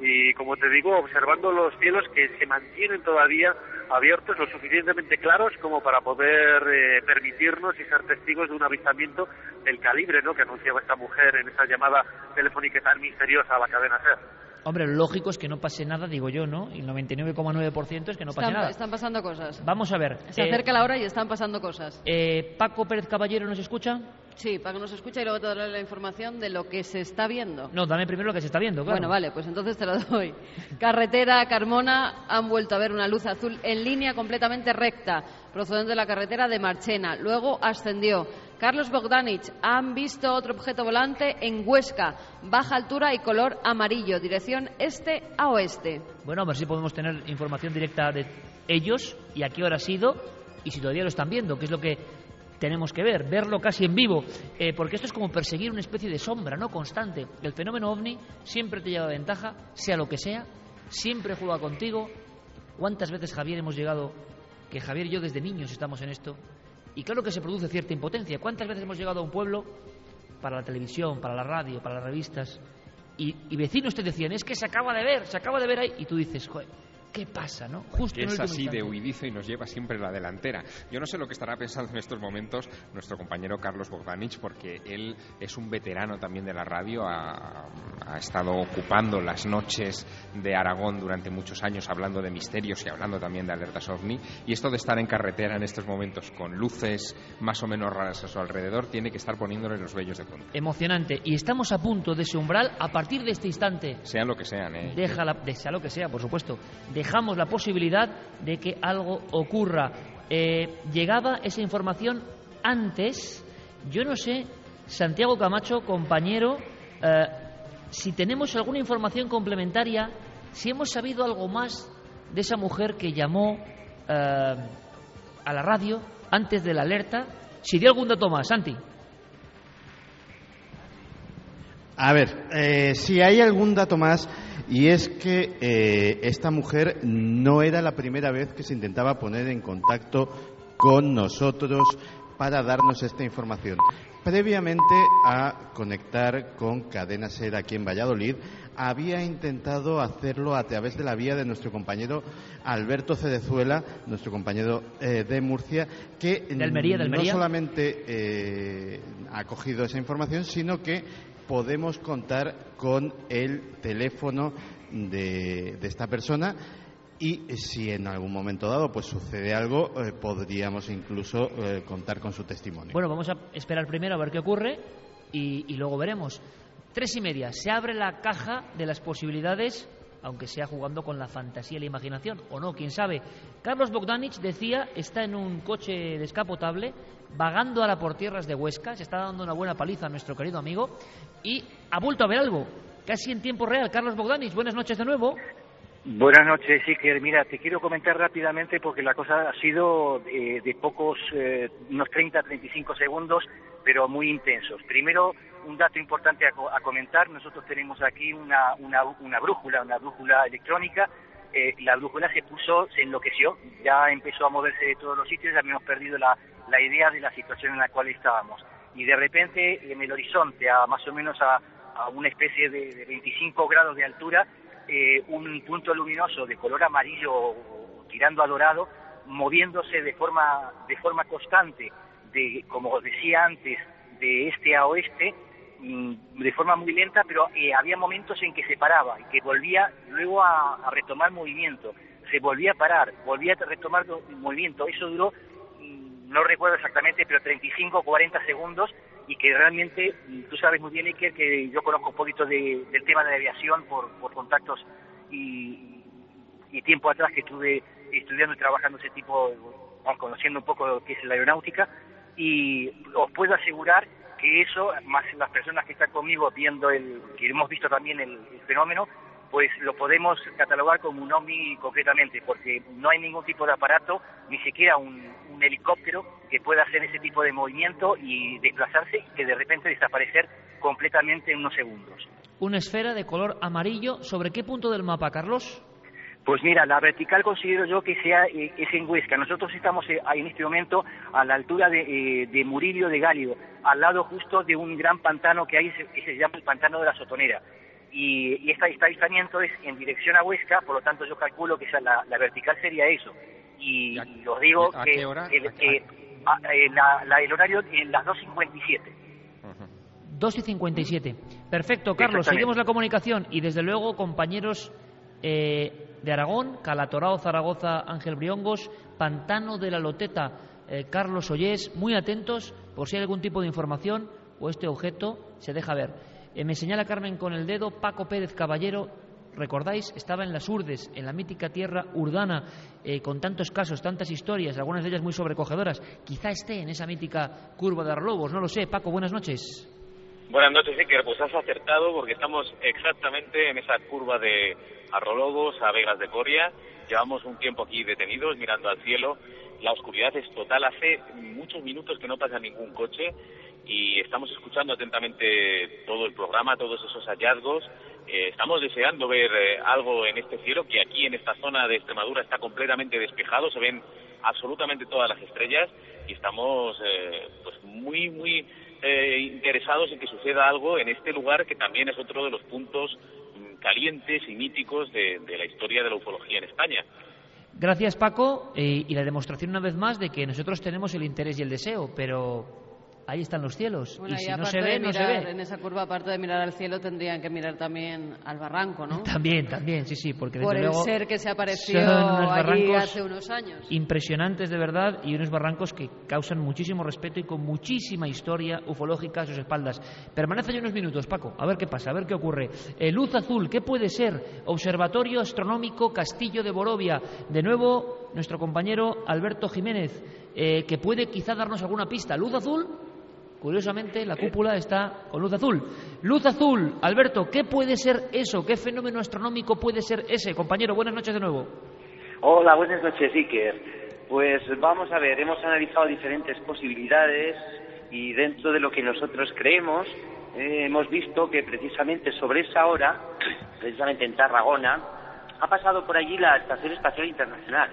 y, como te digo, observando los cielos que se mantienen todavía abiertos, lo suficientemente claros como para poder eh, permitirnos y ser testigos de un avistamiento del calibre ¿no? que anunciaba esta mujer en esa llamada telefónica tan misteriosa a la cadena SER.
Hombre, lo lógico es que no pase nada, digo yo, ¿no? Y el 99,9% es que no pase nada.
están pasando cosas.
Vamos a ver.
Se
eh,
acerca la hora y están pasando cosas.
eh, Paco Pérez Caballero nos escucha.
Sí, para que nos escuche y luego te daré la información de lo que se está viendo.
No, dame primero lo que se está viendo, claro.
Bueno, vale, pues entonces te lo doy. Carretera Carmona han vuelto a ver una luz azul en línea completamente recta, procedente de la carretera de Marchena. Luego ascendió. Carlos Bogdanich han visto otro objeto volante en Huesca, baja altura y color amarillo, dirección este a oeste.
Bueno, a ver si podemos tener información directa de ellos y a qué hora ha sido y si todavía lo están viendo, que es lo que tenemos que ver, verlo casi en vivo, eh, porque esto es como perseguir una especie de sombra, ¿no? Constante. El fenómeno ovni siempre te lleva ventaja, sea lo que sea, siempre juega contigo. ¿Cuántas veces, Javier, hemos llegado, que Javier y yo desde niños estamos en esto, y claro que se produce cierta impotencia. ¿Cuántas veces hemos llegado a un pueblo para la televisión, para la radio, para las revistas, y, y vecinos te decían, es que se acaba de ver, se acaba de ver ahí, y tú dices, joder, ¿Qué pasa, no? Justo
que
en el
es así de huidizo y nos lleva siempre la delantera. Yo no sé lo que estará pensando en estos momentos nuestro compañero Carlos Bogdanich, porque él es un veterano también de la radio, ha, ha estado ocupando las noches de Aragón durante muchos años hablando de misterios y hablando también de alertas ovni, y esto de estar en carretera en estos momentos con luces más o menos raras a su alrededor tiene que estar poniéndole los vellos de punta.
Emocionante. Y estamos a punto de ese umbral a partir de este instante.
Sean lo que sean, ¿eh?
Sea lo que sea, por supuesto. Dejamos la posibilidad de que algo ocurra. Eh, llegaba esa información antes. Yo no sé, Santiago Camacho, compañero, eh, si tenemos alguna información complementaria, si hemos sabido algo más de esa mujer que llamó eh, a la radio antes de la alerta. Si dio algún dato más, Santi.
A ver, si hay algún dato más, y es que eh, esta mujer no era la primera vez que se intentaba poner en contacto con nosotros para darnos esta información. Previamente a conectar con Cadena Ser aquí en Valladolid, había intentado hacerlo a través de la vía de nuestro compañero Alberto Cedezuela, nuestro compañero eh, de Murcia, que
De Almería, de
no solamente eh, ha cogido esa información, sino que podemos contar con el teléfono de, de esta persona y si en algún momento dado pues sucede algo, eh, podríamos incluso eh, contar con su testimonio.
Bueno, vamos a esperar primero a ver qué ocurre y, y luego veremos. Tres y media, se abre la caja de las posibilidades, aunque sea jugando con la fantasía y la imaginación, o no, quién sabe. Carlos Bogdanich decía, está en un coche descapotable, vagando ahora por tierras de Huesca, se está dando una buena paliza a nuestro querido amigo, y ha vuelto a ver algo, casi en tiempo real. Carlos Bogdanich, buenas noches de nuevo.
Buenas noches, Iker. Mira, te quiero comentar rápidamente porque la cosa ha sido eh, de pocos, eh, unos 30, 35 segundos, pero muy intensos. Primero, un dato importante a, a comentar. Nosotros tenemos aquí una, una, una brújula, una brújula electrónica. Eh, la brújula se puso, se enloqueció, ya empezó a moverse de todos los sitios, ya habíamos perdido la, la idea de la situación en la cual estábamos. Y de repente, en el horizonte, a más o menos a, a una especie de, de 25 grados de altura, eh, un punto luminoso de color amarillo tirando a dorado, moviéndose de forma, de forma constante, de, como decía antes, de este a oeste, de forma muy lenta, pero eh, había momentos en que se paraba y que volvía luego a, retomar movimiento. Se volvía a parar, volvía a retomar movimiento. Eso duró, mm, no recuerdo exactamente, pero 35 o 40 segundos y que realmente, mm, tú sabes muy bien, Iker, que yo conozco un poquito de- del tema de la aviación por, por contactos y, y tiempo atrás que estuve estudiando y trabajando ese tipo, conociendo un poco lo que es la aeronáutica, y os puedo asegurar que eso, más las personas que están conmigo viendo el, que hemos visto también el, fenómeno, pues lo podemos catalogar como un ovni concretamente, porque no hay ningún tipo de aparato, ni siquiera un, un helicóptero que pueda hacer ese tipo de movimiento y desplazarse y que de repente desaparecer completamente en unos segundos.
Una esfera de color amarillo. ¿Sobre qué punto del mapa, Carlos?
Pues mira, la vertical considero yo que sea eh, es en Huesca. Nosotros estamos eh, en este momento a la altura de, eh, de Murillo de Gálido, al lado justo de un gran pantano que hay, se- que se llama el pantano de la Sotonera. Y, y este este avistamiento es en dirección a Huesca, por lo tanto yo calculo que esa- la, la vertical sería eso. Y, y os digo
a
que
qué hora?
el,
¿A-
a- eh, la- la- el horario en las 2.57.
2 y 57. Perfecto, Carlos. Seguimos la comunicación y desde luego, compañeros eh, de Aragón, Calatorao, Zaragoza, Ángel Briongos, Pantano de la Loteta, eh, Carlos Ollés, muy atentos por si hay algún tipo de información o este objeto se deja ver. Eh, me señala Carmen con el dedo Paco Pérez Caballero. Recordáis, estaba en las Urdes, en la mítica tierra urdana, eh, con tantos casos, tantas historias, algunas de ellas muy sobrecogedoras. Quizá esté en esa mítica curva de Arlobos, no lo sé. Paco, buenas noches.
Buenas noches, Iker. Pues has acertado porque estamos exactamente en esa curva de Arrolobos a Vegas de Coria. Llevamos un tiempo aquí detenidos mirando al cielo. La oscuridad es total. Hace muchos minutos que no pasa ningún coche y estamos escuchando atentamente todo el programa, todos esos hallazgos. Eh, estamos deseando ver eh, algo en este cielo que aquí en esta zona de Extremadura está completamente despejado. Se ven absolutamente todas las estrellas y estamos eh, pues muy, muy eh, interesados en que suceda algo en este lugar que también es otro de los puntos calientes y míticos de, de la historia de la ufología en España.
Gracias, Paco, eh, y la demostración una vez más de que nosotros tenemos el interés y el deseo, pero ahí están los cielos.
Bueno,
y si no se ve,
de
no se
mirar
ve.
En esa curva, aparte de mirar al cielo, tendrían que mirar también al barranco, ¿no?
También, también, sí, sí, porque
Por el
luego
ser que se apareció allí
barrancos
hace unos años.
impresionantes de verdad y unos barrancos que causan muchísimo respeto y con muchísima historia ufológica a sus espaldas. Permanece ahí unos minutos, Paco, a ver qué pasa, a ver qué ocurre. Eh, luz azul, ¿qué puede ser? Observatorio Astronómico Castillo de Borovia. De nuevo, nuestro compañero Alberto Jiménez, eh, que puede quizá darnos alguna pista. Luz azul. Curiosamente, la cúpula está con luz azul. Luz azul, Alberto, ¿qué puede ser eso? ¿Qué fenómeno astronómico puede ser ese? Compañero, buenas noches de nuevo.
Hola, buenas noches, Iker. Pues vamos a ver, hemos analizado diferentes posibilidades y dentro de lo que nosotros creemos, eh, hemos visto que precisamente sobre esa hora, precisamente en Tarragona, ha pasado por allí la Estación Espacial Internacional,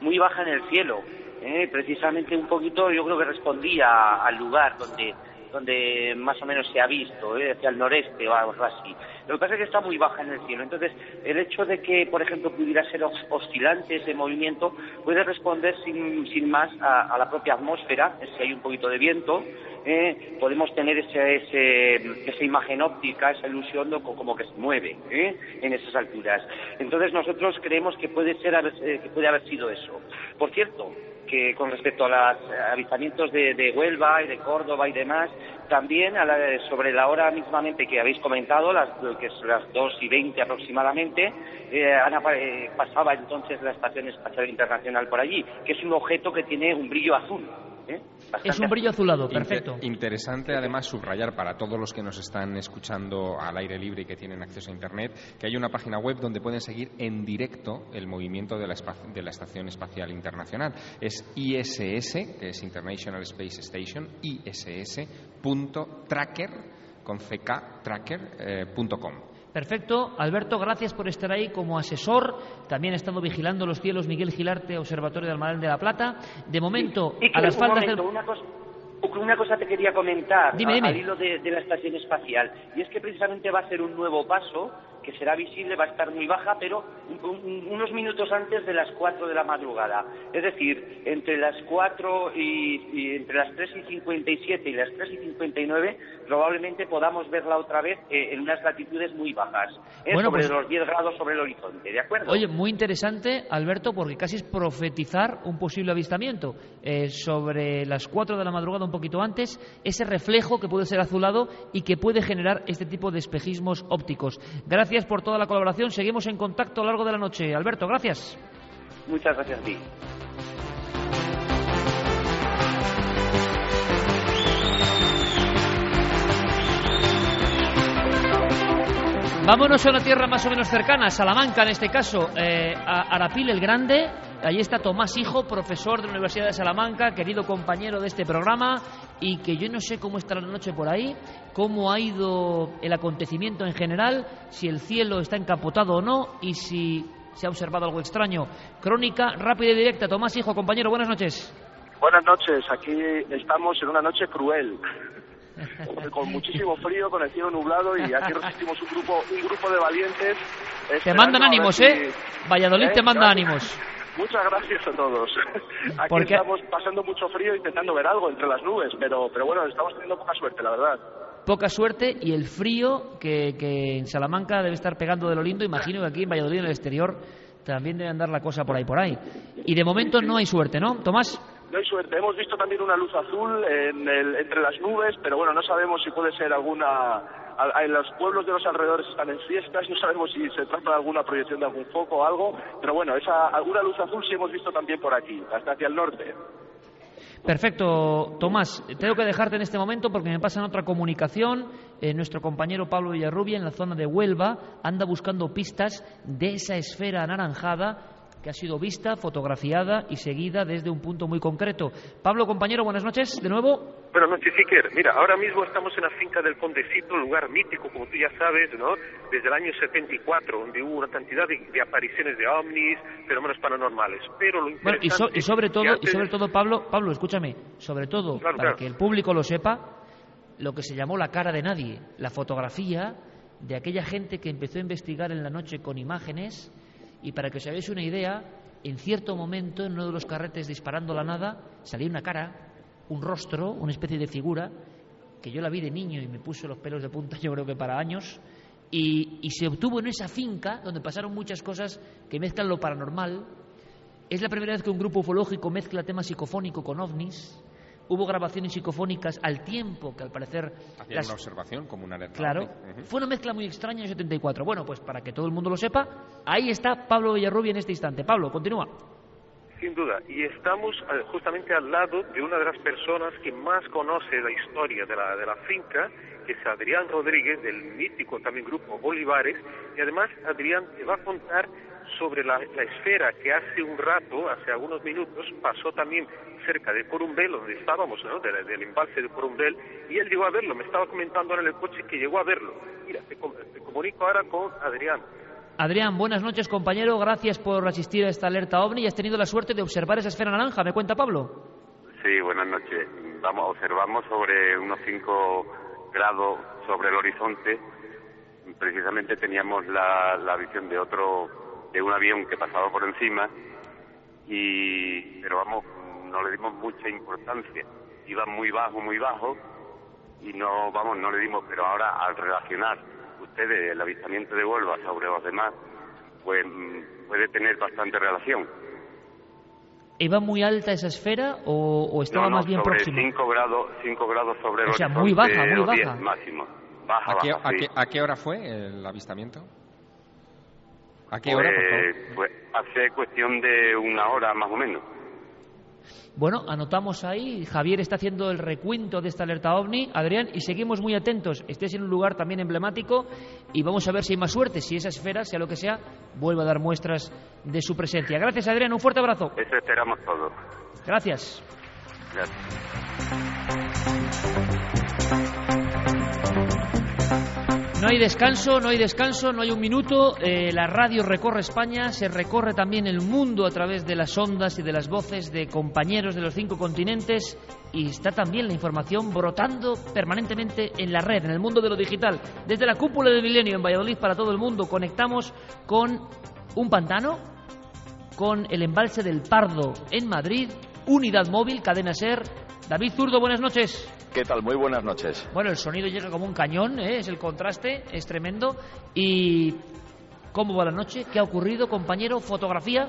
muy baja en el cielo, eh, precisamente un poquito yo creo que respondía al lugar donde donde más o menos se ha visto, eh, hacia el noreste o algo así. Lo que pasa es que está muy baja en el cielo. Entonces, el hecho de que, por ejemplo, pudiera ser os- oscilante ese movimiento puede responder sin, sin más a, la propia atmósfera, si hay un poquito de viento, eh, podemos tener ese, ese- esa imagen óptica, esa ilusión de co- como que se mueve eh, en esas alturas. Entonces, nosotros creemos que puede, ser, eh, que puede haber sido eso. Por cierto, que con respecto a los avistamientos de, de Huelva y de Córdoba y demás, también a la- sobre la hora mismamente que habéis comentado, las, que es las 2 y 20 aproximadamente, eh, eh, pasaba entonces la Estación Espacial Internacional por allí, que es un objeto que tiene un brillo azul. ¿Eh?
Es un brillo azulado,
Inter-
perfecto.
interesante además subrayar para todos los que nos están escuchando al aire libre y que tienen acceso a Internet que hay una página web donde pueden seguir en directo el movimiento de la, de la Estación Espacial Internacional. Es ISS, que es International Space Station, ISS.tracker, con CK, tracker, eh, punto com.
Perfecto. Alberto, gracias por estar ahí como asesor. También ha estado vigilando los cielos Miguel Gilarte, Observatorio de Almadén de la Plata. De momento,
Y que
a las
momento,
del...
una cosa, una cosa te quería comentar
Dime,
a-
dime.
al hilo de, de la estación espacial y es que precisamente va a ser un nuevo paso que será visible, va a estar muy baja, pero un- un- unos minutos antes de las 4 de la madrugada. Es decir, entre las 4 y, y entre las 3 y 57 y las 3 y 59 probablemente podamos verla otra vez eh, en unas latitudes muy bajas, eh,
Bueno,
sobre
pues-
los 10 grados sobre el horizonte, ¿de acuerdo?
Oye, muy interesante, Alberto, porque casi es profetizar un posible avistamiento eh, sobre las 4 de la madrugada, un poquito antes, ese reflejo que puede ser azulado y que puede generar este tipo de espejismos ópticos. Gracias por toda la colaboración. Seguimos en contacto a lo largo de la noche. Alberto, gracias.
Muchas gracias a ti.
Vámonos a una tierra más o menos cercana, Salamanca en este caso, eh, a Arapil el Grande. Allí está Tomás Hijo, profesor de la Universidad de Salamanca, querido compañero de este programa, y que yo no sé cómo está la noche por ahí, cómo ha ido el acontecimiento en general, si el cielo está encapotado o no, y si se ha observado algo extraño. Crónica rápida y directa. Tomás Hijo, compañero, buenas noches.
Buenas noches, aquí estamos en una noche cruel, con muchísimo frío, con el cielo nublado y aquí resistimos un grupo, un grupo de valientes.
Te mandan ánimos,
si-
¿eh? Valladolid
¿Eh?
te manda
Gracias.
ánimos.
Muchas gracias a todos. Aquí
Porque-
estamos pasando mucho frío intentando ver algo entre las nubes, pero, pero bueno, estamos teniendo poca suerte, la verdad.
poca suerte y el frío que, que en Salamanca debe estar pegando de lo lindo. Imagino que aquí en Valladolid, en el exterior, también debe andar la cosa por ahí, por ahí. Y de momento no hay suerte, ¿no, Tomás?
No hay suerte. Hemos visto también una luz azul en el- entre las nubes, pero bueno, no sabemos si puede ser alguna. En los pueblos de los alrededores están en fiestas, no sabemos si se trata de alguna proyección de algún foco o algo, pero bueno, esa alguna luz azul sí hemos visto también por aquí, hasta hacia el norte.
Perfecto, Tomás. Tengo que dejarte en este momento porque me pasan otra comunicación. Eh, nuestro compañero Pablo Villarrubia en la zona de Huelva anda buscando pistas de esa esfera anaranjada que ha sido vista, fotografiada y seguida desde un punto muy concreto. Pablo, compañero, buenas noches de nuevo.
Buenas noches, Iker. Mira, ahora mismo estamos en la finca del Condecito, lugar mítico, como tú ya sabes, ¿no? Desde el año 74, donde hubo una cantidad de, de apariciones de ovnis, fenómenos paranormales. Pero lo
Bueno, y, so- y sobre todo, y sobre todo, Pablo, Pablo, escúchame, sobre todo,
Claro,
para
claro.
que el público lo sepa, lo que se llamó la cara de nadie, la fotografía de aquella gente que empezó a investigar en la noche con imágenes y para que os hagáis una idea, en cierto momento en uno de los carretes disparando la nada salía una cara, un rostro, una especie de figura que yo la vi de niño y me puso los pelos de punta yo creo que para años y, y se obtuvo en esa finca donde pasaron muchas cosas que mezclan lo paranormal. Es la primera vez que un grupo ufológico mezcla tema psicofónico con ovnis. Hubo grabaciones psicofónicas al tiempo que al parecer
Hacían
las-
una observación como una alerta.
Claro,
ovni. Ujú.
fue una mezcla muy extraña en el 74. Bueno, pues para que todo el mundo lo sepa, ahí está Pablo Villarrubia en este instante. Pablo, continúa.
Sin duda, y estamos eh, justamente al lado de una de las personas que más conoce la historia de la, de la finca, que es Adrián Rodríguez, del mítico también grupo Olivares, y además Adrián te va a contar sobre la, la esfera que hace un rato, hace algunos minutos, pasó también cerca de Corumbel, donde estábamos, ¿no? Del, del embalse de Corumbel, y él llegó a verlo, me estaba comentando ahora en el coche que llegó a verlo. Mira, te, te comunico ahora con Adrián.
Adrián, buenas noches, compañero. Gracias por asistir a esta alerta ovni y has tenido la suerte de observar esa esfera naranja. ¿Me cuenta Pablo?
Sí, buenas noches. Vamos, observamos sobre unos 5 grados sobre el horizonte. Precisamente teníamos la, la visión de otro, de un avión que pasaba por encima, y, pero vamos, no le dimos mucha importancia. Iba muy bajo, muy bajo, y no, vamos, no le dimos, pero ahora al relacionar ustedes el avistamiento de Huelva sobre los demás, pues mm, puede tener bastante relación.
¿Iba muy alta esa esfera o, o estaba
no, no,
más bien
sobre
próxima?
5 grados, 5 grados sobre el
O sea, muy baja, muy
o 10
baja.
máximo. Baja,
¿A qué,
baja,
a
sí.
qué- a qué hora fue el avistamiento? ¿A qué hora, por favor?
Pues, pues hace cuestión de una hora más o menos.
Bueno, anotamos ahí. Javier está haciendo el recuento de esta alerta ovni. Adrián, y seguimos muy atentos. Estés en un lugar también emblemático y vamos a ver si hay más suerte. Si esa esfera, sea lo que sea, vuelve a dar muestras de su presencia. Gracias, Adrián. Un fuerte abrazo.
Eso esperamos todos.
Gracias.
Gracias.
No hay descanso, no hay descanso, no hay un minuto. Eh, la radio recorre España, se recorre también el mundo a través de las ondas y de las voces de compañeros de los cinco continentes y está también la información brotando permanentemente en la red, en el mundo de lo digital. Desde la cúpula del milenio en Valladolid para todo el mundo conectamos con un pantano, con el embalse del Pardo en Madrid, unidad móvil, cadena ser. David Zurdo, buenas noches.
¿Qué tal? Muy buenas noches.
Bueno, el sonido llega como un cañón, ¿eh? es el contraste, es tremendo. ¿Y cómo va la noche? ¿Qué ha ocurrido, compañero? ¿Fotografía?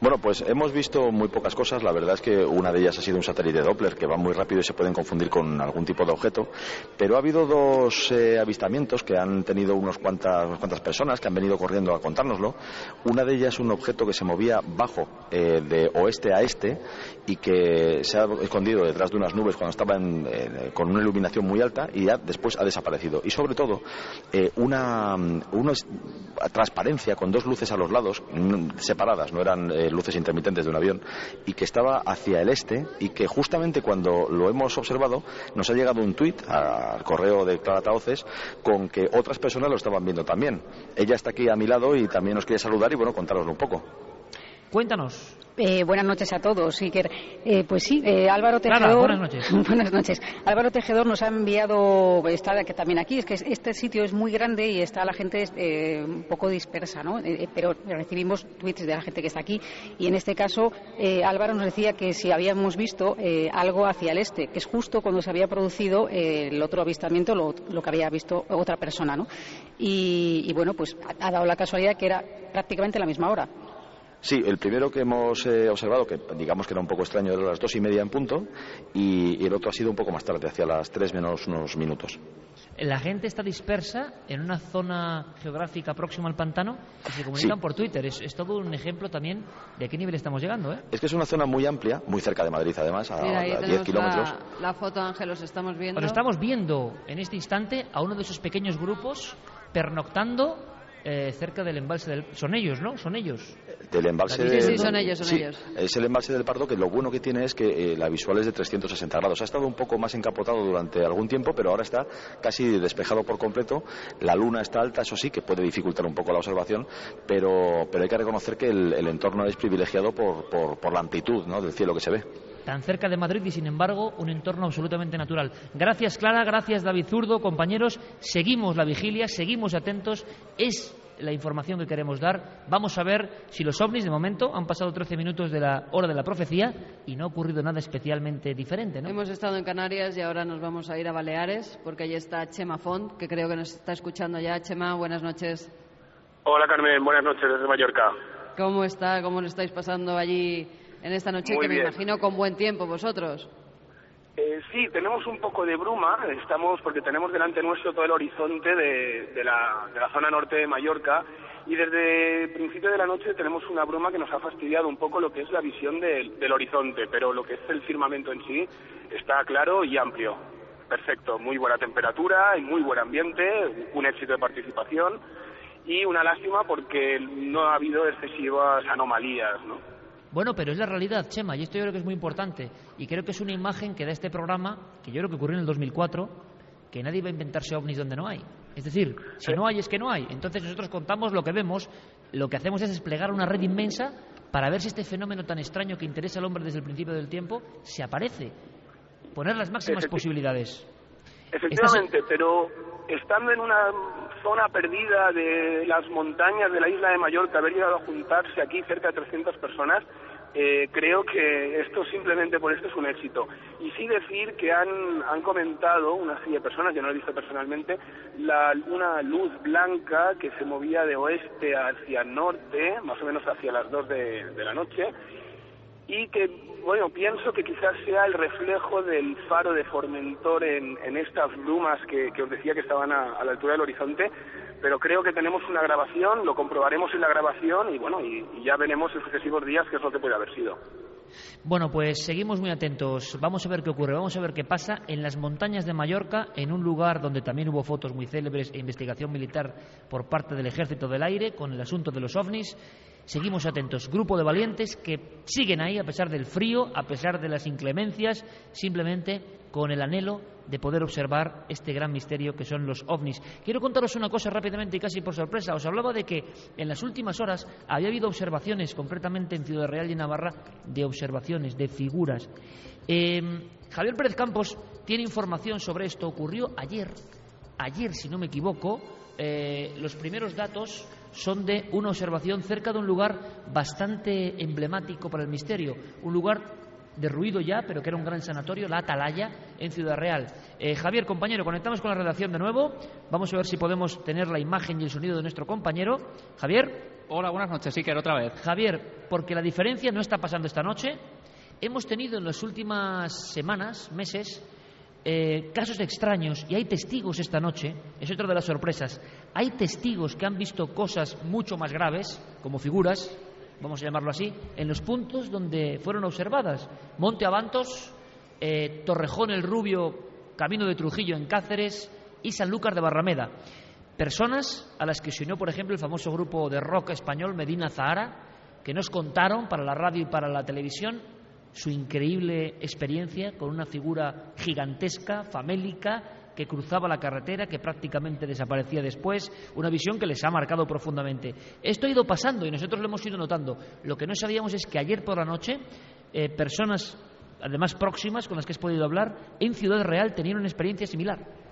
Bueno, pues hemos visto muy pocas cosas. La verdad es que una de ellas ha sido un satélite Doppler que va muy rápido y se pueden confundir con algún tipo de objeto. Pero ha habido dos eh, avistamientos que han tenido unos cuantas, unas cuantas personas que han venido corriendo a contárnoslo. Una de ellas un objeto que se movía bajo eh, de oeste a este y que se ha escondido detrás de unas nubes cuando estaba en, eh, con una iluminación muy alta y ya después ha desaparecido. Y sobre todo eh, una, una es- transparencia con dos luces a los lados mm, separadas, no eran eh, luces intermitentes de un avión, y que estaba hacia el este y que justamente cuando lo hemos observado nos ha llegado un tuit al correo de Clara Taoces con que otras personas lo estaban viendo también. Ella está aquí a mi lado y también nos quiere saludar y bueno, contároslo un poco.
Cuéntanos.
Eh, buenas noches a todos, Iker. Eh, pues sí, eh, Álvaro Tejedor.
buenas noches.
buenas noches. Álvaro Tejedor nos ha enviado, está que también aquí, es que este sitio es muy grande y está la gente eh, un poco dispersa, ¿no? Eh, pero recibimos tweets de la gente que está aquí y en este caso eh, Álvaro nos decía que si habíamos visto eh, algo hacia el este, que es justo cuando se había producido eh, el otro avistamiento, lo, lo que había visto otra persona, ¿no? Y, y bueno, pues ha, ha dado la casualidad que era prácticamente la misma hora.
Sí, el primero que hemos eh, observado, que digamos que era un poco extraño, era a las dos y media en punto, y, y el otro ha sido un poco más tarde, hacia las tres menos unos minutos.
La gente está dispersa en una zona geográfica próxima al pantano y se comunican
Sí.
por Twitter. Es, es todo un ejemplo también de a qué nivel estamos llegando, ¿eh?
Es que es una zona muy amplia, muy cerca de Madrid además, a,
Mira, ahí
a 10
tenemos
kilómetros.
la, la foto, Ángel, os estamos viendo.
Bueno, estamos viendo en este instante a uno de esos pequeños grupos pernoctando eh, cerca del embalse del... Son ellos, ¿no? Son ellos.
Del embalse
Sí,
del-
sí, son ellos, son
sí,
ellos.
Es el embalse del Pardo que lo bueno que tiene es que eh, la visual es de 360 grados. Ha estado un poco más encapotado durante algún tiempo, pero ahora está casi despejado por completo. La luna está alta, eso sí, que puede dificultar un poco la observación, pero, pero hay que reconocer que el, el entorno es privilegiado por, por, por la amplitud ¿no? del cielo que se ve.
tan cerca de Madrid y sin embargo un entorno absolutamente natural. Gracias Clara, gracias David Zurdo, compañeros. Seguimos la vigilia, seguimos atentos. Es la información que queremos dar. Vamos a ver si los ovnis, de momento, han pasado 13 minutos de la hora de la profecía y no ha ocurrido nada especialmente diferente. ¿no?
Hemos estado en Canarias y ahora nos vamos a ir a Baleares porque allí está Chema Font, que creo que nos está escuchando ya. Chema, buenas noches.
Hola Carmen, buenas noches desde Mallorca.
¿Cómo está? ¿Cómo lo estáis pasando allí en esta noche
Muy
que me
bien.
imagino con buen tiempo vosotros?
Eh, sí, tenemos un poco de bruma, estamos porque tenemos delante nuestro todo el horizonte de, la zona norte de Mallorca y desde el principio de la noche tenemos una bruma que nos ha fastidiado un poco lo que es la visión del, del horizonte, pero lo que es el firmamento en sí está claro y amplio. Perfecto, muy buena temperatura y muy buen ambiente, un éxito de participación y una lástima porque no ha habido excesivas anomalías, ¿no?
Bueno, pero es la realidad, Chema, y esto yo creo que es muy importante. Y creo que es una imagen que da este programa, que yo creo que ocurrió en el 2004, que nadie va a inventarse ovnis donde no hay. Es decir, si no hay, es que no hay. Entonces nosotros contamos lo que vemos, lo que hacemos es desplegar una red inmensa para ver si este fenómeno tan extraño que interesa al hombre desde el principio del tiempo se aparece. Poner las máximas
Efecti-
posibilidades.
Efectivamente, pero estando en una zona perdida de las montañas de la isla de Mallorca, haber llegado a juntarse aquí cerca de 300 personas, eh, creo que esto simplemente por esto es un éxito. Y sí decir que han, han comentado una serie de personas, yo no lo he visto personalmente, la, una luz blanca que se movía de oeste hacia norte, más o menos hacia las 2 de, de la noche, y que, bueno, pienso que quizás sea el reflejo del faro de Formentor en, estas brumas que, os decía que estaban a, la altura del horizonte, pero creo que tenemos una grabación, lo comprobaremos en la grabación y, bueno, y, y ya veremos en sucesivos días qué es lo que puede haber sido.
Bueno, pues seguimos muy atentos. Vamos a ver qué ocurre, vamos a ver qué pasa en las montañas de Mallorca, en un lugar donde también hubo fotos muy célebres e investigación militar por parte del Ejército del Aire con el asunto de los ovnis. Seguimos atentos. Grupo de valientes que siguen ahí a pesar del frío, a pesar de las inclemencias, simplemente con el anhelo de poder observar este gran misterio que son los ovnis. Quiero contaros una cosa rápidamente y casi por sorpresa. Os hablaba de que en las últimas horas había habido observaciones, concretamente en Ciudad Real y Navarra, de observaciones, de figuras. Eh, Javier Pérez Campos tiene información sobre esto. Ocurrió ayer, ayer si no me equivoco, eh, los primeros datos son de una observación cerca de un lugar bastante emblemático para el misterio, un lugar derruido ya, pero que era un gran sanatorio, la Atalaya, en Ciudad Real. Eh, Javier, compañero, conectamos con la redacción de nuevo. Vamos a ver si podemos tener la imagen y el sonido de nuestro compañero. Javier.
Hola, buenas noches, Iker, otra vez.
Javier, porque la diferencia no está pasando esta noche. Hemos tenido en las últimas semanas, meses, eh, casos extraños y hay testigos esta noche, es otra de las sorpresas, hay testigos que han visto cosas mucho más graves, como figuras, vamos a llamarlo así, en los puntos donde fueron observadas. Monte Avantos, eh, Torrejón el Rubio, Camino de Trujillo en Cáceres y Sanlúcar de Barrameda. Personas a las que se unió, por ejemplo, el famoso grupo de rock español Medina Zahara, que nos contaron para la radio y para la televisión su increíble experiencia con una figura gigantesca, famélica, que cruzaba la carretera, que prácticamente desaparecía después, una visión que les ha marcado profundamente. Esto ha ido pasando y nosotros lo hemos ido notando. Lo que no sabíamos es que ayer por la noche eh, personas, además próximas, con las que has podido hablar, en Ciudad Real tenían una experiencia similar.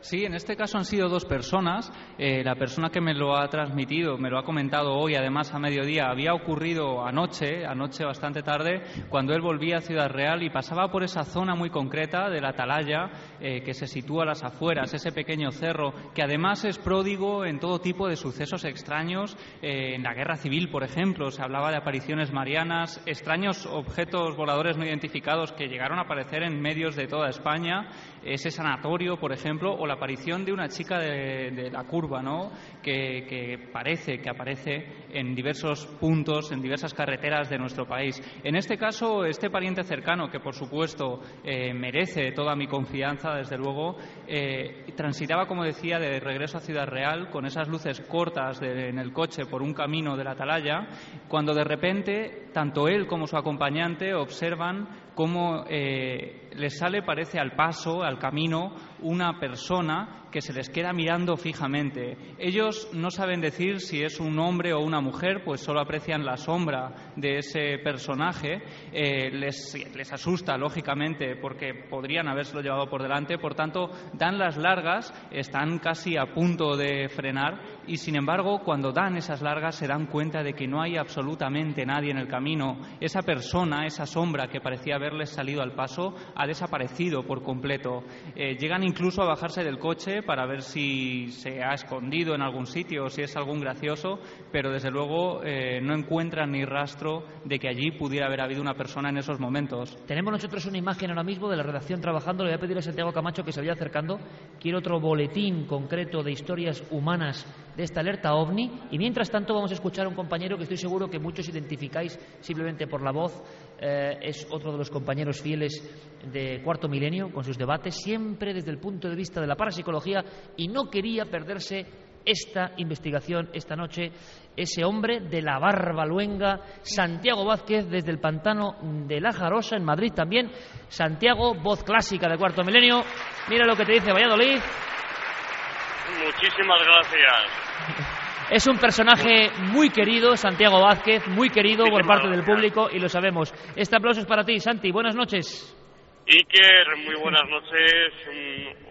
Sí, en este caso han sido dos personas. Eh, la persona que me lo ha transmitido, me lo ha comentado hoy, además a mediodía, había ocurrido anoche, anoche bastante tarde, cuando él volvía a Ciudad Real y pasaba por esa zona muy concreta de la Atalaya, eh, que se sitúa a las afueras, ese pequeño cerro, que además es pródigo en todo tipo de sucesos extraños. Eh, en la guerra civil, por ejemplo, se hablaba de apariciones marianas, extraños objetos voladores no identificados que llegaron a aparecer en medios de toda España, ese sanatorio, por ejemplo, o la aparición de una chica de, la curva, ¿no? Que, que parece que aparece en diversos puntos, en diversas carreteras de nuestro país. En este caso, este pariente cercano, que por supuesto eh, merece toda mi confianza, desde luego, eh, transitaba, como decía, de regreso a Ciudad Real con esas luces cortas de- en el coche por un camino de la Atalaya, cuando de repente tanto él como su acompañante observan cómo eh, les sale, parece al paso, al camino, una persona que se les queda mirando fijamente. Ellos no saben decir si es un hombre o una mujer, pues solo aprecian la sombra de ese personaje. Eh, les, les asusta, lógicamente, porque podrían habérselo llevado por delante. Por tanto, dan las largas, están casi a punto de frenar y, sin embargo, cuando dan esas largas se dan cuenta de que no hay absolutamente nadie en el camino. Esa persona, esa sombra que parecía haberles salido al paso, ha desaparecido por completo. Eh, llegan incluso a bajarse del coche para ver si se ha escondido en algún sitio o si es algún gracioso, pero desde luego eh, no encuentran ni rastro de que allí pudiera haber habido una persona en esos momentos.
Tenemos nosotros una imagen ahora mismo de la redacción trabajando. Le voy a pedir a Santiago Camacho que se vaya acercando. Quiero otro boletín concreto de historias humanas de esta alerta ovni. Y mientras tanto vamos a escuchar a un compañero que estoy seguro que muchos identificáis simplemente por la voz. Eh, es otro de los compañeros fieles de Cuarto Milenio con sus debates, siempre desde el punto de vista de la parapsicología y no quería perderse esta investigación esta noche ese hombre de la barba luenga, Santiago Vázquez, desde el pantano de La Jarosa, en Madrid también. Santiago, voz clásica de Cuarto Milenio. Mira lo que te dice Valladolid.
Muchísimas gracias.
Es un personaje muy querido, Santiago Vázquez, muy querido por parte del público y lo sabemos. Este aplauso es para ti, Santi. Buenas noches.
Iker, muy buenas noches.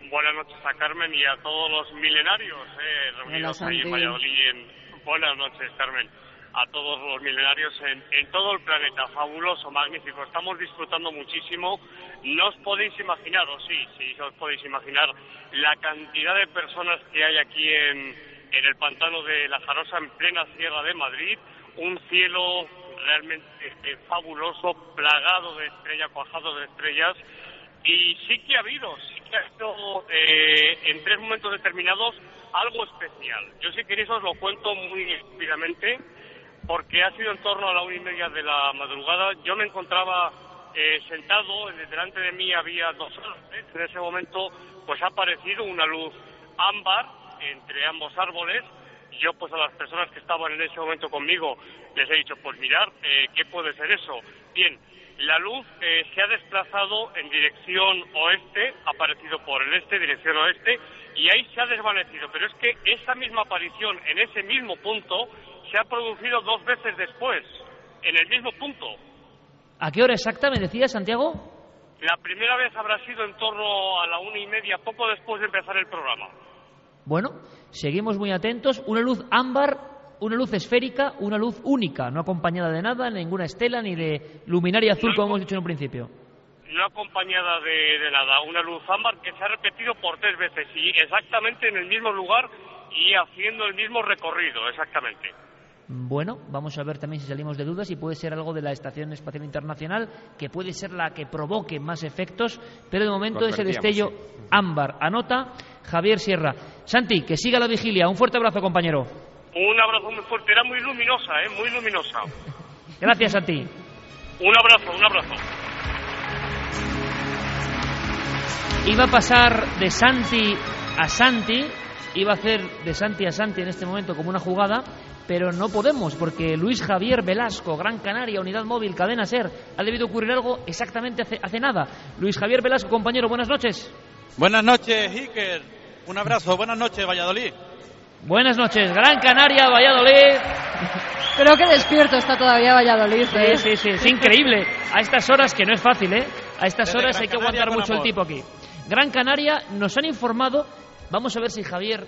Buenas noches a Carmen y a todos los milenarios eh, reunidos
Hola,
ahí en. Valladolid. En- Buenas noches, Carmen. A todos los milenarios en, en todo el planeta. Fabuloso, magnífico. Estamos disfrutando muchísimo. No os podéis imaginar, o sí, sí os podéis imaginar, la cantidad de personas que hay aquí en, en el pantano de La Jarosa, en plena Sierra de Madrid. Un cielo realmente eh, fabuloso, plagado de estrellas, cuajado de estrellas. Y sí que ha habido, sí que ha habido eh, en tres momentos determinados algo especial. Yo si queréis os lo cuento muy rápidamente, porque ha sido en torno a la una y media de la madrugada. Yo me encontraba eh, sentado, delante de mí había dos árboles. En ese momento pues ha aparecido una luz ámbar entre ambos árboles. Yo pues a las personas que estaban en ese momento conmigo les he dicho, pues mirar, eh, ¿qué puede ser eso? Bien, la luz eh, se ha desplazado en dirección oeste, ha aparecido por el este, dirección oeste, y ahí se ha desvanecido. Pero es que esa misma aparición en ese mismo punto se ha producido dos veces después, en el mismo punto.
¿A qué hora exacta me decía Santiago?
La primera vez habrá sido en torno a la una y media, poco después de empezar el programa.
Bueno, seguimos muy atentos. Una luz ámbar, una luz esférica, una luz única, no acompañada de nada, ninguna estela ni de luminaria azul, como hemos dicho en un principio.
no acompañada de, de nada, una luz ámbar que se ha repetido por tres veces y exactamente en el mismo lugar y haciendo el mismo recorrido, exactamente.
Bueno, vamos a ver también si salimos de dudas y puede ser algo de la Estación Espacial Internacional, que puede ser la que provoque más efectos, pero de momento ese destello ámbar. Anota Javier Sierra. Santi, que siga la vigilia. Un fuerte abrazo, compañero.
Un abrazo muy fuerte, era muy luminosa, ¿eh? muy luminosa.
Gracias, Santi.
Un abrazo, un abrazo.
Iba a pasar de Santi a Santi, iba a hacer de Santi a Santi en este momento como una jugada, pero no podemos porque Luis Javier Velasco, Gran Canaria, Unidad Móvil, Cadena Ser, ha debido ocurrir algo exactamente hace, hace nada. Luis Javier Velasco, compañero, buenas noches.
Buenas noches, Iker. Un abrazo. Buenas noches, Valladolid.
Buenas noches, Gran Canaria, Valladolid.
Creo que despierto está todavía Valladolid.
Sí,
¿eh?
sí, sí, es increíble. A estas horas, que no es fácil, ¿eh? A estas
Desde
horas
Gran
hay que
Canaria
aguantar mucho el tipo aquí. Gran Canaria nos han informado, vamos a ver si Javier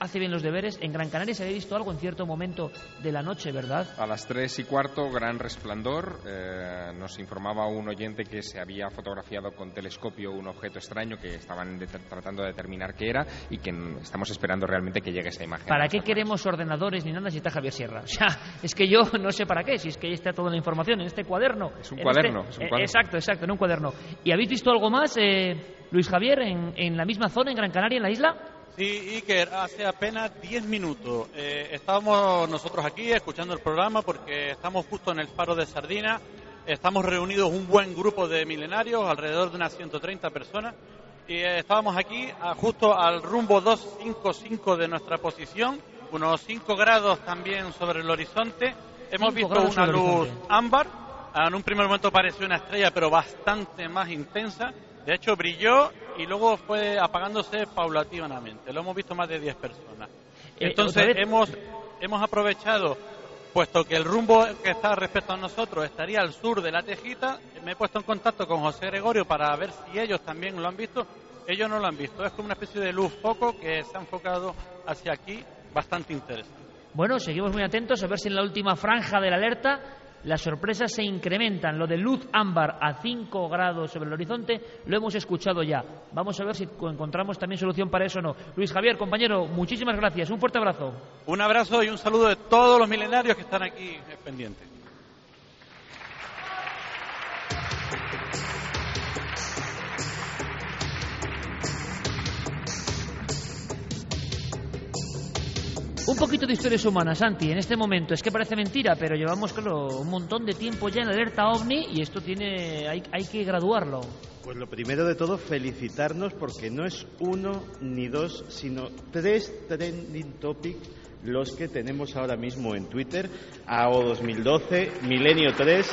hace bien los deberes. En Gran Canaria se había visto algo en cierto momento de la noche, ¿verdad?
A las tres y cuarto, gran resplandor. Eh, nos informaba un oyente que se había fotografiado con telescopio un objeto extraño que estaban de- tratando de determinar qué era y que estamos esperando realmente que llegue esa imagen.
¿Para qué queremos ordenadores ni nada si está Javier Sierra? O sea, es que yo no sé para qué, si es que ahí está toda la información en este cuaderno. Es
un cuaderno, es un cuaderno.
exacto, exacto, en un cuaderno. ¿Y habéis visto algo más, eh, Luis Javier, en, en la misma zona, en Gran Canaria, en la isla?
Sí, Iker, hace apenas 10 minutos eh, estábamos nosotros aquí escuchando el programa porque estamos justo en el faro de Sardina. Estamos reunidos un buen grupo de milenarios, alrededor de unas 130 personas. Y eh, estábamos aquí a- justo al rumbo 255 de nuestra posición, unos 5 grados también sobre el horizonte. Hemos visto una luz ámbar. En un primer momento pareció una estrella, pero bastante más intensa. De hecho, brilló y luego fue apagándose paulatinamente. Lo hemos visto más de 10 personas.
Eh,
Entonces hemos, hemos aprovechado, puesto que el rumbo que está respecto a nosotros estaría al sur de la Tejita, me he puesto en contacto con José Gregorio para ver si ellos también lo han visto. Ellos no lo han visto. Es como una especie de luz foco que se ha enfocado hacia aquí, bastante interesante.
Bueno, seguimos muy atentos a ver si en la última franja de la alerta las sorpresas se incrementan. Lo de luz ámbar a 5 grados sobre el horizonte lo hemos escuchado ya. Vamos a ver si encontramos también solución para eso o no. Luis Javier, compañero, muchísimas gracias. Un fuerte abrazo.
Un abrazo y un saludo de todos los milenarios que están aquí pendientes.
Un poquito de historias humanas, Santi, en este momento. Es que parece mentira, pero llevamos, claro, un montón de tiempo ya en alerta OVNI y esto tiene, hay, hay que graduarlo.
Pues lo primero de todo, felicitarnos porque no es uno ni dos, sino tres trending topics los que tenemos ahora mismo en Twitter. AO 2012, Milenio 3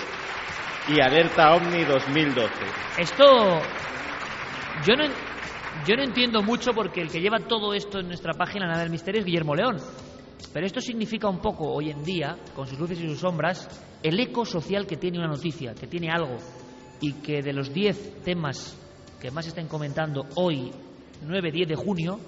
y Alerta OVNI 2012.
Esto yo no, yo no entiendo mucho porque el que lleva todo esto en nuestra página Nada del Misterio es Guillermo León. Pero esto significa un poco hoy en día, con sus luces y sus sombras, el eco social que tiene una noticia, que tiene algo. Y que de los 10 temas que más estén comentando hoy, 9-10 de junio,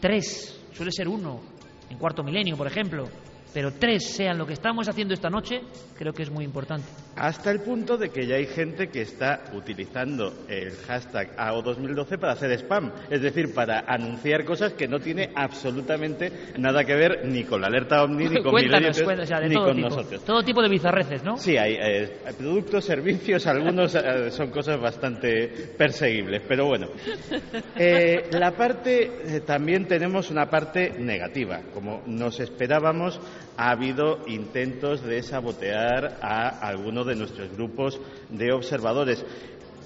tres, suele ser uno, en cuarto milenio, por ejemplo, pero tres sean lo que estamos haciendo esta noche, creo que es muy importante.
Hasta el punto de que ya hay gente que está utilizando el hashtag AO2012 para hacer spam, es decir, para anunciar cosas que no tiene absolutamente nada que ver ni con la alerta OVNI, ni con
Cuéntanos,
3,
cuéntanos, o sea, de
ni
todo
con
tipo,
nosotros.
todo tipo de bizarreces, ¿no?
Sí, hay eh, productos, servicios, algunos eh, son cosas bastante perseguibles, pero bueno. Eh, la parte, también tenemos una parte negativa. Como nos esperábamos, ha habido intentos de sabotear a algunos de nuestros grupos de observadores.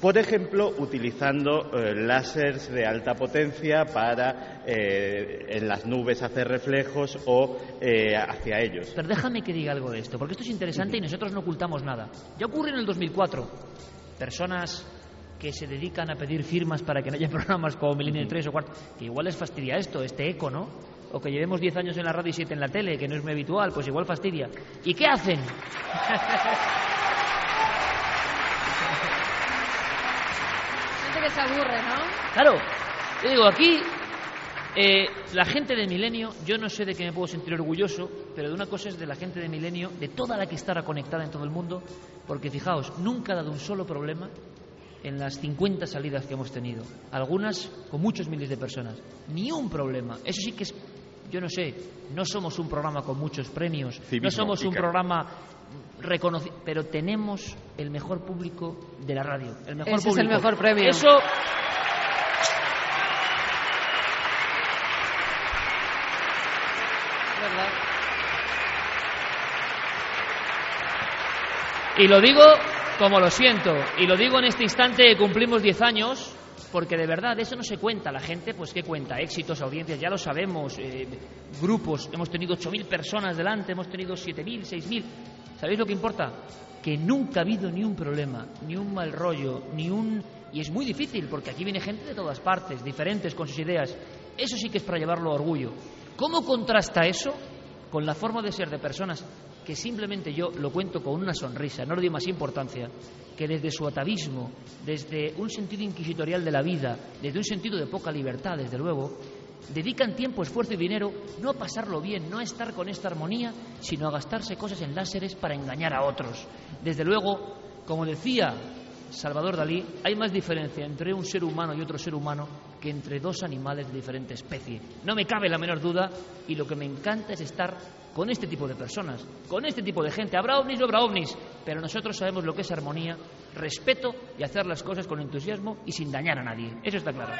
Por ejemplo, utilizando eh, láseres de alta potencia para eh, en las nubes hacer reflejos o eh, hacia ellos.
Pero déjame que diga algo de esto, porque esto es interesante y nosotros no ocultamos nada. Ya ocurrió en el 2004. Personas que se dedican a pedir firmas para que no haya programas como Milenio 3 o 4, que igual les fastidia esto, este eco, ¿no? O que llevemos 10 años en la radio y 7 en la tele, que no es muy habitual, pues igual fastidia. ¿Y qué hacen?
Gente que se aburre, ¿no?
Claro, yo digo, aquí eh, la gente de Milenio, yo no sé de qué me puedo sentir orgulloso, pero de una cosa es de la gente de Milenio, de toda la que estará conectada en todo el mundo, porque fijaos, nunca ha dado un solo problema en las 50 salidas que hemos tenido, algunas con muchos miles de personas, ni un problema. Eso sí que es, yo no sé, no somos un programa con muchos premios, no somos un programa reconocido, pero tenemos el mejor público de la radio, el mejor
Ese es el
público.
mejor premio.
Eso
¿Verdad?
Y lo digo como lo siento, y lo digo en este instante que cumplimos 10 años, porque de verdad eso no se cuenta. La gente, pues, ¿qué cuenta? Éxitos, audiencias, ya lo sabemos. eh, grupos, hemos tenido 8.000 personas delante, hemos tenido 7.000, 6.000. ¿Sabéis lo que importa? Que nunca ha habido ni un problema, ni un mal rollo, ni un. Y es muy difícil, porque aquí viene gente de todas partes, diferentes con sus ideas. Eso sí que es para llevarlo a orgullo. ¿Cómo contrasta eso con la forma de ser de personas que simplemente yo lo cuento con una sonrisa, no le doy más importancia, que desde su atavismo, desde un sentido inquisitorial de la vida, desde un sentido de poca libertad, desde luego, dedican tiempo, esfuerzo y dinero no a pasarlo bien, no a estar con esta armonía, sino a gastarse cosas en láseres para engañar a otros. Desde luego, como decía Salvador Dalí, hay más diferencia entre un ser humano y otro ser humano que entre dos animales de diferente especie. No me cabe la menor duda y lo que me encanta es estar con este tipo de personas, con este tipo de gente. Habrá ovnis o habrá ovnis, pero nosotros sabemos lo que es armonía, respeto y hacer las cosas con entusiasmo y sin dañar a nadie. Eso está claro.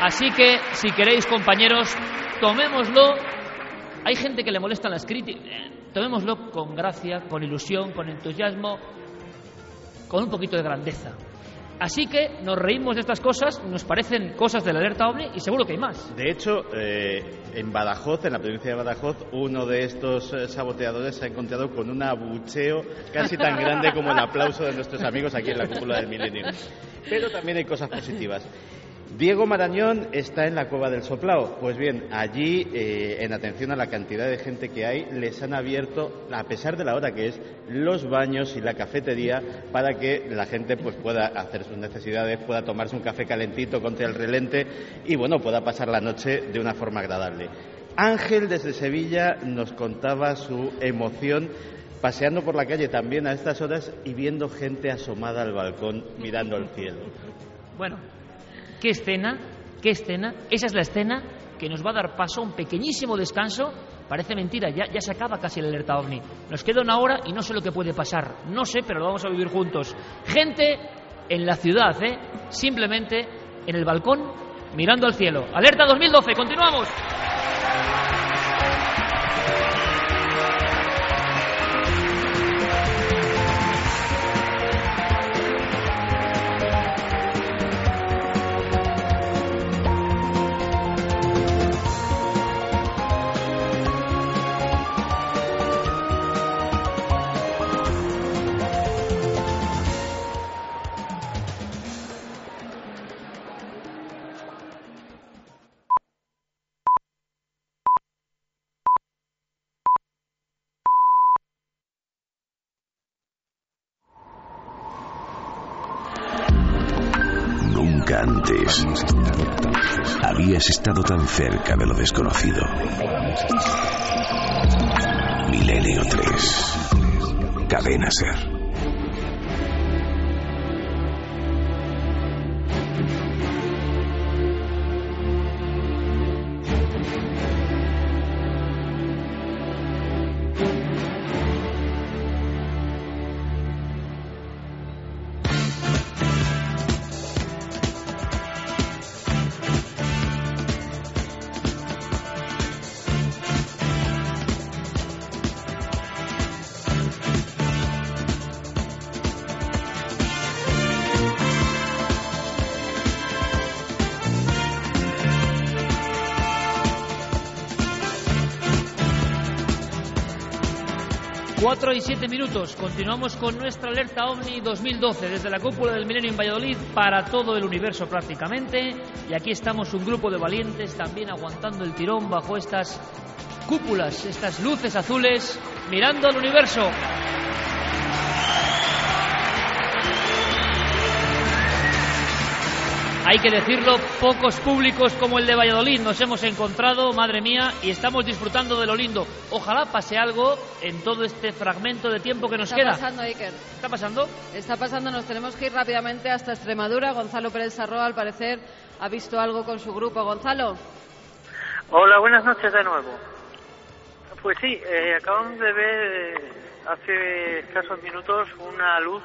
Así que, si queréis, compañeros, tomémoslo. Hay gente que le molestan las críticas. Tomémoslo con gracia, con ilusión, con entusiasmo, con un poquito de grandeza. Así que nos reímos de estas cosas, nos parecen cosas de la alerta OVNI y seguro que hay más.
De hecho, eh, en Badajoz, en la provincia de Badajoz, uno de estos eh, saboteadores se ha encontrado con un abucheo casi tan grande como el aplauso de nuestros amigos aquí en la cúpula del milenio. Pero también hay cosas positivas. Diego Marañón está en la Cueva del Soplao. Pues bien, allí, eh, en atención a la cantidad de gente que hay, les han abierto, a pesar de la hora que es, los baños y la cafetería para que la gente pues, pueda hacer sus necesidades, pueda tomarse un café calentito contra el relente y, bueno, pueda pasar la noche de una forma agradable. Ángel desde Sevilla nos contaba su emoción paseando por la calle también a estas horas y viendo gente asomada al balcón mirando al cielo.
Bueno, ¿qué escena? ¿Qué escena? Esa es la escena que nos va a dar paso a un pequeñísimo descanso. Parece mentira, ya, ya se acaba casi el alerta ovni. Nos queda una hora y no sé lo que puede pasar. No sé, pero lo vamos a vivir juntos. Gente en la ciudad, ¿eh? Simplemente en el balcón mirando al cielo. Alerta 2012, continuamos.
Habías estado tan cerca de lo desconocido. Milenio 3. Cadena Ser. Y siete minutos. Continuamos con nuestra alerta OVNI 2012 desde la cúpula del Milenio en Valladolid para todo el universo prácticamente. Y aquí estamos un grupo de valientes también aguantando el tirón bajo estas cúpulas, estas luces azules, mirando al universo. Hay que decirlo, pocos públicos como el de Valladolid nos hemos encontrado, madre mía, y estamos disfrutando de lo lindo. Ojalá pase algo en todo este fragmento de tiempo que nos
Está
queda.
pasando, Iker.
¿Está pasando?
Está pasando, nos tenemos que ir rápidamente hasta Extremadura. Gonzalo Pérez Sarroa, al parecer, ha visto algo con su grupo. Gonzalo.
Hola, buenas noches de nuevo. Pues sí, eh, acabamos de ver eh, hace escasos minutos una luz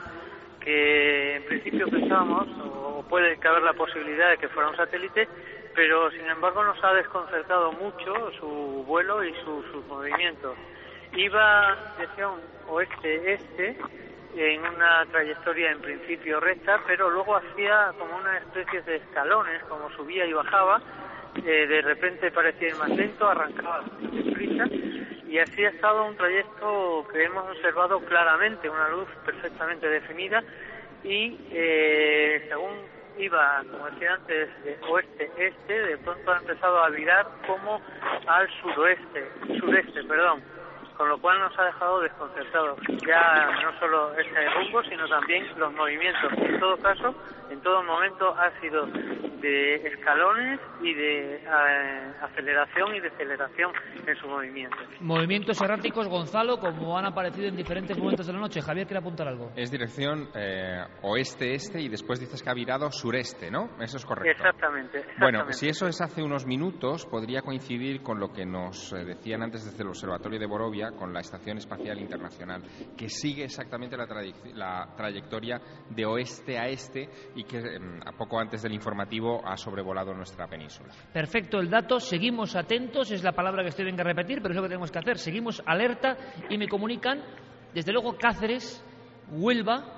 que en principio pensábamos, o puede caber la posibilidad de que fuera un satélite, pero sin embargo nos ha desconcertado mucho su vuelo y su- sus movimientos. Iba dirección oeste-este en una trayectoria en principio recta, pero luego hacía como una especie de escalones, como subía y bajaba, eh, de repente parecía ir más lento, arrancaba deprisa y así ha estado un trayecto que hemos observado claramente, una luz perfectamente definida y eh, según iba, como decía antes, de oeste-este, de pronto ha empezado a virar como al suroeste, sureste, perdón, con lo cual nos ha dejado desconcertados. Ya no solo ese rumbo, sino también los movimientos. En todo caso, en todo momento ha sido de escalones y de eh, aceleración y deceleración en su movimiento.
Movimientos erráticos, Gonzalo, como han aparecido en diferentes momentos de la noche. Javier quiere apuntar algo.
Es dirección eh, oeste-este y después dices que ha virado sureste, ¿no? Eso es correcto.
Exactamente.
Bueno, si eso es hace unos minutos, podría coincidir con lo que nos eh, decían antes desde el Observatorio de Borovia, con la Estación Espacial Internacional, que sigue exactamente la, trayec- la trayectoria de oeste a este y que em, poco antes del informativo ha sobrevolado nuestra península.
Perfecto el dato, seguimos atentos, es la palabra que estoy venga a repetir, pero es lo que tenemos que hacer. Seguimos alerta y me comunican, desde luego, Cáceres, Huelva,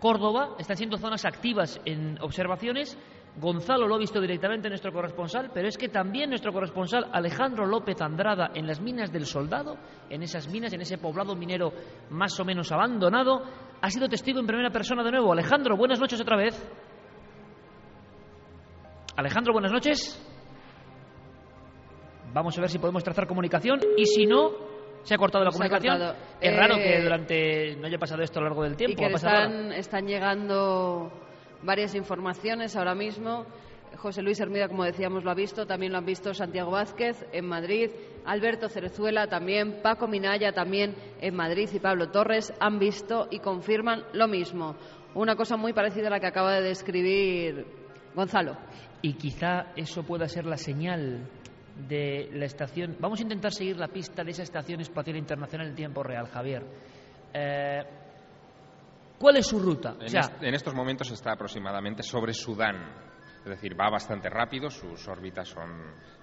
Córdoba, están siendo zonas activas en observaciones. Gonzalo lo ha visto directamente nuestro corresponsal, pero es que también nuestro corresponsal Alejandro López Andrada en las minas del Soldado, en esas minas, en ese poblado minero más o menos abandonado, ha sido testigo en primera persona de nuevo. Alejandro, buenas noches otra vez. Alejandro, buenas noches. Vamos a ver si podemos trazar comunicación y si no, se ha cortado la comunicación. Es raro que
Eh,
durante no haya pasado esto a lo largo del
Y
tiempo.
que
ha pasado ahora.
están, están llegando varias informaciones ahora mismo. José Luis Hermida, como decíamos, lo ha visto. También lo han visto Santiago Vázquez en Madrid. Alberto Cerezuela también. Paco Minaya también en Madrid. Y Pablo Torres han visto y confirman lo mismo. Una cosa muy parecida a la que acaba de describir Gonzalo.
Y quizá eso pueda ser la señal de la estación. Vamos a intentar seguir la pista de esa estación espacial internacional en tiempo real, Javier. Eh, ¿Cuál es su ruta? O
En,
sea,
est- en estos momentos está aproximadamente sobre Sudán. Es decir, va bastante rápido, sus órbitas son,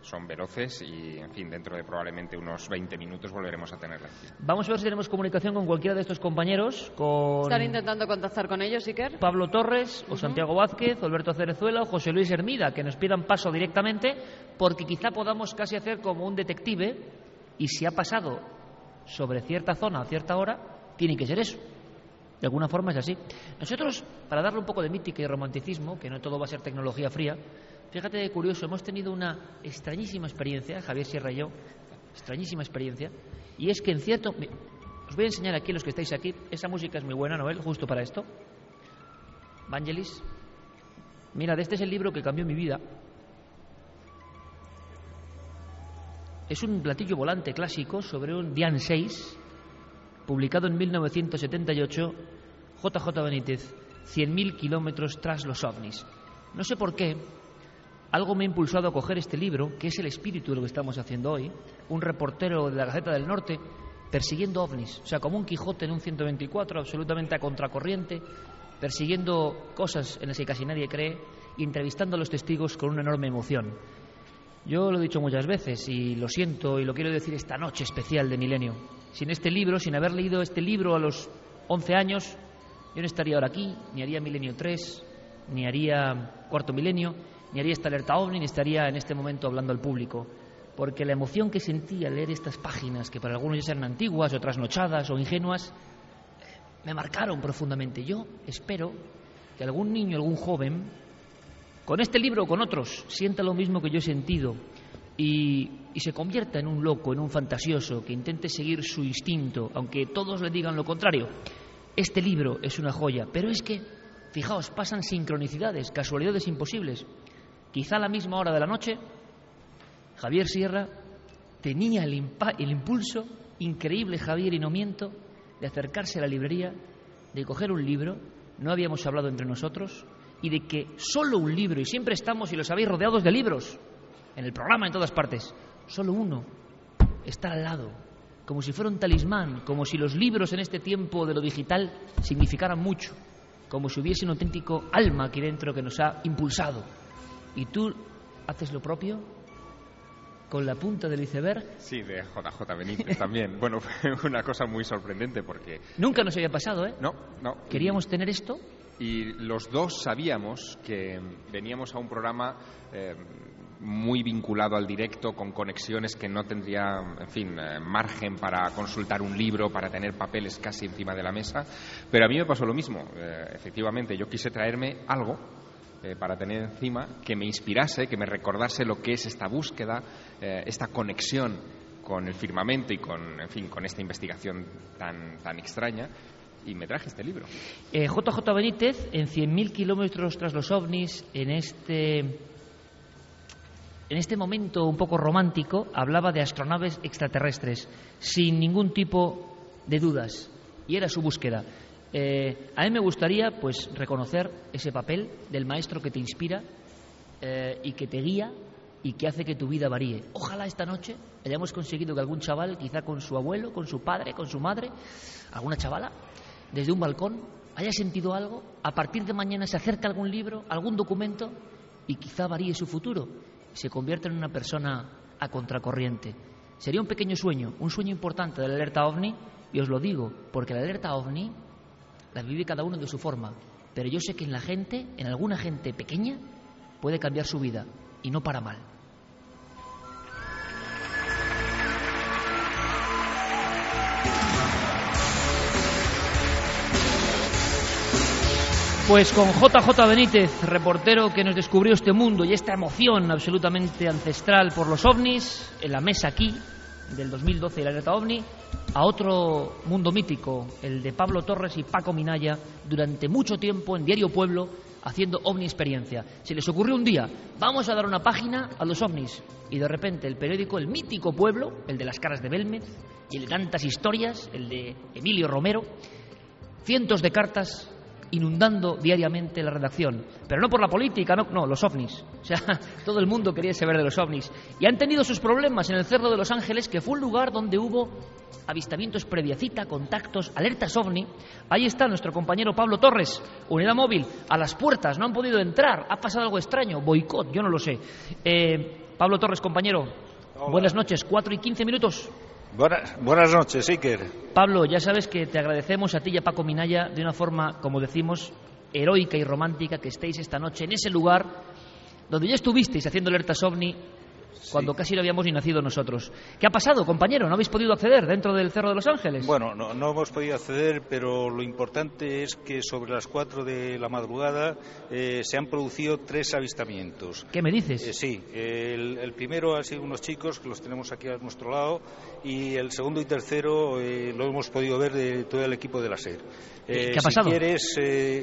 son veloces y, en fin, dentro de probablemente unos 20 minutos volveremos a tenerla
vamos a ver si tenemos comunicación con cualquiera de estos compañeros, con
¿Están intentando contactar con ellos, Iker?
Pablo Torres, o Santiago Vázquez, o Alberto Cerezuela, o José Luis Hermida, que nos pidan paso directamente, porque quizá podamos casi hacer como un detective, y si ha pasado sobre cierta zona a cierta hora, tiene que ser eso. De alguna forma es así. Nosotros, para darle un poco de mítica y romanticismo, que no todo va a ser tecnología fría, fíjate que curioso, hemos tenido una extrañísima experiencia, Javier Sierra y yo, extrañísima experiencia, y es que en cierto... Os voy a enseñar aquí, los que estáis aquí, esa música es muy buena, Noel, justo para esto. Vangelis. Mira, este es el libro que cambió mi vida. Es un platillo volante clásico sobre un Dian 6, publicado en 1978, JJ Benítez, 100.000 kilómetros tras los ovnis. No sé por qué, algo me ha impulsado a coger este libro, que es el espíritu de lo que estamos haciendo hoy, un reportero de la Gaceta del Norte persiguiendo ovnis, o sea, como un Quijote en un 124, absolutamente a contracorriente, persiguiendo cosas en las que casi nadie cree entrevistando a los testigos con una enorme emoción. Yo lo he dicho muchas veces y lo siento y lo quiero decir esta noche especial de Milenio. Sin este libro, sin haber leído este libro a los 11 años, yo no estaría ahora aquí, ni haría Milenio 3, ni haría Cuarto Milenio, ni haría esta alerta OVNI, ni estaría en este momento hablando al público. Porque la emoción que sentí al leer estas páginas, que para algunos ya sean antiguas o trasnochadas o ingenuas, me marcaron profundamente. Yo espero que algún niño, algún joven, con este libro o con otros, sienta lo mismo que yo he sentido y, se convierta en un loco, en un fantasioso, que intente seguir su instinto, aunque todos le digan lo contrario. Este libro es una joya, pero es que, fijaos, pasan sincronicidades, casualidades imposibles. Quizá a la misma hora de la noche, Javier Sierra tenía el, el impulso increíble, Javier, y no miento, de acercarse a la librería, de coger un libro, no habíamos hablado entre nosotros, y de que solo un libro, y siempre estamos, y lo sabéis, rodeados de libros, en el programa, en todas partes, solo uno está al lado, como si fuera un talismán, como si los libros en este tiempo de lo digital significaran mucho, como si hubiese un auténtico alma aquí dentro que nos ha impulsado. ¿Y tú haces lo propio? ¿Con la punta del iceberg?
Sí, de JJ Benítez también. bueno, fue una cosa muy sorprendente porque...
Nunca nos había pasado, ¿eh?
No, no.
Queríamos tener esto
Y los dos sabíamos que veníamos a un programa eh, muy vinculado al directo, con conexiones que no tendría, en fin, eh, margen para consultar un libro, para tener papeles casi encima de la mesa. Pero a mí me pasó lo mismo. Eh, efectivamente, yo quise traerme algo para tener encima que me inspirase, que me recordase lo que es esta búsqueda, esta conexión con el firmamento y con, en fin, con esta investigación tan, tan extraña. Y me traje este libro.
Eh, JJ Benítez, en 100.000 kilómetros tras los ovnis, en este, en este momento un poco romántico, hablaba de astronaves extraterrestres, sin ningún tipo de dudas. Y era su búsqueda. Eh, a mí me gustaría pues reconocer ese papel del maestro que te inspira eh, y que te guía y que hace que tu vida varíe. Ojalá esta noche hayamos conseguido que algún chaval, quizá con su abuelo, con su padre, con su madre, alguna chavala, desde un balcón, haya sentido algo, a partir de mañana se acerca algún libro, algún documento y quizá varíe su futuro, se convierta en una persona a contracorriente. Sería un pequeño sueño, un sueño importante de la alerta ovni, y os lo digo, porque la alerta ovni, las vive cada uno de su forma. Pero yo sé que en la gente, en alguna gente pequeña, puede cambiar su vida y no para mal. Pues con JJ Benítez, reportero que nos descubrió este mundo y esta emoción absolutamente ancestral por los ovnis, en la mesa aquí del 2012 y la alerta ovni, a otro mundo mítico, el de Pablo Torres y Paco Minaya, durante mucho tiempo en Diario Pueblo, haciendo ovni experiencia. Se les ocurrió un día, vamos a dar una página a los ovnis. Y de repente el periódico, el mítico pueblo, el de las caras de Belmez, y el de tantas historias, el de Emilio Romero, cientos de cartas inundando diariamente la redacción. Pero no por la política, no, no, los ovnis. O sea, todo el mundo quería saber de los ovnis. Y han tenido sus problemas en el Cerro de los Ángeles, que fue un lugar donde hubo avistamientos previa cita, contactos, alertas ovni. Ahí está nuestro compañero Pablo Torres, unidad móvil, a las puertas, no han podido entrar, ha pasado algo extraño, boicot, yo no lo sé. Eh, Pablo Torres, compañero, buenas noches, cuatro y quince minutos.
Buenas, noches, Iker.
Pablo, ya sabes que te agradecemos a ti y a Paco Minaya de una forma, como decimos, heroica y romántica que estéis esta noche en ese lugar donde ya estuvisteis haciendo alertas ovni cuando casi no habíamos ni nacido nosotros. ¿Qué ha pasado, compañero? ¿No habéis podido acceder dentro del Cerro de los Ángeles?
Bueno, no, no hemos podido acceder, pero lo importante es que sobre las 4 de la madrugada eh, se han producido tres avistamientos.
¿Qué me dices?
Eh, sí, el, el, primero ha sido unos chicos que los tenemos aquí a nuestro lado y el segundo y tercero eh, lo hemos podido ver de todo el equipo de la SER.
¿Qué ha pasado?
Si quieres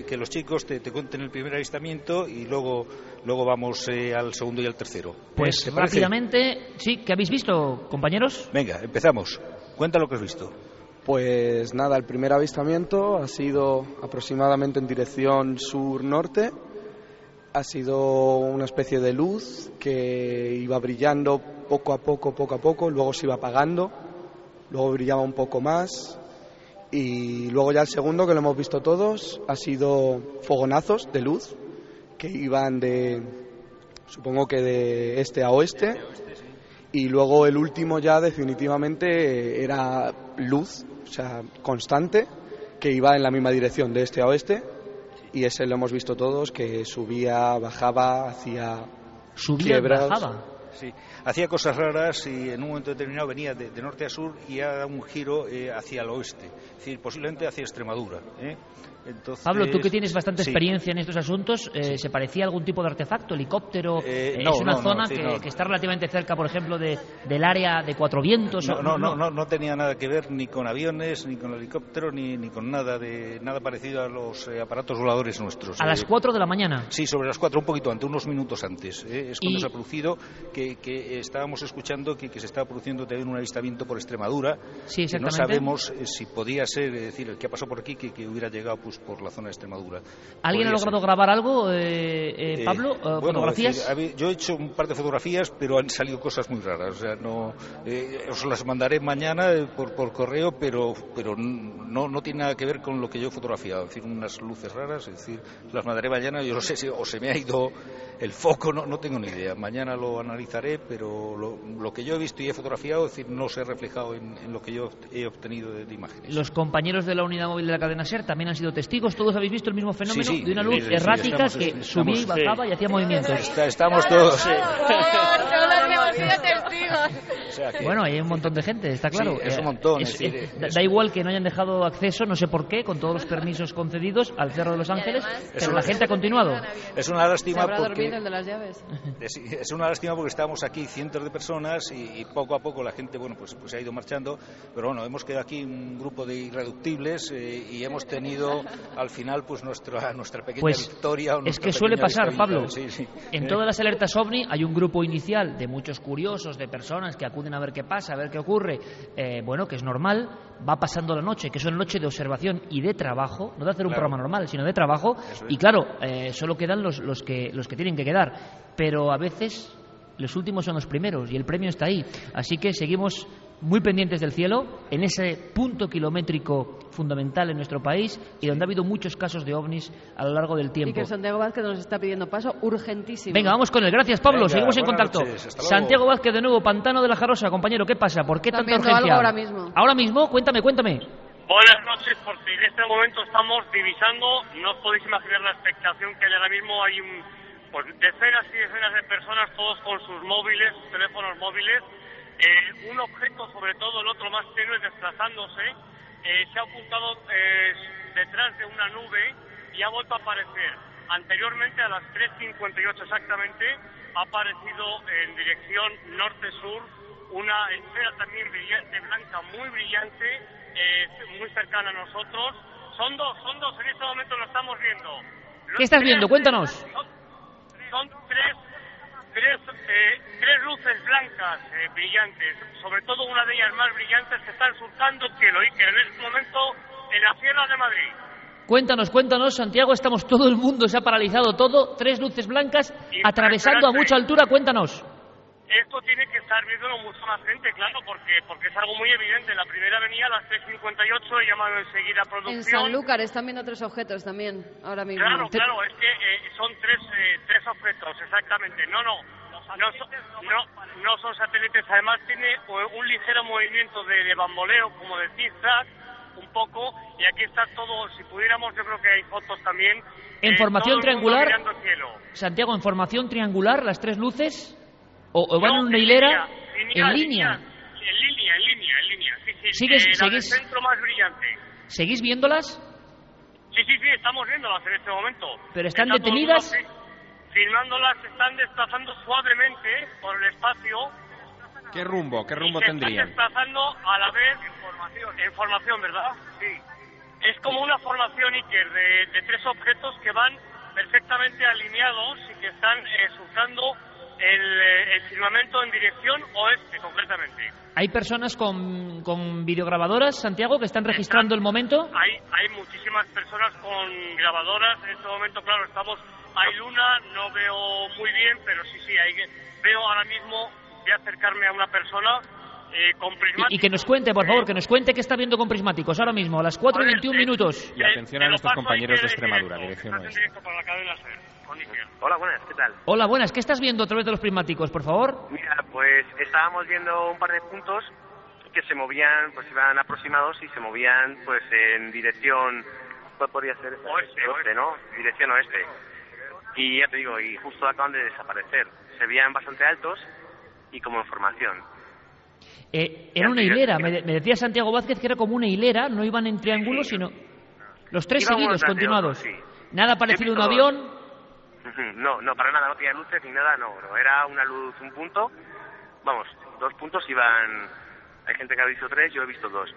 que los chicos te, te, cuenten el primer avistamiento y luego, luego vamos al segundo y al tercero.
Pues rápidamente, sí, ¿qué habéis visto, compañeros?
Venga, empezamos. Cuenta lo que has visto.
Pues nada, el primer avistamiento ha sido aproximadamente en dirección sur-norte. Ha sido una especie de luz que iba brillando poco a poco, poco a poco, luego se iba apagando, luego brillaba un poco más y luego ya el segundo, que lo hemos visto todos, ha sido fogonazos de luz que iban de, supongo que de este a oeste. Y luego el último ya definitivamente era luz, o sea, constante, que iba en la misma dirección, de este a oeste. Y ese lo hemos visto todos, que subía, bajaba, hacía
subía
quiebras.
bajaba.
Sí, hacía cosas raras y en un momento determinado venía de, de norte a sur y ha dado un giro eh, hacia el oeste, es decir, posiblemente hacia Extremadura. ¿eh? Entonces,
Pablo, tú que tienes bastante
sí.
experiencia en estos asuntos, eh, ¿se parecía a algún tipo de artefacto, helicóptero?
Eh,
Eh,
no,
es una
no, no,
zona
sí,
que, está relativamente cerca, por ejemplo, de, del área de Cuatro Vientos.
No, no, no, no, tenía nada que ver ni con aviones, ni con helicópteros, ni, ni con nada de nada parecido a los eh, aparatos voladores nuestros.
A las
Eh,
4 de la mañana.
Sí, sobre las cuatro, un poquito antes, unos minutos antes. Es cuando
Y-
se ha producido que, que estábamos escuchando que, que se estaba produciendo también un avistamiento por Extremadura.
Sí,
que no sabemos eh, si podía ser, es decir, el que ha pasado por aquí, que, que hubiera llegado pues por la zona de Extremadura.
¿Alguien ha logrado
ser.
grabar algo, eh, eh,
Eh,
Pablo? Eh, ¿Fotografías?
decir, yo he hecho un par de fotografías, pero han salido cosas muy raras. O sea, no, eh, os las mandaré mañana por, por correo, pero, pero no, no tiene nada que ver con lo que yo he fotografiado. Es decir, unas luces raras, es decir, las mandaré mañana. Yo no sé si o se me ha ido el foco, no, no tengo ni idea. Mañana lo analizaré, pero lo, lo que yo he visto y he fotografiado, es decir, no se ha reflejado en, en lo que yo he obtenido de, de imágenes.
Los compañeos de la unidad móvil de la cadena SER también han sido testigos. Todos habéis visto el mismo fenómeno
Sí, sí,
de una luz
sí,
errática
estamos-
que
estamos-
subía y bajaba
sí.
y hacía movimientos.
Está- estamos todos.
Todos hemos sido testigos.
O sea que-
Bueno, hay un montón de gente, está claro.
Sí, es un montón,
es-
es decir,
eh,
es-
da, da igual que no hayan dejado acceso, no sé por qué, con todos los permisos concedidos al Cerro de los Ángeles, pero la gente ha continuado.
Es una lástima porque...
dormido el de las llaves.
Es, es una lástima porque estábamos aquí cientos de personas y, y poco a poco la gente bueno pues, pues se ha ido marchando pero bueno hemos quedado aquí un grupo de irreductibles eh, y hemos tenido al final pues nuestra nuestra pequeña
Pues
victoria
es
nuestra
que suele pasar. Pablo.
Sí, sí.
En todas las alertas OVNI hay un grupo inicial de muchos curiosos, de personas que acuden a ver qué pasa, a ver qué ocurre. Eh, bueno, que es normal, va pasando la noche, que es una noche de observación y de trabajo, no de hacer un
Claro.
programa normal, sino de trabajo.
Es.
Y claro, eh, solo quedan los, los, que, los que tienen que quedar. Pero a veces los últimos son los primeros y el premio está ahí. Así que seguimos muy pendientes del cielo, en ese punto kilométrico fundamental en nuestro país y donde ha habido muchos casos de ovnis a lo largo del
Y
tiempo.
que Santiago Vázquez nos está pidiendo paso urgentísimo.
Venga, vamos con él. Gracias, Pablo.
Venga,
Seguimos en contacto.
noches.
Santiago Vázquez de nuevo, Pantano de la Jarosa. Compañero, ¿qué pasa? ¿Por qué tanta urgencia?
algo ahora mismo.
Ahora mismo, cuéntame, cuéntame.
Buenas noches, porque en este momento estamos divisando, no os podéis imaginar la expectación que hay ahora mismo, hay un, pues, decenas y decenas de personas, todos con sus móviles, sus teléfonos móviles, eh, un objeto, sobre todo el otro más tenue, desplazándose, eh, se ha ocultado eh, detrás de una nube y ha vuelto a aparecer. Anteriormente, a las 3.58 exactamente, ha aparecido en dirección norte-sur una esfera también brillante, blanca, muy brillante, eh, muy cercana a nosotros. Son dos, son dos, en este momento lo estamos viendo. Los
¿Qué estás
tres-
viendo? Cuéntanos.
Son, son tres, tres, eh, tres luces blancas eh, brillantes, sobre todo una de ellas más brillantes que están surcando el cielo y que en este momento en la Sierra de Madrid.
Cuéntanos, cuéntanos, Santiago, estamos todo el mundo, se ha paralizado todo, tres luces blancas atravesando a mucha altura, cuéntanos.
Esto tiene que estar viéndolo mucho más gente, claro, porque porque es algo muy evidente. La primera venía a las 3.58 y llamado enseguida a producción.
En Sanlúcar están viendo tres objetos también, ahora mismo.
Claro, claro, es que eh, son tres, eh, tres objetos, exactamente. No, no, no, son- no, no son satélites. Además tiene eh, un ligero movimiento de, de bamboleo, como de zigzag, un poco. Y aquí está todo, si pudiéramos, yo creo que hay fotos también.
En
eh,
formación triangular. Santiago, en formación triangular, las tres luces, o, o van
No,
en una hilera,
línea,
en línea.
En línea, en línea, en línea. Sí, sí,
¿Sigues-
eh,
sigues-
centro más brillante.
¿Seguís viéndolas?
Sí, sí, sí, estamos viéndolas en este momento.
¿Pero están
el
detenidas?
Filmándolas, están desplazando suavemente por el espacio.
¿Qué rumbo? ¿Qué rumbo
y se
tendrían?
están desplazando a la vez en formación, en formación ¿verdad? Sí. Es como una formación Iker de, de tres objetos que van perfectamente alineados y que están eh, surcando el, eh, el firmamento en dirección oeste, concretamente.
¿Hay personas con, con videograbadoras, Santiago, que están registrando el momento?
Hay, hay muchísimas personas con grabadoras. En este momento, claro, estamos. Hay luna, no veo muy bien, pero sí, sí, hay, veo ahora mismo. Voy a acercarme a una persona eh, con prismáticos.
Y, y que nos cuente, por favor, que nos cuente qué está viendo con prismáticos ahora mismo, a las 4 y 21 minutos.
Y atención a nuestros compañeros de Extremadura, dirección oeste.
Hola, buenas, ¿qué tal?
Hola, buenas, ¿qué estás viendo a través de los prismáticos, por favor?
Mira, pues estábamos viendo un par de puntos que se movían, pues iban aproximados y se movían pues en dirección, ¿cuál podría ser? Oeste, oeste, ¿no? Dirección oeste. Y ya te digo, y justo acaban de desaparecer. Se veían bastante altos y como en formación.
Eh, era una hilera, me, de- me decía Santiago Vázquez que era como una hilera, no iban en triángulos, sino los tres
uno
seguidos, continuados.
otro, sí.
Nada parecido a un avión,
No, no, para nada, no tenía luces ni nada, no. Era una luz, un punto. Vamos, dos puntos iban. Hay gente que ha visto tres, yo he visto dos.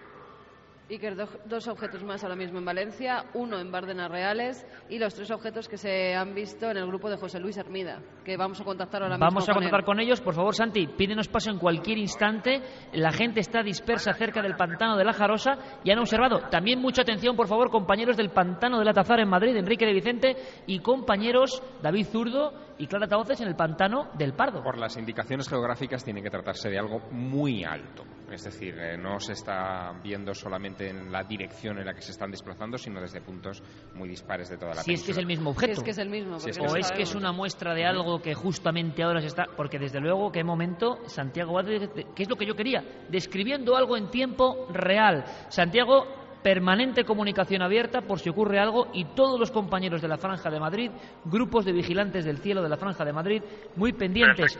Iker, do- dos objetos más ahora mismo en Valencia, uno en Bárdenas Reales y los tres objetos que se han visto en el grupo de José Luis Hermida, que vamos a contactar ahora
Vamos
mismo
a
con
contactar
él.
con ellos. Por favor, Santi, pídenos paso en cualquier instante. La gente está dispersa cerca del pantano de la Jarosa y han observado. También mucha atención, por favor, compañeros del pantano de la Tazara en Madrid, Enrique de Vicente, y compañeros David Zurdo y Clara Tavoces en el pantano del Pardo.
Por las indicaciones geográficas tiene que tratarse de algo muy alto. Es decir, eh, no se está viendo solamente en la dirección en la que se están desplazando, sino desde puntos muy dispares de toda la
Si es que es
península.
el mismo objeto.
Si es que es el mismo,
Si es
porque
que
o es que es una muestra de algo que justamente ahora se está. Porque desde luego, qué momento, Santiago Vázquez, que es lo que yo quería, describiendo algo en tiempo real. Santiago, permanente comunicación abierta por si ocurre algo y todos los compañeros de la Franja de Madrid, grupos de vigilantes del cielo de la Franja de Madrid, muy pendientes.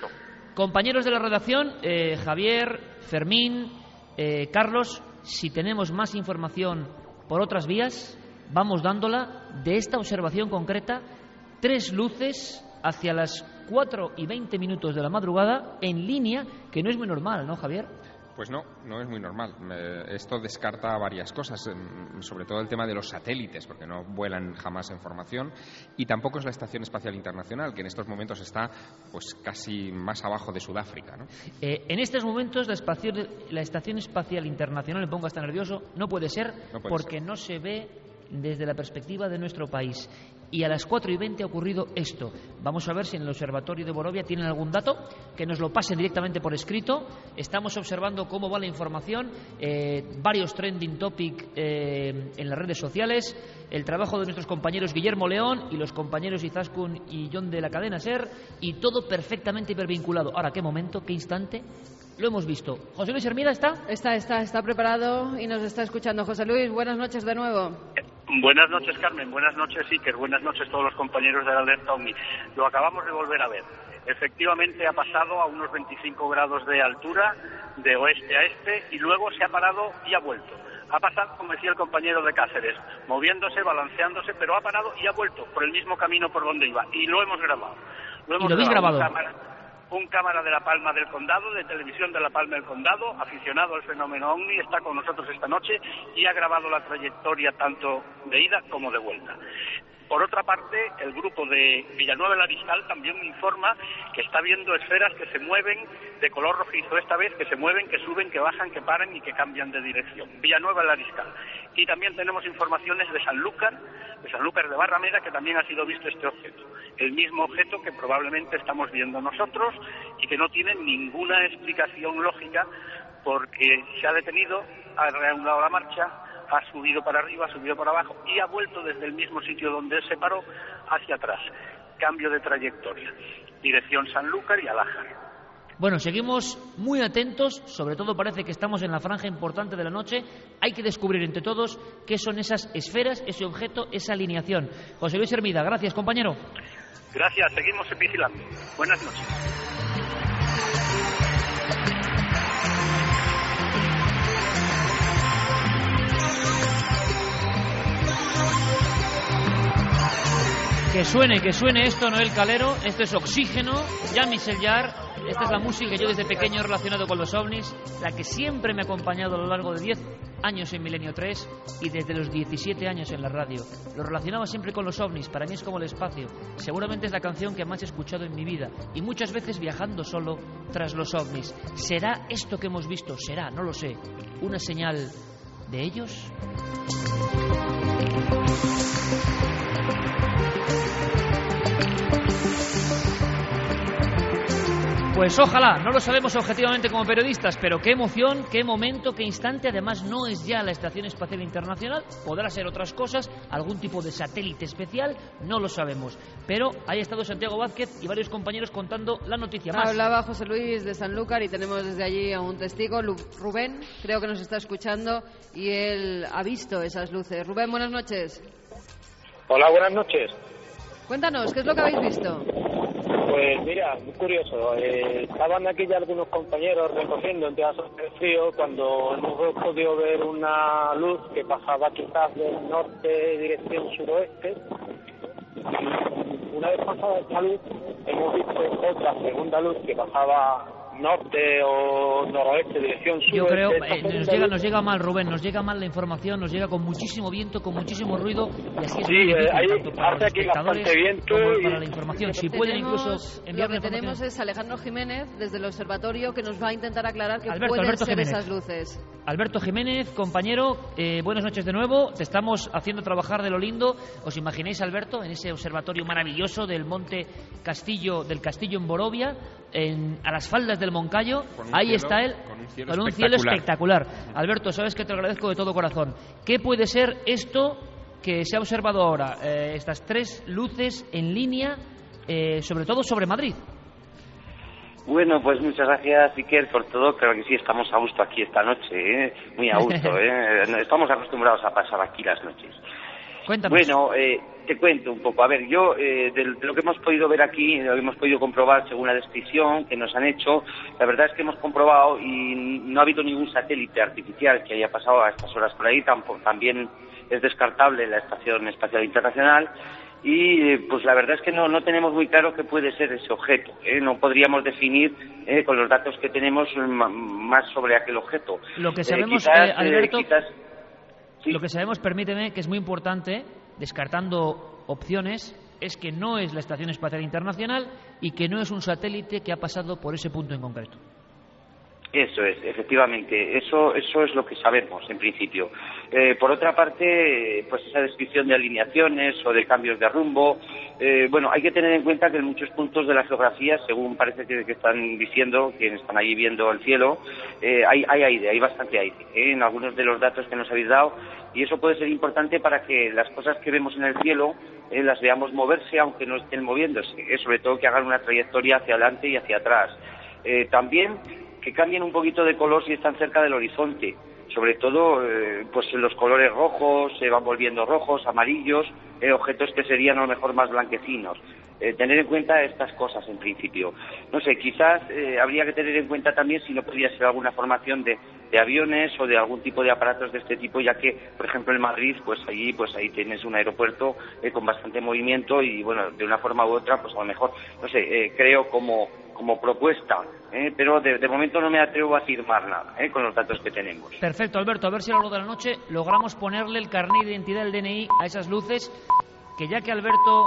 Compañeros de la redacción, eh, Javier, Fermín, eh, Carlos, si tenemos más información por otras vías, vamos dándola de esta observación concreta. Tres luces hacia las 4 y 20 minutos de la madrugada en línea, que no es muy normal, ¿no, Javier?
Pues no, no es muy normal. Esto descarta varias cosas, sobre todo el tema de los satélites, porque no vuelan jamás en formación, y tampoco es la Estación Espacial Internacional, que en estos momentos está pues casi más abajo de Sudáfrica. ¿no?
Eh, en estos momentos la, espacio- la Estación Espacial Internacional, me pongo hasta nervioso, no puede ser
No puede
porque no se ve desde la perspectiva de nuestro país. Y a las 4 y 20 ha ocurrido esto. Vamos a ver si en el Observatorio de Borovia tienen algún dato, que nos lo pasen directamente por escrito. Estamos observando cómo va la información, eh, varios trending topic eh, en las redes sociales, el trabajo de nuestros compañeros Guillermo León y los compañeros Izaskun y John de la cadena SER, y todo perfectamente hipervinculado. Ahora, qué momento, qué instante, lo hemos visto. José Luis Hermida está.
Está, está, está preparado y nos está escuchando. José Luis, buenas noches de nuevo.
Buenas noches, Carmen. Buenas noches, Iker. Buenas noches, todos los compañeros de la Alerta OVNI. Lo acabamos de volver a ver. Efectivamente, ha pasado a unos 25 grados de altura, de oeste a este, y luego se ha parado y ha vuelto. Ha pasado, como decía el compañero de Cáceres, moviéndose, balanceándose, pero ha parado y ha vuelto por el mismo camino por donde iba. Y lo hemos grabado.
Lo hemos ¿Y lo habéis grabado?
Un cámara de la Palma del Condado, de televisión de la Palma del Condado, aficionado al fenómeno OVNI, está con nosotros esta noche y ha grabado la trayectoria tanto de ida como de vuelta. Por otra parte, el grupo de Villanueva del Ariscal también me informa que está viendo esferas que se mueven de color rojizo esta vez, que se mueven, que suben, que bajan, que paran y que cambian de dirección. Villanueva del Ariscal. Y también tenemos informaciones de Sanlúcar, de Sanlúcar de Barrameda, que también ha sido visto este objeto. El mismo objeto que probablemente estamos viendo nosotros y que no tiene ninguna explicación lógica porque se ha detenido, ha reanudado la marcha, ha subido para arriba, ha subido para abajo y ha vuelto desde el mismo sitio donde se paró hacia atrás. Cambio de trayectoria. Dirección Sanlúcar y Alájar.
Bueno, seguimos muy atentos, sobre todo parece que estamos en la franja importante de la noche. Hay que descubrir entre todos qué son esas esferas, ese objeto, esa alineación. José Luis Hermida, gracias, compañero.
Gracias, seguimos vigilando. Buenas noches.
Que suene, que suene esto, Noel Calero. Esto es Oxígeno, ya Michel Esta es la música que yo desde pequeño he relacionado con los ovnis, la que siempre me ha acompañado a lo largo de 10 años en Milenio 3 y desde los 17 años en la radio. Lo relacionaba siempre con los ovnis, para mí es como el espacio. Seguramente es la canción que más he escuchado en mi vida y muchas veces viajando solo tras los ovnis. ¿Será esto que hemos visto? ¿Será? No lo sé. ¿Una señal de ellos? Pues ojalá, no lo sabemos objetivamente como periodistas, pero qué emoción, qué momento, qué instante. Además, no es ya la Estación Espacial Internacional, podrá ser otras cosas, algún tipo de satélite especial, no lo sabemos. Pero ahí ha estado Santiago Vázquez y varios compañeros contando la noticia más.
Hablaba José Luis de Sanlúcar y tenemos desde allí a un testigo, Rubén, creo que nos está escuchando y él ha visto esas luces. Rubén, buenas noches.
Hola, buenas noches.
Cuéntanos, ¿qué es lo que habéis visto?
Pues mira, muy curioso. Eh, estaban aquí ya algunos compañeros recogiendo en Teatro de Frío cuando hemos podido ver una luz que pasaba quizás del norte dirección suroeste. una vez pasada esta luz, hemos visto otra segunda luz que pasaba norte o noroeste, dirección sur.
Yo creo, eh, nos, llega, nos llega mal, Rubén, nos llega mal la información, nos llega con muchísimo viento, con muchísimo ruido, y así es
sí,
muy
eh,
tanto para los espectadores
viento
como para la información. Si pueden incluso enviar
Lo que tenemos es Alejandro Jiménez, desde el observatorio, que nos va a intentar aclarar qué
Alberto,
pueden
Alberto
ser
Jiménez.
esas luces.
Alberto Jiménez, compañero, eh, buenas noches de nuevo. Te estamos haciendo trabajar de lo lindo. ¿Os imagináis, Alberto, en ese observatorio maravilloso del Monte Castillo, del Castillo en Borovia, en, a las faldas del Moncayo? Ahí
cielo-
está él,
con un cielo
con un cielo
espectacular.
espectacular. Alberto, sabes que te lo agradezco de todo corazón. ¿Qué puede ser esto que se ha observado ahora? Eh, estas tres luces en línea, eh, sobre todo sobre Madrid.
Bueno, pues muchas gracias, Iker, por todo. Creo que sí, estamos a gusto aquí esta noche, ¿eh? muy a gusto. ¿eh? Estamos acostumbrados a pasar aquí las noches.
Cuéntanos.
Bueno, eh, te cuento un poco. A ver, yo, eh, de lo que hemos podido ver aquí, lo que hemos podido comprobar según la descripción que nos han hecho, la verdad es que hemos comprobado y no ha habido ningún satélite artificial que haya pasado a estas horas por ahí. Tampoco, también es descartable la Estación Espacial Internacional. Y eh, pues la verdad es que no, no tenemos muy claro qué puede ser ese objeto. ¿eh? No podríamos definir eh, con los datos que tenemos más sobre aquel objeto.
Lo que
Eh,
sabemos,
quizás,
Alberto,
quizás-
lo que sabemos, permíteme, que es muy importante, descartando opciones, es que no es la Estación Espacial Internacional y que no es un satélite que ha pasado por ese punto en concreto.
Eso es, efectivamente, eso, eso es lo que sabemos en principio. Eh, por otra parte, pues esa descripción de alineaciones o de cambios de rumbo, eh, bueno, hay que tener en cuenta que en muchos puntos de la geografía, según parece que, están diciendo, quienes están ahí viendo el cielo, eh, hay, hay aire, hay bastante aire, ¿eh? en algunos de los datos que nos habéis dado, y eso puede ser importante para que las cosas que vemos en el cielo eh, las veamos moverse aunque no estén moviéndose, ¿eh? sobre todo que hagan una trayectoria hacia adelante y hacia atrás. Eh, también que cambien un poquito de color si están cerca del horizonte. Sobre todo, eh, pues los colores rojos se van volviendo rojos, amarillos, eh, objetos que serían a lo mejor más blanquecinos. Eh, tener en cuenta estas cosas en principio. No sé, quizás eh, habría que tener en cuenta también si no podría ser alguna formación de, de, aviones o de algún tipo de aparatos de este tipo, ya que, por ejemplo, en Madrid, pues allí, pues ahí tienes un aeropuerto eh, con bastante movimiento y, bueno, de una forma u otra, pues a lo mejor, no sé, creo como, como propuesta, pero de, momento no me atrevo a afirmar nada con los datos que tenemos.
Perfecto, Alberto, a ver si a lo largo de la noche logramos ponerle el carnet de identidad del DNI a esas luces, que ya que Alberto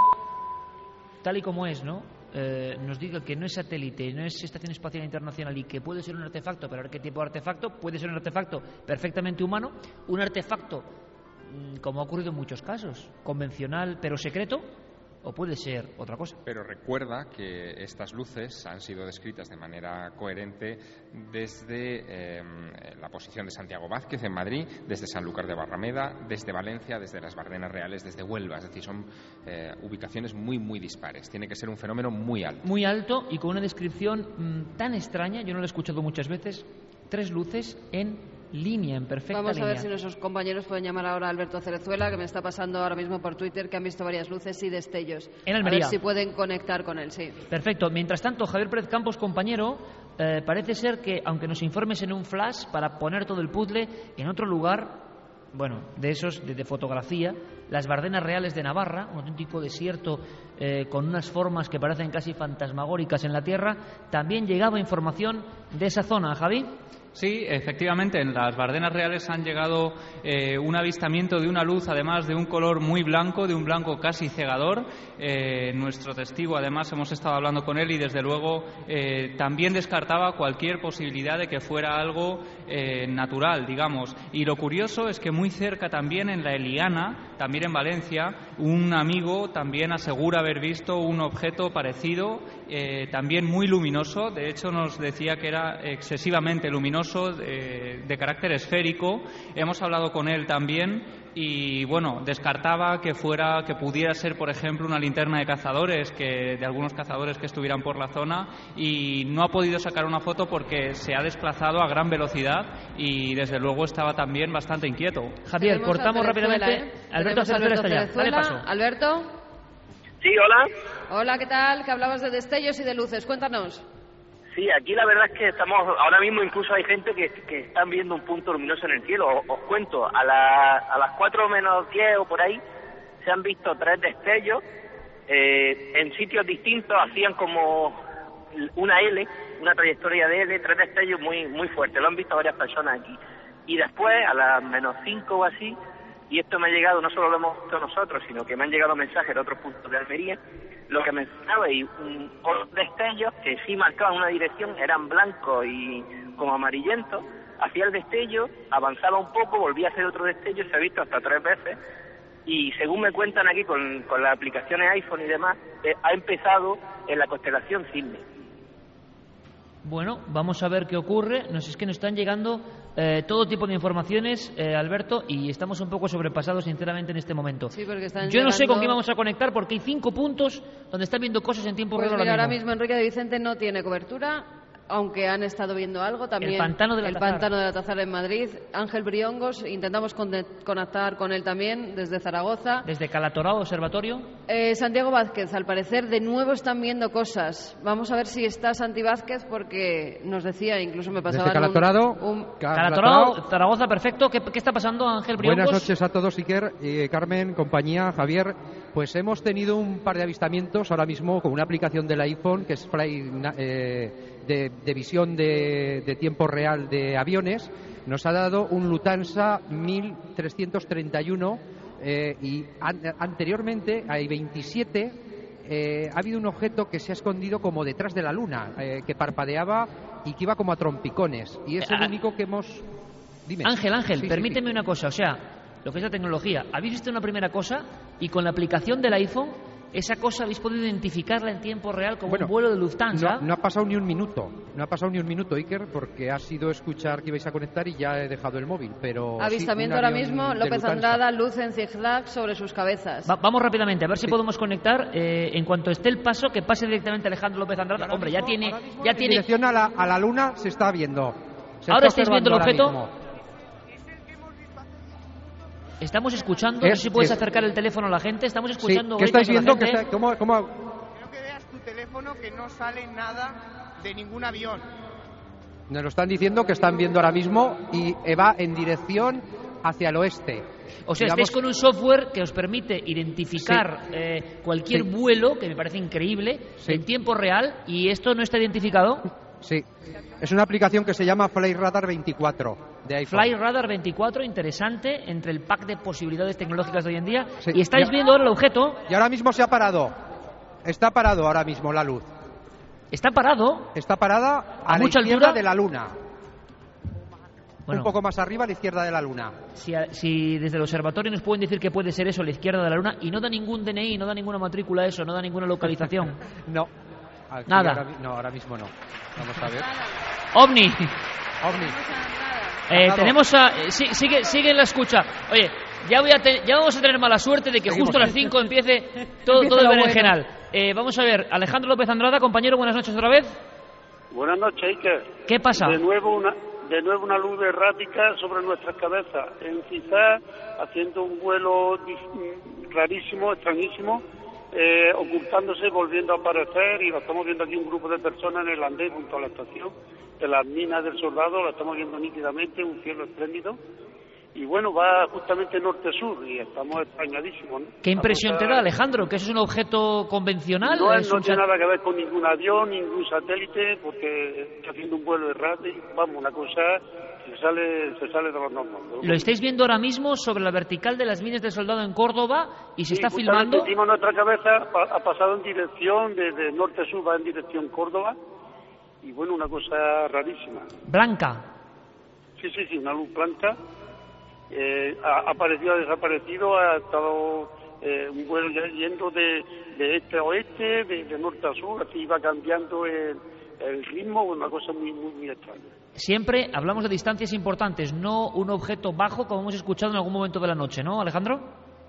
tal y como es, ¿no? Eh, nos diga que no es satélite, no es estación espacial internacional y que puede ser un artefacto, pero a ver qué tipo de artefacto, puede ser un artefacto perfectamente humano, un artefacto, mm, como ha ocurrido en muchos casos, convencional pero secreto, o puede ser otra cosa.
Pero recuerda que estas luces han sido descritas de manera coherente desde eh, la posición de Santiago Vázquez en Madrid, desde Sanlúcar de Barrameda, desde Valencia, desde las Bardenas Reales, desde Huelva. Es decir, son eh, ubicaciones muy, muy dispares. Tiene que ser un fenómeno muy alto.
Muy alto y con una descripción mmm, tan extraña, yo no lo he escuchado muchas veces, tres luces en línea, en perfecta
Vamos a ver si nuestros compañeros pueden llamar ahora a Alberto Cerezuela, que me está pasando ahora mismo por Twitter, que han visto varias luces y destellos.
En Almería.
A ver si pueden conectar con él, sí.
Perfecto. Mientras tanto, Javier Pérez Campos, compañero, eh, parece ser que, aunque nos informes en un flash para poner todo el puzzle en otro lugar, bueno, de esos, de, de fotografía, las Bardenas Reales de Navarra, un auténtico desierto eh, con unas formas que parecen casi fantasmagóricas en la tierra, también llegaba información de esa zona, Javi.
Sí, efectivamente, en las Bardenas Reales han llegado eh, un avistamiento de una luz, además de un color muy blanco, de un blanco casi cegador. Eh, nuestro testigo, además, hemos estado hablando con él y, desde luego, eh, también descartaba cualquier posibilidad de que fuera algo natural, digamos. Y lo curioso es que muy cerca también, en la Eliana, también en Valencia, un amigo también asegura haber visto un objeto parecido, eh, también muy luminoso. De hecho, nos decía que era excesivamente luminoso de, de, carácter esférico. Hemos hablado con él también y bueno, descartaba que fuera, que pudiera ser, por ejemplo, una linterna de cazadores, que, de algunos cazadores que estuvieran por la zona, y no ha podido sacar una foto porque se ha desplazado a gran velocidad y desde luego estaba también bastante inquieto.
Javier, cortamos rápidamente.
¿eh?
Alberto Cerezuela
Alberto
está ya. Dale paso.
Alberto.
Sí, hola.
Hola, ¿qué tal? Que hablabas de destellos y de luces. Cuéntanos.
Sí, aquí la verdad es que estamos, ahora mismo incluso hay gente que, que están viendo un punto luminoso en el cielo. Os, os cuento, a, la, a las 4 menos 10 o por ahí se han visto tres destellos eh, en sitios distintos, hacían como una L, una trayectoria de L, tres destellos muy, muy fuertes. Lo han visto varias personas aquí. Y después, a las menos 5 o así, y esto me ha llegado, no solo lo hemos visto nosotros, sino que me han llegado mensajes de otros puntos de Almería, lo que mencionaba y un, unos destellos que sí marcaban una dirección, eran blancos y como amarillentos, hacía el destello, avanzaba un poco, volvía a hacer otro destello, se ha visto hasta tres veces, y según me cuentan aquí con, con las aplicaciones iPhone y demás, eh, ha empezado en la constelación Cisne.
Bueno, vamos a ver qué ocurre. Nos es que nos están llegando eh, todo tipo de informaciones, eh, Alberto, y estamos un poco sobrepasados, sinceramente, en este momento.
Sí, porque están
Yo no sé con quién vamos a conectar porque hay cinco puntos donde están viendo cosas en tiempo
Pues
real ahora
ahora
mismo.
mismo Enrique de Vicente no tiene cobertura, aunque han estado viendo algo también.
El pantano de la
el
Tazar.
pantano de la Tazar en Madrid. Ángel Briongos, intentamos conectar con él también desde Zaragoza.
Desde Calatorao Observatorio.
Eh, Santiago Vázquez, al parecer de nuevo están viendo cosas. Vamos a ver si está Santi Vázquez porque nos decía, incluso me pasaba
Desde Calatorado,
un,
Calatorao, Zaragoza, perfecto. ¿Qué, qué está pasando, Ángel Briongos?
Buenas noches a todos, Iker, eh, Carmen, compañía, Javier. Pues hemos tenido un par de avistamientos ahora mismo con una aplicación del iPhone que es Fly, eh, de, de visión de, de tiempo real de aviones. Nos ha dado un Lufthansa 1331 eh, y an- anteriormente hay 27. eh, ha habido un objeto que se ha escondido como detrás de la luna, eh, que parpadeaba y que iba como a trompicones. Y es el
Ah,
único que hemos. Dime.
Ángel, Ángel,
Sí, sí,
permíteme
sí.
una cosa. O sea, lo que es la tecnología. ¿Habéis visto una primera cosa y con la aplicación del iPhone esa cosa habéis podido identificarla en tiempo real como un vuelo de Lufthansa.
No, no, ha pasado ni un minuto, no ha pasado ni un minuto, Iker, porque ha sido escuchar que ibais a conectar y ya he dejado el móvil. Pero
avistamiento ahora mismo, López Andrada, luz en zigzag sobre sus cabezas.
vamos rápidamente a ver si podemos conectar. Eh, en cuanto esté el paso, que pase directamente Alejandro López Andrada. Hombre, ya tiene, ya tiene.
dirección a la, a la luna se está viendo.
ahora estáis viendo el objeto. Estamos escuchando, no sé si puedes acercar el teléfono a la gente, estamos escuchando...
¿Qué estáis viendo?
¿Cómo, Creo que veas tu teléfono que no sale nada de ningún avión.
Nos lo están diciendo que están viendo ahora mismo y va en dirección hacia el oeste.
O sea, estáis con un software que os permite identificar eh, cualquier vuelo, que me parece increíble, en tiempo real, y esto no está identificado.
Sí, es una aplicación que se llama Fly Radar 24 de iPhone.
Fly Radar 24, interesante, entre el pack de posibilidades tecnológicas de hoy en día. Y estáis viendo ahora el objeto.
Y ahora mismo se ha parado. Está parado ahora mismo la luz.
¿Está parado?
Está parada a, la
mucha
izquierda
altura
de la luna. un poco más arriba a la izquierda de la luna.
Si, si, desde el observatorio nos pueden decir que puede ser eso, a la izquierda de la luna, y no da ningún DNI, no da ninguna matrícula eso, no da ninguna localización.
no.
Nada.
Ahora, no, ahora mismo no. Vamos a ver.
OVNI.
OVNI.
Eh, tenemos a. Eh, sigue, sigue en la escucha. Oye, ya, voy a ya vamos a tener mala suerte de que justo a las 5 empiece todo, todo el berenjenal. Eh, vamos a ver, Alejandro López Andrada, compañero, buenas noches otra vez.
Buenas noches, Iker.
¿Qué pasa?
De nuevo una, de nuevo una luz errática sobre nuestras cabezas. En quizás haciendo un vuelo rarísimo, extrañísimo, eh, ocultándose, volviendo a aparecer, y lo estamos viendo aquí un grupo de personas en el andén junto a la estación de las minas del soldado, lo estamos viendo nítidamente, un cielo espléndido. Y bueno, va justamente norte-sur y estamos extrañadísimos.
¿Qué impresión te da, Alejandro? ¿Que eso es un objeto convencional?
No, no tiene nada que ver con ningún avión, ningún satélite, porque está haciendo un vuelo errático, vamos, una cosa se sale, se sale de los normales.
Lo estáis viendo ahora mismo sobre la vertical de las minas del soldado en Córdoba y se está filmando.
Encima nuestra cabeza ha pasado en dirección, desde norte-sur va en dirección Córdoba y bueno, una cosa rarísima.
Blanca.
Sí, sí, sí, una luz blanca. Eh, ha aparecido, ha desaparecido, ha estado eh, un vuelo yendo de, de este a oeste, de, norte a sur, así iba cambiando el, el ritmo, una cosa muy, muy, muy extraña.
Siempre hablamos de distancias importantes, no un objeto bajo como hemos escuchado en algún momento de la noche, ¿no, Alejandro?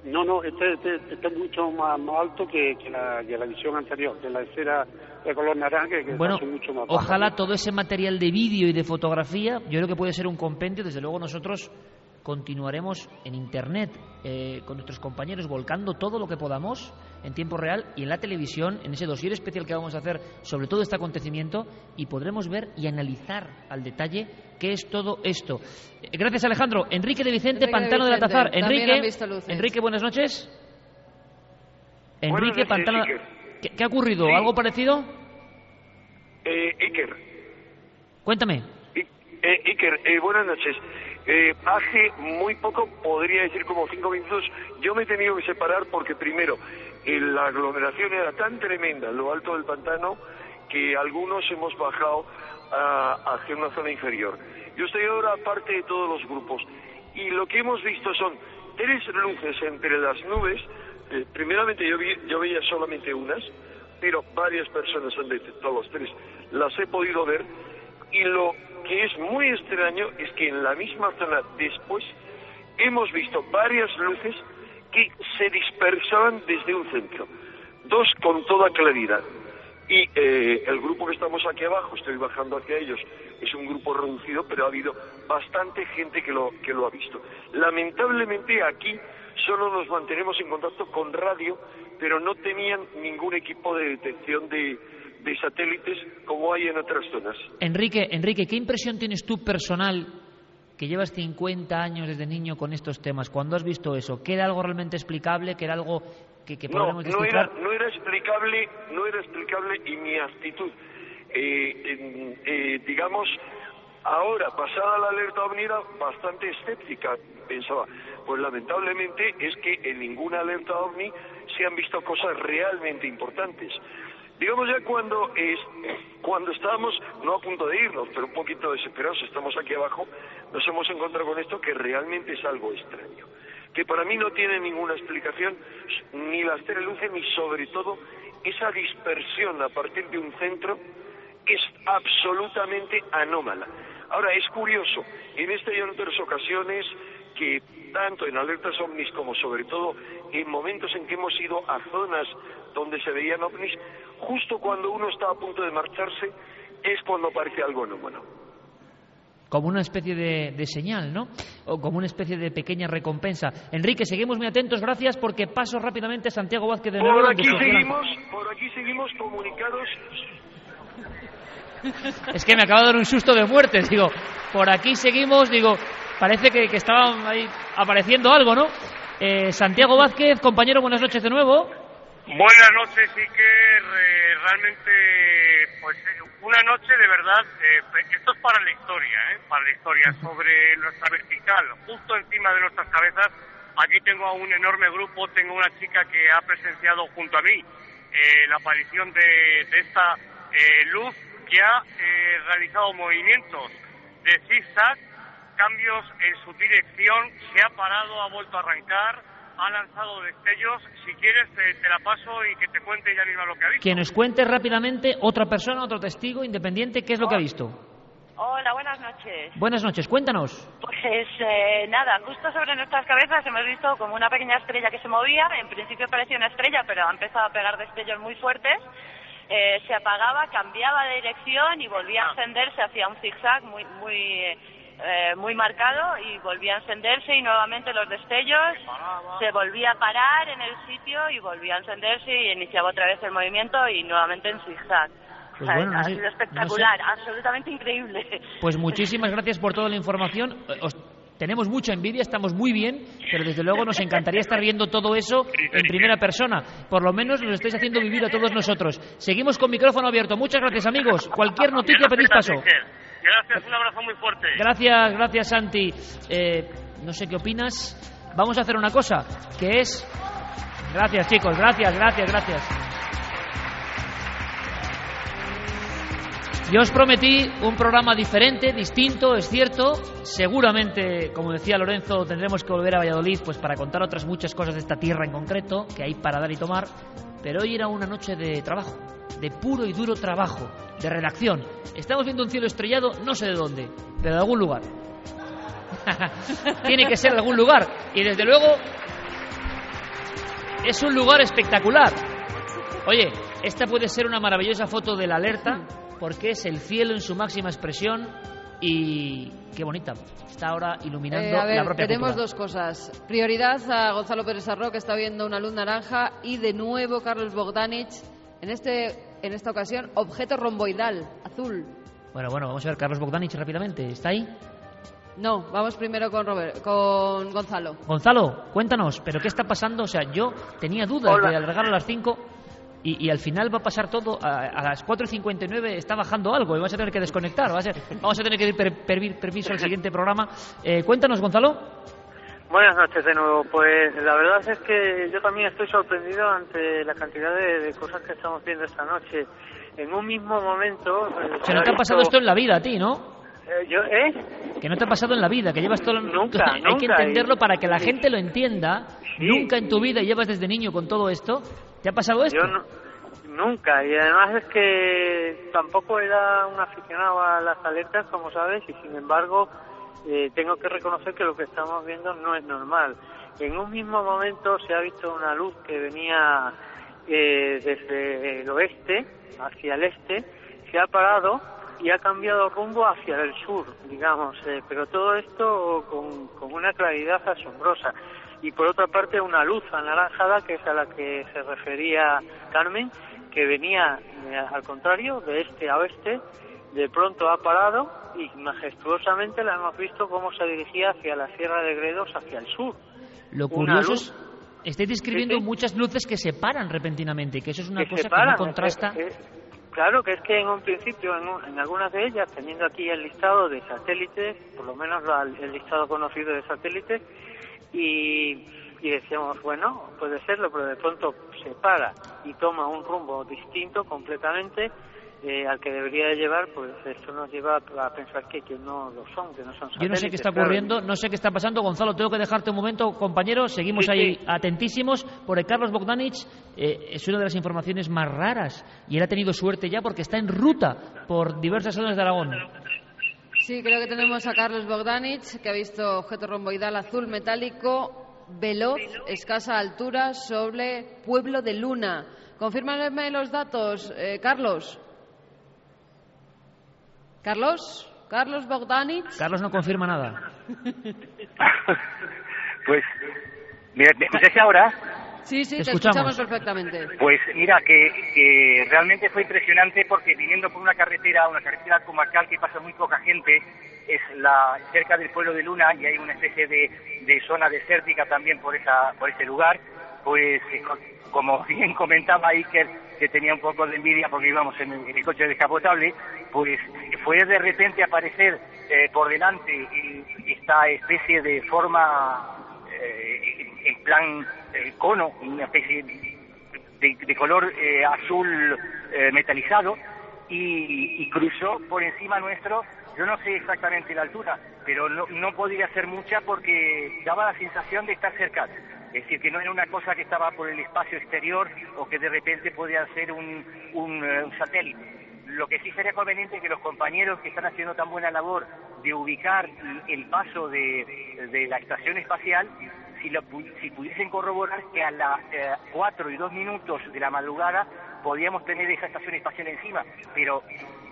No, no, este, este, este es mucho más, alto que, que, la, que, la, visión anterior, que la esfera de color naranja, que
bueno,
es mucho más
Ojalá todo ese material de vídeo y de fotografía, yo creo que puede ser un compendio, desde luego nosotros continuaremos en Internet eh, con nuestros compañeros volcando todo lo que podamos en tiempo real y en la televisión, en ese dossier especial que vamos a hacer sobre todo este acontecimiento y podremos ver y analizar al detalle qué es todo esto. Eh, gracias Alejandro. Enrique de Vicente, Pantano de, la Tazar. Enrique, Enrique, buenas noches. Enrique Pantano. ¿Qué, ha ocurrido? ¿Algo parecido?
Eh, Iker.
Cuéntame.
Eh, Iker, eh, buenas noches. Eh, hace muy poco, podría decir como cinco minutos, yo me he tenido que separar porque primero, la aglomeración era tan tremenda en lo alto del pantano que algunos hemos bajado hacia una zona inferior. Yo estoy ahora aparte de todos los grupos y lo que hemos visto son tres luces entre las nubes. Eh, primeramente yo, yo veía solamente unas, pero varias personas han detectado los tres. Las he podido ver y lo que es muy extraño es que en la misma zona después hemos visto varias luces que se dispersaban desde un centro, dos con toda claridad. Y eh, el grupo que estamos aquí abajo, estoy bajando hacia ellos, es un grupo reducido, pero ha habido bastante gente que lo, que lo ha visto. Lamentablemente aquí solo nos mantenemos en contacto con radio, pero no tenían ningún equipo de detección de, de satélites como hay en otras zonas.
Enrique, Enrique, ¿qué impresión tienes tú personal que llevas 50 años desde niño con estos temas? Cuando has visto eso, ¿que era algo realmente explicable? ¿Que era algo que, que podemos
no, no era, no era explicable, no era explicable y mi actitud, eh, eh, digamos, ahora pasada la alerta ovni era bastante escéptica, pensaba. Pues lamentablemente es que en ninguna alerta ovni se han visto cosas realmente importantes. Digamos ya cuando, es, cuando estábamos, no a punto de irnos, pero un poquito desesperados, estamos aquí abajo, nos hemos encontrado con esto que realmente es algo extraño. que para mí no tiene ninguna explicación, ni las teleluces, ni sobre todo esa dispersión a partir de un centro es absolutamente anómala. Ahora, es curioso, en esta y en otras ocasiones que tanto en alertas ovnis como sobre todo en momentos en que hemos ido a zonas donde se veían ovnis, justo cuando uno está a punto de marcharse es cuando aparece algo anómalo
como una especie de, señal, ¿no? O como una especie de pequeña recompensa. Enrique, seguimos muy atentos, gracias, porque paso rápidamente a Santiago Vázquez de nuevo.
Por aquí seguimos, por aquí seguimos comunicados.
Es que me acaba de dar un susto de muerte, digo, por aquí seguimos, digo, parece que, que estaba ahí apareciendo algo, ¿no? Eh, Santiago Vázquez, compañero, buenas noches de nuevo.
Buenas noches, Iker. Eh, realmente, pues eh, una noche de verdad, eh, esto es para la historia, ¿eh? para la historia, sobre nuestra vertical, justo encima de nuestras cabezas. Aquí tengo a un enorme grupo, tengo una chica que ha presenciado junto a mí eh, la aparición de, de esta eh, luz que ha realizado movimientos de zigzag, cambios en su dirección, se ha parado, ha vuelto a arrancar ha lanzado destellos. Si quieres, te, la paso y que te cuente ya mismo lo que ha visto.
Que nos cuente rápidamente otra persona, otro testigo independiente, qué es lo que ha visto.
Hola, buenas noches.
Buenas noches, cuéntanos.
Pues eh, nada, justo sobre nuestras cabezas hemos visto como una pequeña estrella que se movía. En principio parecía una estrella, pero ha empezado a pegar destellos muy fuertes. Eh, se apagaba, cambiaba de dirección y volvía a encenderse hacia un zigzag muy, muy eh, eh, muy marcado y volvía a encenderse y nuevamente los destellos, se volvía a parar en el sitio y volvía a encenderse y iniciaba otra vez el movimiento y nuevamente en zigzag.
Pues ha
sido espectacular, absolutamente increíble.
Pues muchísimas gracias por toda la información. tenemos mucha envidia, estamos muy bien, pero desde luego nos encantaría estar viendo todo eso en primera persona. Por lo menos nos estáis haciendo vivir a todos nosotros. Seguimos con micrófono abierto. Muchas gracias, amigos. Cualquier noticia pedís paso.
Gracias, un abrazo muy fuerte.
Gracias, gracias Santi. Eh, no sé qué opinas. Vamos a hacer una cosa, que es... Gracias chicos, gracias, gracias, gracias. Yo os prometí un programa diferente, distinto, es cierto. Seguramente, como decía Lorenzo, tendremos que volver a Valladolid pues para contar otras muchas cosas de esta tierra en concreto que hay para dar y tomar. Pero hoy era una noche de trabajo, de puro y duro trabajo, de redacción. Estamos viendo un cielo estrellado, no sé de dónde, pero de algún lugar. Tiene que ser de algún lugar. Y desde luego es un lugar espectacular. Oye, esta puede ser una maravillosa foto de la alerta porque es el cielo en su máxima expresión y qué bonita. Está ahora iluminando
eh,
la propia
Tenemos dos cosas. Prioridad a Gonzalo Pérez Arro, que está viendo una luz naranja, y de nuevo Carlos Bogdanich, en, este, en esta ocasión, objeto romboidal, azul.
Bueno, bueno, vamos a ver Carlos Bogdanich rápidamente. ¿Está ahí?
No, vamos primero con, Robert, con Gonzalo.
Gonzalo, cuéntanos, ¿pero qué está pasando? O sea, yo tenía dudas de al regalo a las 5 y, al final va a pasar todo, a, las 4.59 está bajando algo y vamos a tener que desconectar, vamos a tener que pedir permiso al siguiente programa. Eh, cuéntanos, Gonzalo.
Buenas noches de nuevo. Pues la verdad es que yo también estoy sorprendido ante la cantidad de, cosas que estamos viendo esta noche. En un mismo momento...
Eh, Se no te ha pasado esto en la vida a ti, ¿no?
Eh, yo, ¿eh?
Que no te ha pasado en la vida, que llevas todo...
Nunca,
Hay que entenderlo para que la gente lo entienda. Nunca en tu vida llevas desde niño con todo esto. ¿Te ha pasado esto?
Yo nunca, y además es que tampoco era un aficionado a las alertas, como sabes, y sin embargo eh, tengo que reconocer que lo que estamos viendo no es normal. En un mismo momento se ha visto una luz que venía eh, desde el oeste hacia el este, se ha parado y ha cambiado rumbo hacia el sur, digamos, eh, pero todo esto con, con una claridad asombrosa y por otra parte una luz anaranjada que es a la que se refería Carmen, que venía eh, al contrario de este a oeste, de pronto ha parado y majestuosamente la hemos visto cómo se dirigía hacia la Sierra de Gredos, hacia el sur.
Lo curioso es, estáis describiendo muchas luces que se paran repentinamente, que eso es una cosa que no contrasta.
claro, que es que en un principio, en, algunas de ellas, teniendo aquí el listado de satélites, por lo menos el listado conocido de satélites, y, decíamos, bueno, puede serlo, pero de pronto se para y toma un rumbo distinto completamente eh, al que debería de llevar, pues esto nos lleva a pensar que, que no lo son, que no son
Yo no sé qué está ocurriendo, no sé qué está pasando. Gonzalo, tengo que dejarte un momento, compañero. Seguimos ahí atentísimos, porque Carlos Bogdanich eh, es una de las informaciones más raras y él ha tenido suerte ya porque está en ruta por diversas zonas de Aragón.
Sí, creo que tenemos a Carlos Bogdanich, que ha visto objeto romboidal azul metálico, veloz, escasa altura, sobre Pueblo de Luna. Confírmame los datos, eh, Carlos. Carlos, Carlos Bogdanich.
Carlos no confirma nada.
pues, ¿me, me escucháis ahora?
Sí, sí, te
escuchamos.
perfectamente.
Pues mira, que, que realmente fue impresionante porque viniendo por una carretera, una carretera comarcal que pasa muy poca gente, es la cerca del pueblo de Luna y hay una especie de, de zona desértica también por esa por ese lugar, pues eh, co- como bien comentaba Iker, que tenía un poco de envidia porque íbamos en el, en el coche descapotable, pues fue de repente aparecer eh, por delante esta especie de forma eh, en plan eh, cono, una especie de, de color eh, azul eh, metalizado y, y cruzó por encima nuestro. Yo no sé exactamente la altura, pero no, no podría ser mucha porque daba la sensación de estar cercano. Es decir, que no era una cosa que estaba por el espacio exterior o que de repente podía ser un, un, eh, satélite. Lo que sí sería conveniente que los compañeros que están haciendo tan buena labor de ubicar el paso de, de la estación espacial, si, lo si pudiesen corroborar que a las eh, 4 y 2 minutos de la madrugada podíamos tener esa estación espacial encima. Pero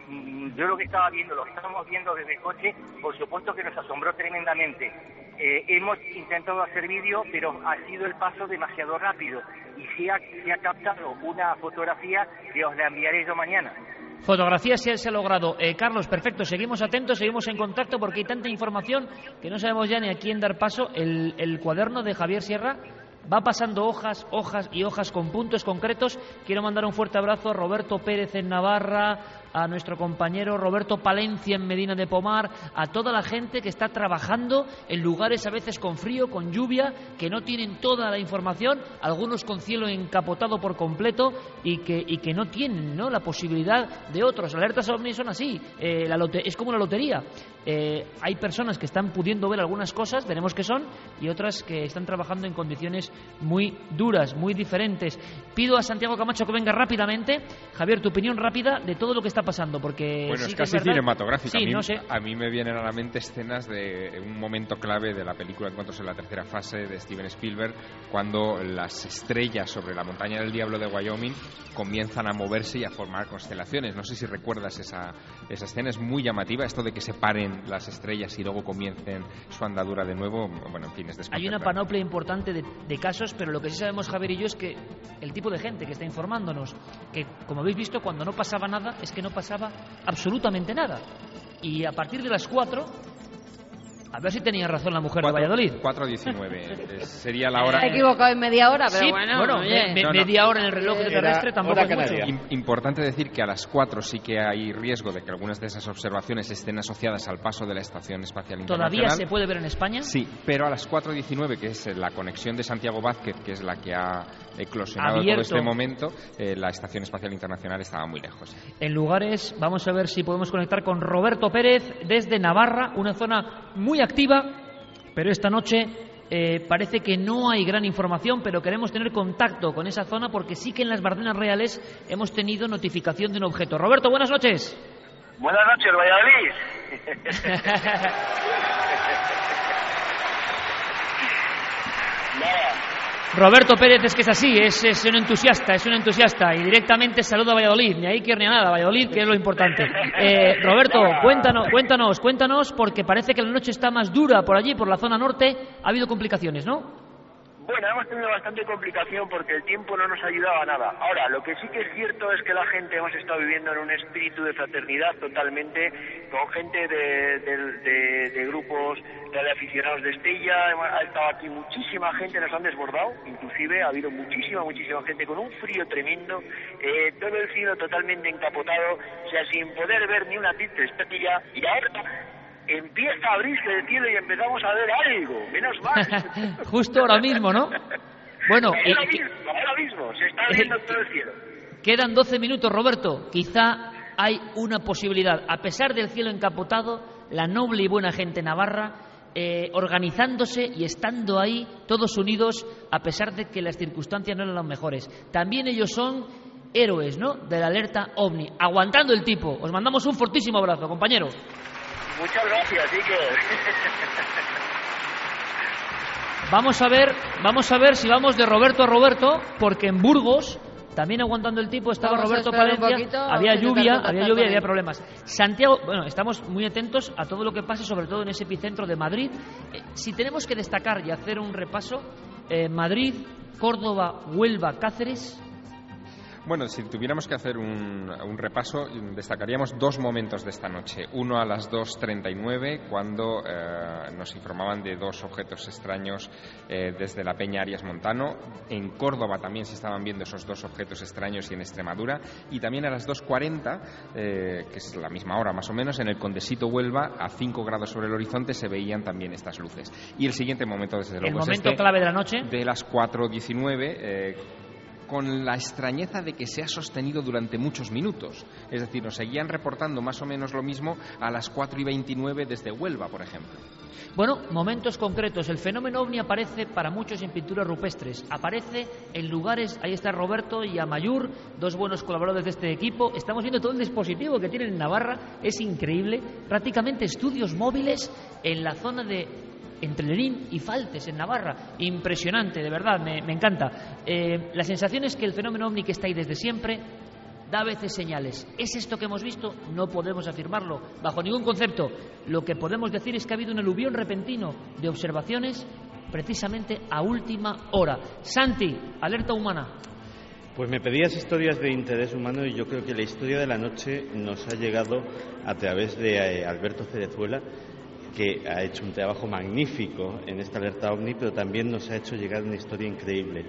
mm, yo lo que estaba viendo, lo que estábamos viendo desde el coche, por supuesto que nos asombró tremendamente. Eh, hemos intentado hacer vídeo, pero ha sido el paso demasiado rápido. Y se ha, se ha captado una fotografía que os la enviaré yo mañana.
Fotografía se, se ha logrado. Eh, Carlos, perfecto, seguimos atentos, seguimos en contacto porque hay tanta información que no sabemos ya ni a quién dar paso. El, el cuaderno de Javier Sierra va pasando hojas, hojas y hojas con puntos concretos. Quiero mandar un fuerte abrazo a Roberto Pérez en Navarra, a nuestro compañero Roberto Palencia en Medina de Pomar, a toda la gente que está trabajando en lugares a veces con frío, con lluvia, que no tienen toda la información, algunos con cielo encapotado por completo y que, y que no tienen ¿no? la posibilidad de otros. Alertas ovnis son así, eh, la es como la lotería. Eh, hay personas que están pudiendo ver algunas cosas, veremos qué son, y otras que están trabajando en condiciones muy duras, muy diferentes. Pido a Santiago Camacho que venga rápidamente. Javier, tu opinión rápida de todo lo que está pasando, porque
Bueno,
sí
es casi cinematográfico.
Sí,
a, mí,
no sé.
a mí me vienen a la mente escenas de un momento clave de la película Encuentros en la tercera fase de Steven Spielberg, cuando las estrellas sobre la montaña del Diablo de Wyoming comienzan a moverse y a formar constelaciones. No sé si recuerdas esa, esa escena, es muy llamativa, esto de que se paren las estrellas y luego comiencen su andadura de nuevo. Bueno, en fin, es
Hay una panoplia importante de, de casos, pero lo que sí sabemos Javier y yo es que el tipo de gente que está informándonos, que como habéis visto, cuando no pasaba nada, es que no pasaba absolutamente nada. Y a partir de las 4, a ver si tenía razón la mujer de Valladolid.
4.19, es- sería la hora...
Ha equivocado en media hora, pero
Sí,
bueno,
bueno,
oye.
me- me- media hora en el reloj terrestre tampoco es mucho.
Im- Importante decir que a las 4 sí que hay riesgo de que algunas de esas observaciones estén asociadas al paso de la Estación Espacial
¿Todavía
Internacional.
se puede ver en España?
Sí, pero a las 4.19, que es la conexión de Santiago Vázquez, que es la que ha eclosionado
Abierto.
todo este momento, eh, la Estación Espacial Internacional estaba muy lejos.
en lugares. Vamos a ver si podemos conectar con Roberto Pérez desde Navarra, una zona muy activa, pero esta noche eh, parece que no hay gran información, pero queremos tener contacto con esa zona porque sí que en las Bardenas Reales hemos tenido notificación de un objeto. Roberto, buenas noches.
Buenas noches, Valladolid.
Roberto Pérez es que es así, es, es un entusiasta, es un entusiasta y directamente saluda a Valladolid, ni ahí quiere ni a nada, Valladolid, que es lo importante. Eh, Roberto, cuéntanos, cuéntanos, cuéntanos, porque parece que la noche está más dura por allí, por la zona norte, ha habido complicaciones, ¿no?
Bueno, hemos tenido bastante complicación porque el tiempo no nos ayudaba a nada. Ahora, lo que sí que es cierto es que la gente hemos estado viviendo en un espíritu de fraternidad totalmente, con gente de, de- de- de grupos de aficionados de Estella, ha estado aquí muchísima gente, nos han desbordado, inclusive ha habido muchísima, muchísima gente con un frío tremendo, eh, todo el cielo totalmente encapotado, o sea, sin poder ver ni una triste estrella, y ahora empieza a abrirse el cielo y empezamos a ver algo, menos mal.
Justo ahora mismo, ¿no? Bueno,
ahora mismo, ahora mismo, se está viendo todo el cielo.
quedan 12 minutos, Roberto. Quizá hay una posibilidad. A pesar del cielo encapotado, la noble y buena gente navarra eh, organizándose y estando ahí todos unidos a pesar de que las circunstancias no eran las mejores. También ellos son héroes, ¿no? De la alerta OVNI, aguantando el tipo. Os mandamos un fortísimo abrazo, compañero.
Muchas gracias, Iker.
Vamos a ver, vamos a ver si vamos de Roberto a Roberto, porque en Burgos también aguantando el tipo estaba
Vamos
Roberto Palencia,
poquito,
había lluvia, había lluvia, había problemas. Santiago, bueno, estamos muy atentos a todo lo que pase, sobre todo en ese epicentro de Madrid. Eh, si tenemos que destacar y hacer un repaso, eh, Madrid, Córdoba, Huelva, Cáceres,
Bueno, si tuviéramos que hacer un, un repaso, destacaríamos dos momentos de esta noche. Uno a las 2.39, cuando eh, nos informaban de dos objetos extraños eh, desde la Peña Arias Montano. En Córdoba también se estaban viendo esos dos objetos extraños y en Extremadura. Y también a las 2.40, eh, que es la misma hora más o menos, en el Condesito Huelva, a 5 grados sobre el horizonte, se veían también estas luces. Y el siguiente momento, desde
el
luego, es
momento
este
clave de la noche.
de las 4.19, eh, con la extrañeza de que se ha sostenido durante muchos minutos. Es decir, nos seguían reportando más o menos lo mismo a las 4 y 29 desde Huelva, por ejemplo.
Bueno, momentos concretos. El fenómeno ovni aparece para muchos en pinturas rupestres. Aparece en lugares, ahí está Roberto y Amayur, dos buenos colaboradores de este equipo. Estamos viendo todo el dispositivo que tienen en Navarra. Es increíble. Prácticamente estudios móviles en la zona de entre Lerín y Faltes, en Navarra. Impresionante, de verdad, me, encanta. Eh, la sensación es que el fenómeno ovni que está ahí desde siempre da a veces señales. ¿Es esto que hemos visto? No podemos afirmarlo bajo ningún concepto. Lo que podemos decir es que ha habido un aluvión repentino de observaciones precisamente a última hora. Santi, alerta humana.
Pues me pedías historias de interés humano y yo creo que la historia de la noche nos ha llegado a través de eh, Alberto Cerezuela, que ha hecho un trabajo magnífico en esta alerta ovni, pero también nos ha hecho llegar una historia increíble,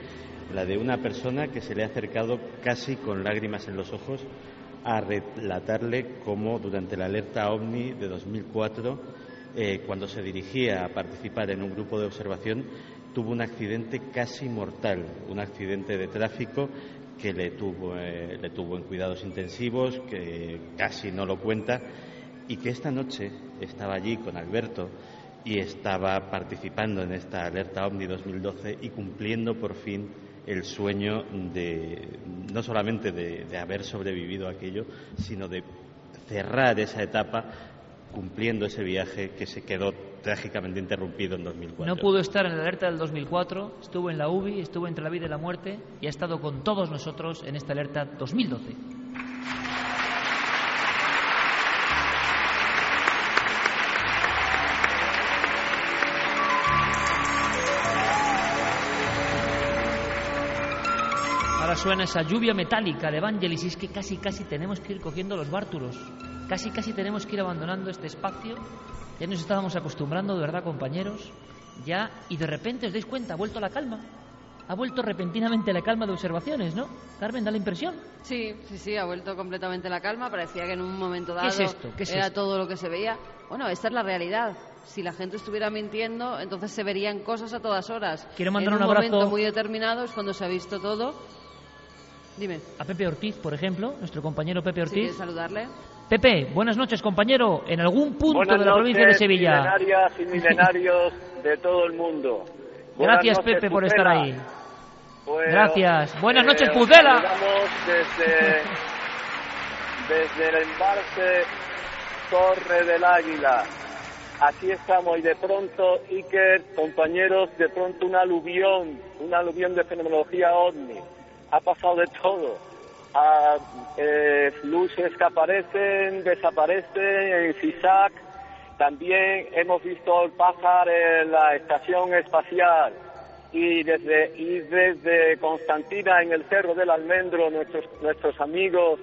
la de una persona que se le ha acercado casi con lágrimas en los ojos a relatarle cómo durante la alerta ovni de 2004, eh, cuando se dirigía a participar en un grupo de observación, tuvo un accidente casi mortal, un accidente de tráfico que le tuvo, eh, le tuvo en cuidados intensivos, que casi no lo cuenta, y que esta noche estaba allí con Alberto y estaba participando en esta alerta OVNI 2012 y cumpliendo por fin el sueño de no solamente de, de haber sobrevivido a aquello, sino de cerrar esa etapa cumpliendo ese viaje que se quedó trágicamente interrumpido en 2004.
No pudo estar en la alerta del 2004, estuvo en la UBI, estuvo entre la vida y la muerte y ha estado con todos nosotros en esta alerta 2012. Suena esa lluvia metálica de Evangelis y es que casi casi tenemos que ir cogiendo los bártulos. Casi casi tenemos que ir abandonando este espacio. Ya nos estábamos acostumbrando, de verdad, compañeros. Ya, y de repente os dais cuenta, ha vuelto la calma. Ha vuelto repentinamente la calma de observaciones, ¿no? Carmen, da la impresión.
Sí, sí, sí, ha vuelto completamente la calma. Parecía que en un momento dado
¿Qué es esto? ¿Qué es
era
esto?
todo lo que se veía. Bueno, esta es la realidad. Si la gente estuviera mintiendo, entonces se verían cosas a todas horas.
Quiero mandar
en
un
un
abrazo-
momento muy determinado es cuando se ha visto todo. Dime,
A Pepe Ortiz, por ejemplo, nuestro compañero Pepe Ortiz.
saludarle.
Pepe, buenas noches, compañero. En algún punto
Buenas
de la provincia de
noches,
Sevilla.
milenarias y milenarios de todo el mundo. Buenas
Gracias,
noches,
Pepe, por estar ahí.
Pues,
Gracias. Buenas noches,
os
Pucela.
desde, desde el embalse Torre del Águila. Aquí estamos y de pronto, Iker, compañeros, de pronto un aluvión, un aluvión de fenomenología ovni. Ha pasado de todo. A, eh, luces que aparecen, desaparecen en zigzag. También hemos visto pájaro en la estación espacial y desde y desde Constantina en el Cerro del Almendro nuestros nuestros amigos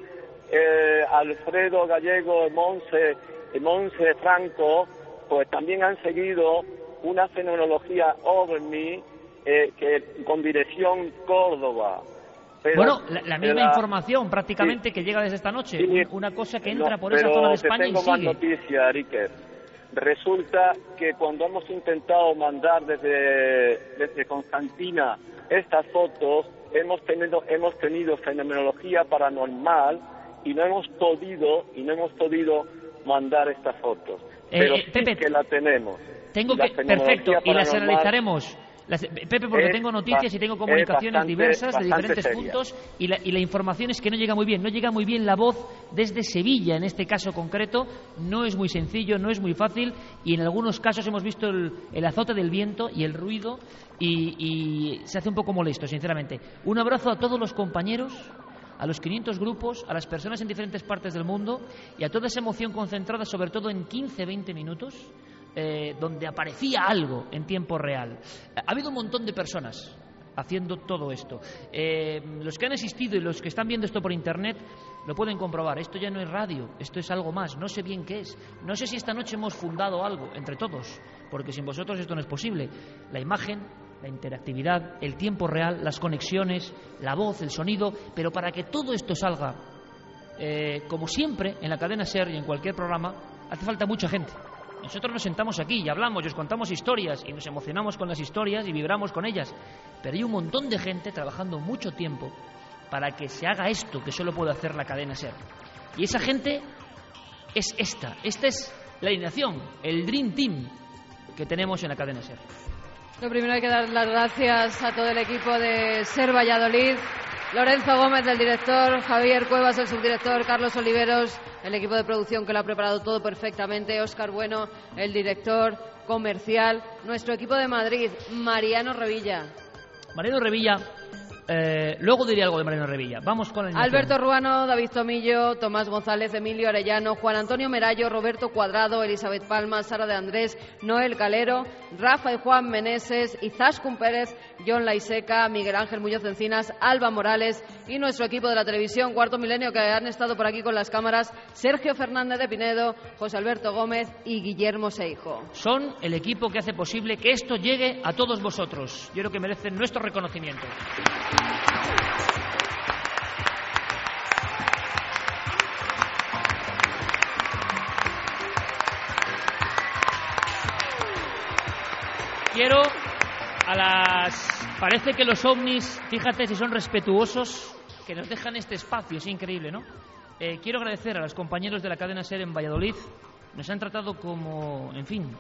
eh, Alfredo Gallego Monse Monse Franco pues también han seguido una fenomenología ovni eh, que con dirección Córdoba Pero
bueno, la, la misma
la-
información prácticamente que llega desde esta noche.
Sí.
Un- Una cosa que entra
No,
por esa zona de
te
España y
tengo más
sigue.
noticia, Iker. Resulta que cuando hemos intentado mandar desde, desde Constantina estas fotos, hemos tenido, hemos tenido fenomenología paranormal y no hemos podido y no hemos podido mandar estas fotos.
Eh,
Pero
eh,
sí
Pepe,
que la tenemos.
Tengo
Y la
que, perfecto, y las analizaremos. Las- Pepe, porque
es
tengo noticias y tengo comunicaciones
es bastante-
diversas de
bastante
diferentes
seria.
puntos y la, y la información es que no llega muy bien. No llega muy bien la voz desde Sevilla, en este caso concreto. No es muy sencillo, no es muy fácil y en algunos casos hemos visto el, el azote del viento y el ruido y, y se hace un poco molesto, sinceramente. Un abrazo a todos los compañeros a los 500 grupos, a las personas en diferentes partes del mundo y a toda esa emoción concentrada sobre todo en 15-20 minutos eh, donde aparecía algo en tiempo real. Ha habido un montón de personas haciendo todo esto. Eh, los que han asistido y los que están viendo esto por internet lo pueden comprobar. Esto ya no es radio, esto es algo más. No sé bien qué es. No sé si esta noche hemos fundado algo entre todos, porque sin vosotros esto no es posible. La imagen, la interactividad, el tiempo real, las conexiones, la voz, el sonido, pero para que todo esto salga, eh, como siempre en la cadena SER y en cualquier programa, hace falta mucha gente. Nosotros nos sentamos aquí y hablamos y os contamos historias y nos emocionamos con las historias y vibramos con ellas, pero hay un montón de gente trabajando mucho tiempo para que se haga esto que solo puede hacer la cadena SER. Y esa gente es esta, esta es la alineación, el Dream Team que tenemos en la cadena SER.
Lo primero hay que dar las gracias a todo el equipo de Ser Valladolid. Lorenzo Gómez, el director, Javier Cuevas, el subdirector, Carlos Oliveros, el equipo de producción que lo ha preparado todo perfectamente, Óscar Bueno, el director comercial, nuestro equipo de Madrid, Mariano Revilla,
Mariano Revilla, eh, luego diré algo de Mariano Revilla. Vamos con alineación.
Alberto Ruano, David Tomillo, Tomás González, Emilio Arellano, Juan Antonio Merallo, Roberto Cuadrado, Elizabeth Palma, Sara de Andrés, Noel Calero, Rafa y Juan Meneses, Izaskun Pérez, John Laiseca, Miguel Ángel Muñoz Encinas, Alba Morales y nuestro equipo de la televisión Cuarto Milenio que han estado por aquí con las cámaras, Sergio Fernández de Pinedo, José Alberto Gómez y Guillermo Seijo.
Son el equipo que hace posible que esto llegue a todos vosotros. Yo creo que merecen nuestro reconocimiento. Quiero a las... Parece que los ovnis, fíjate si son respetuosos, que nos dejan este espacio, es increíble, ¿no? Eh, quiero agradecer a los compañeros de la cadena SER en Valladolid. Nos han tratado como, en fin,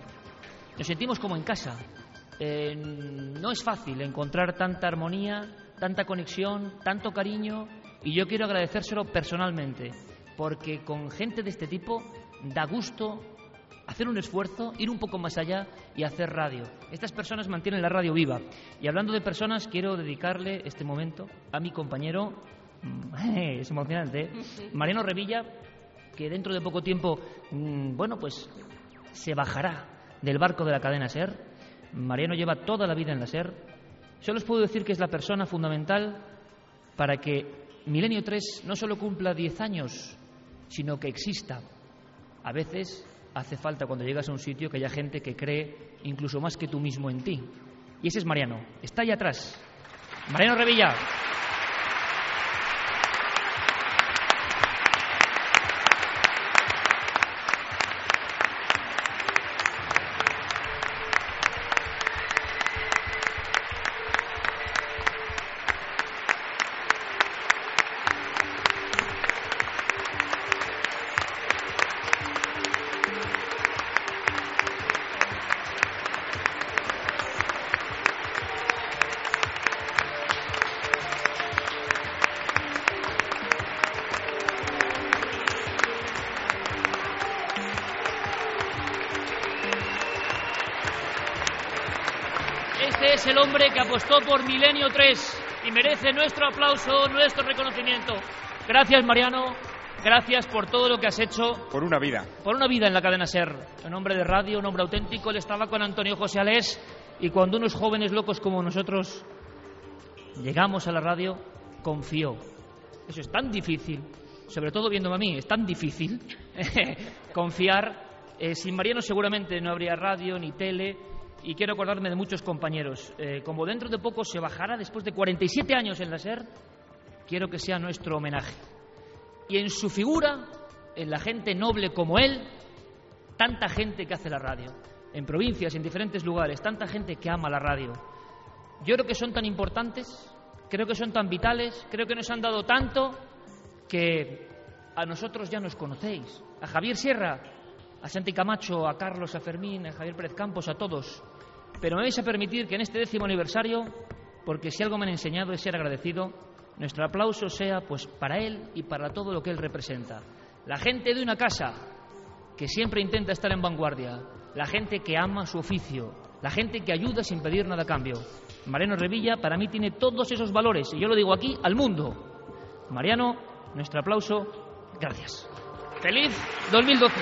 nos sentimos como en casa. Eh, no es fácil encontrar tanta armonía, tanta conexión, tanto cariño y yo quiero agradecérselo personalmente porque con gente de este tipo da gusto hacer un esfuerzo, ir un poco más allá y hacer radio. Estas personas mantienen la radio viva. Y hablando de personas, quiero dedicarle este momento a mi compañero, es emocionante, ¿eh? Mariano Revilla, que dentro de poco tiempo, mm, bueno, pues se bajará del barco de la cadena SER. Mariano lleva toda la vida en la SER. Solo os puedo decir que es la persona fundamental para que Milenio 3 no solo cumpla 10 años, sino que exista. A veces hace falta cuando llegas a un sitio que haya gente que cree incluso más que tú mismo en ti. Y ese es Mariano. Está ahí atrás. Mariano Revilla. Por Milenio 3 y merece nuestro aplauso, nuestro reconocimiento. Gracias, Mariano. Gracias por todo lo que has hecho.
Por una vida.
Por una vida en la cadena SER. Un hombre de radio, un hombre auténtico. Él estaba con Antonio José Alés y cuando unos jóvenes locos como nosotros llegamos a la radio, confió. Eso es tan difícil, sobre todo viéndome a mí, es tan difícil confiar. Eh, sin Mariano seguramente no habría radio ni tele y quiero acordarme de muchos compañeros. Eh, como dentro de poco se bajará después de 47 años en la SER, quiero que sea nuestro homenaje. Y en su figura, en la gente noble como él, tanta gente que hace la radio. En provincias, en diferentes lugares, tanta gente que ama la radio. Yo creo que son tan importantes, creo que son tan vitales, creo que nos han dado tanto que a nosotros ya nos conocéis. A Javier Sierra, a Santi Camacho, a Carlos, a Fermín, a Javier Pérez Campos, a todos. Pero me vais a permitir que en este décimo aniversario, porque si algo me han enseñado es ser agradecido, nuestro aplauso sea pues para él y para todo lo que él representa. La gente de una casa que siempre intenta estar en vanguardia, la gente que ama su oficio, la gente que ayuda sin pedir nada a cambio. Mariano Revilla para mí tiene todos esos valores y yo lo digo aquí al mundo. Mariano, nuestro aplauso, gracias. Feliz 2012.